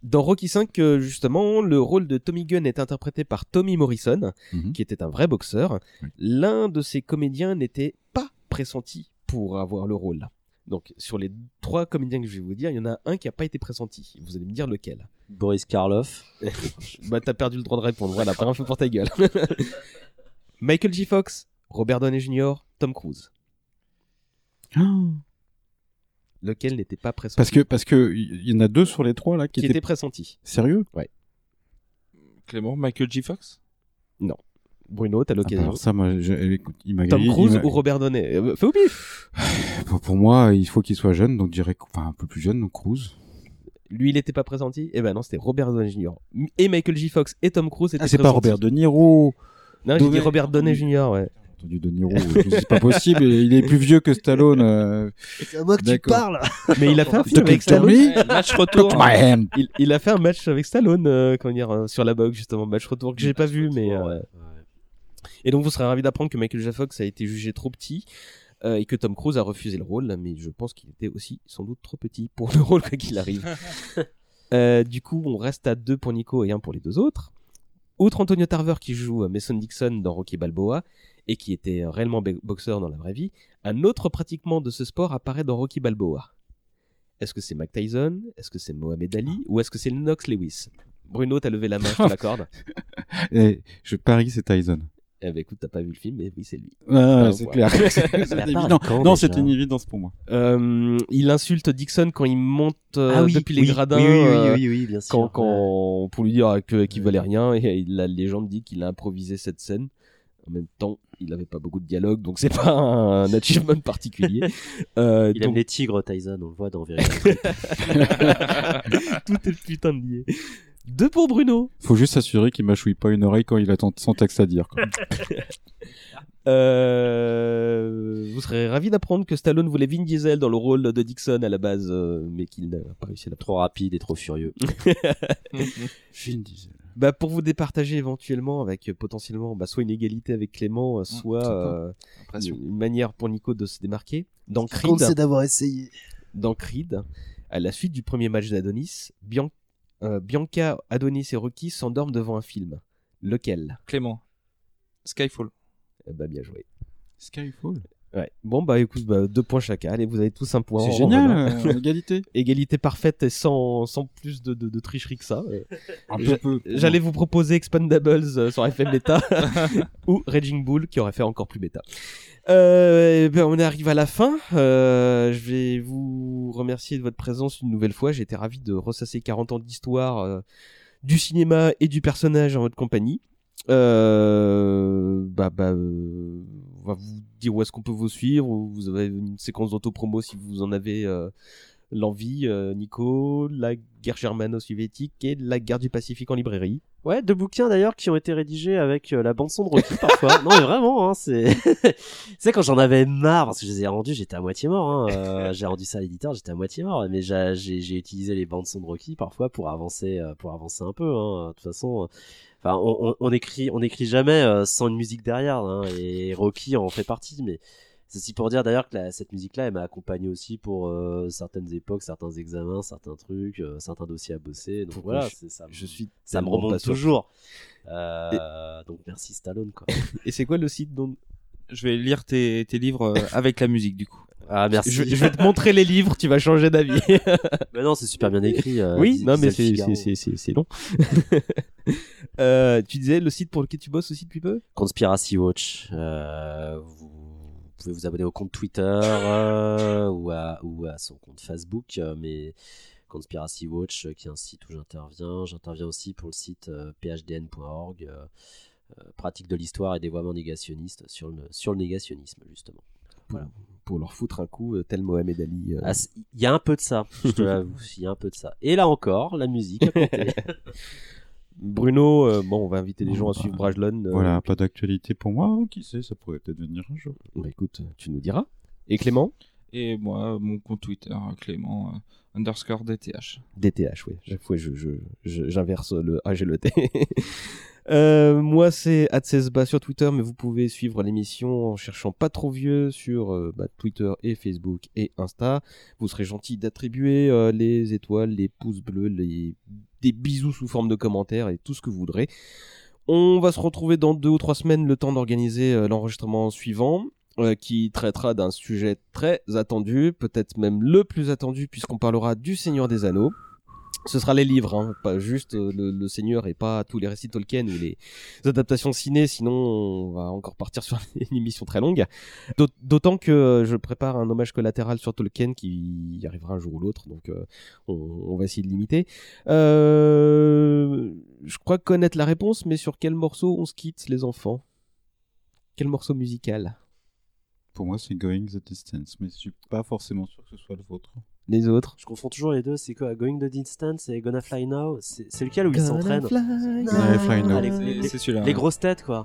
Dans Rocky 5 euh, justement le rôle de Tommy Gunn est interprété par Tommy Morrison Mhm. qui était un vrai boxeur. Oui. l'un de ces comédiens n'était pas pressenti pour avoir le rôle. Donc sur les trois comédiens que je vais vous dire il y en a un qui a pas été pressenti. Vous allez me dire lequel. Boris Karloff. bah t'as perdu le droit de répondre. Voilà pas un feu pour ta gueule. Michael J Fox Robert Downey Jr Tom Cruise lequel n'était pas pressenti Parce que, parce que, il y en a deux sur les trois, là, qui, qui étaient... était pressenti. Sérieux? Clément, Michael J. Fox? Bruno, t'as Ah bah l'occasion. alors ça, moi, je- écoute, il m'a Tom Cruise ou Robert Downey? Euh, Fais au pif pour, pour moi, il faut qu'il soit jeune, donc je dirais, enfin, un peu plus jeune, donc Cruise. Lui, il était pas pressenti? Eh ben non, c'était Robert Downey Jr. Et Michael J. Fox et Tom Cruise étaient Ah, c'est pas pressentis. Robert De Niro. Non, j'ai dit Robert Downey Jr. Ouais. Entendu De Niro, c'est pas possible, il est plus vieux que Stallone. euh, C'est à moi que tu parles. Mais il a fait un film avec Stallone. Match retour. my hand. Il, il a fait un match avec Stallone, euh, comment dire, euh, sur la boxe justement, match retour que j'ai pas vu, mais. euh, Et donc vous serez ravi d'apprendre que Michael J. Fox a été jugé trop petit euh, et que Tom Cruise a refusé le rôle, mais je pense qu'il était aussi sans doute trop petit pour le rôle quoi qu'il arrive. Euh, du coup, on reste à deux pour Nico et un pour les deux autres. Outre Antonio Tarver qui joue Mason Dixon dans Rocky Balboa et qui était euh, réellement boxeur dans la vraie vie, un autre pratiquement de ce sport apparaît dans Rocky Balboa. Est-ce que c'est Mike Tyson? Est-ce que c'est Mohamed Ali? Ou est-ce que c'est Lennox Lewis? Bruno, t'as levé la main, je te l'accorde. Je parie c'est Tyson. Eh ben écoute, t'as pas vu le film, mais oui, c'est lui. Ah, c'est clair. C'est Non, c'était une évidence pour moi. Euh, il insulte Dixon quand il monte euh, Ah oui, depuis les gradins. oui, oui, oui, oui, oui, bien sûr. quand, quand, pour lui dire qu'il valait rien, et la légende dit qu'il a improvisé cette scène. En même temps, il avait pas beaucoup de dialogue, donc c'est pas un achievement particulier. Euh, Il aime les tigres, Tyson, on le voit dans Vérité. Tout est putain de lié. Deux pour Bruno. Faut juste s'assurer qu'il mâchouille pas une oreille quand il attend son texte à dire. quoi. Euh, vous serez ravi d'apprendre que Stallone voulait Vin Diesel dans le rôle de Dixon à la base, euh, mais qu'il n'a pas réussi à la trop rapide et trop furieux. Vin Diesel. Bah pour vous départager éventuellement avec euh, potentiellement bah, soit une égalité avec Clément, euh, soit sympa. euh, une, une manière pour Nico de se démarquer. Dans Creed, c'est d'avoir essayé. dans Creed, à la suite du premier match d'Adonis, Bian- euh, Bianca, Adonis et Rocky s'endorment devant un film. Lequel? Clément. Skyfall. Eh bah bien joué. Skyfall. Ouais. Bon bah écoute, bah, deux points chacun. Allez, vous avez tous un point. C'est génial, euh, égalité. Égalité parfaite et sans, sans plus de, de, de tricherie que ça. Euh. J'allais vous proposer Expandables euh, sur FM Beta ou Raging Bull qui aurait fait encore plus bêta. Euh, eh ben, on arrive à la fin. Euh, je vais vous remercier de votre présence une nouvelle fois. J'ai été ravi de ressasser 40 ans d'histoire du cinéma et du personnage en votre compagnie. Bah, bah, on va vous dire où est-ce qu'on peut vous suivre. ou Vous avez une séquence d'autopromo si vous en avez euh, l'envie. Euh, Nico, la guerre germano-soviétique et la guerre du Pacifique en librairie. Ouais, deux bouquins d'ailleurs qui ont été rédigés avec euh, la bande son de Rocky parfois. non mais vraiment, hein, c'est. c'est quand j'en avais marre parce que je les ai rendus, j'étais à moitié mort. Hein. Euh, j'ai rendu ça à l'éditeur, j'étais à moitié mort. Mais j'ai utilisé les bandes son de Rocky parfois pour avancer, pour avancer un peu. Hein. De toute façon, enfin, on, on, on écrit, on écrit jamais euh, sans une musique derrière. Hein, et Rocky en fait partie, mais. Ceci pour dire d'ailleurs que la- cette musique-là, elle m'a accompagné aussi pour euh, certaines époques, certains examens, certains trucs, euh, certains dossiers à bosser. Donc Pourquoi voilà, je- ça. me- Je suis ça me remonte toujours. Euh, Donc merci Stallone quoi. Et c'est quoi le site dont Je vais lire tes, tes livres euh, avec la musique du coup? Ah merci. je, je vais te montrer les livres, tu vas changer d'avis. Mais non, c'est super bien écrit. euh, oui, non mais c'est c'est c'est c'est long. euh, tu disais le site pour lequel tu bosses aussi depuis peu? Conspiracy Watch. Euh, vous pouvez vous abonner au compte Twitter ou, à, ou à son compte Facebook, mais Conspiracy Watch, qui est un site où j'interviens. J'interviens aussi pour le site phdn.org, pratique de l'histoire et dévoiement négationniste sur le, sur le négationnisme justement. pour, pour leur foutre un coup euh, tel Mohamed Ali. euh. Ah, c'est- Il y a un peu de ça, je te l'avoue, il y a un peu de ça. Et là encore, la musique à côté. Bruno, euh, bon, on va inviter les Bon, gens à bah, suivre Brajlon. euh, Voilà, pas d'actualité pour moi. Oh, qui sait, ça pourrait peut-être venir un jour. Bah écoute, tu nous diras. Et Clément? Et moi, mon compte Twitter, Clément euh, underscore DTH. DTH, oui. Chaque fois, je, je, je- j'inverse le A, j'ai le T. Euh, moi, c'est Adsesba sur Twitter, mais vous pouvez suivre l'émission en cherchant pas trop vieux sur euh, bah, Twitter et Facebook et Insta. Vous serez gentil d'attribuer euh, les étoiles, les pouces bleus, les des bisous sous forme de commentaires et tout ce que vous voudrez. On va se retrouver dans deux ou trois semaines, le temps d'organiser euh, l'enregistrement suivant, qui traitera d'un sujet très attendu, peut-être même le plus attendu, puisqu'on parlera du Seigneur des Anneaux. Ce sera les livres, hein, pas juste euh, le, Seigneur et pas tous les récits Tolkien ou les adaptations ciné, sinon on va encore partir sur une émission très longue. D'aut- D'autant que euh, je prépare un hommage collatéral sur Tolkien qui arrivera un jour ou l'autre, donc euh, on, va essayer de limiter. Je crois connaître la réponse, mais sur quel morceau on se quitte, les enfants? Quel morceau musical? Pour moi, c'est Going the Distance, mais je suis pas forcément sûr que ce soit le vôtre. Les autres Je confonds toujours les deux, c'est quoi? Going the Distance et Gonna Fly Now? C'est lequel où ils Gonna s'entraînent? Gonna fly now. C'est- celui-là, les grosses têtes quoi.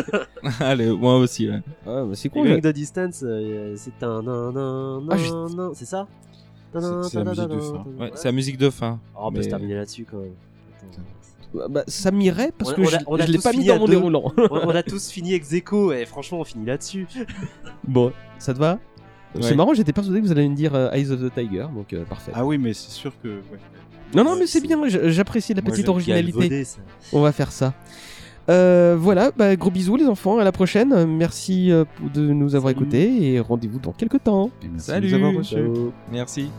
Allez, moi aussi. ouais. Ah, bah c'est cool. Going the Distance, euh, c'est un Ah, je- c'est ça? C'est- la musique de fin. Ouais, la musique de fin. Oh, on peut Mais- se terminer là-dessus quand même. Attends. Bah, bah, ça m'irait parce On que on je, a- on a je l'ai pas mis dans mon deux. déroulant. on, on a tous fini ex aequo et franchement on finit là-dessus. bon, ça te va? C'est Ouais. marrant, j'étais persuadé que vous allez me dire euh, Eyes of the Tiger, donc euh, parfait. Ah oui, mais c'est sûr que. ouais. non, non, mais c'est bien, j'apprécie la Moi, petite originalité. Galvaudé, ça. On va faire ça. Euh, voilà, bah, gros bisous les enfants, à la prochaine. Merci euh, de nous avoir Salut. écoutés et rendez-vous dans quelques temps. Merci Salut. de nous avoir reçus. Merci.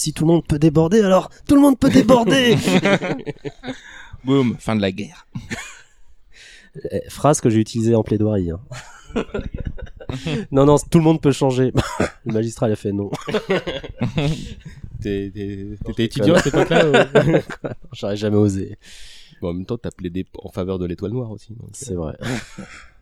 Si tout le monde peut déborder, alors tout le monde peut déborder Boum, fin de la guerre. Eh, Phrase que j'ai utilisée en plaidoirie. hein. non, non, tout le monde peut changer. le magistrat il a fait non. T'étais étudiant à cette époque-là ou- J'aurais jamais osé. Bon, en même temps, t'as plaidé en faveur de l'étoile noire aussi. euh, C'est vrai.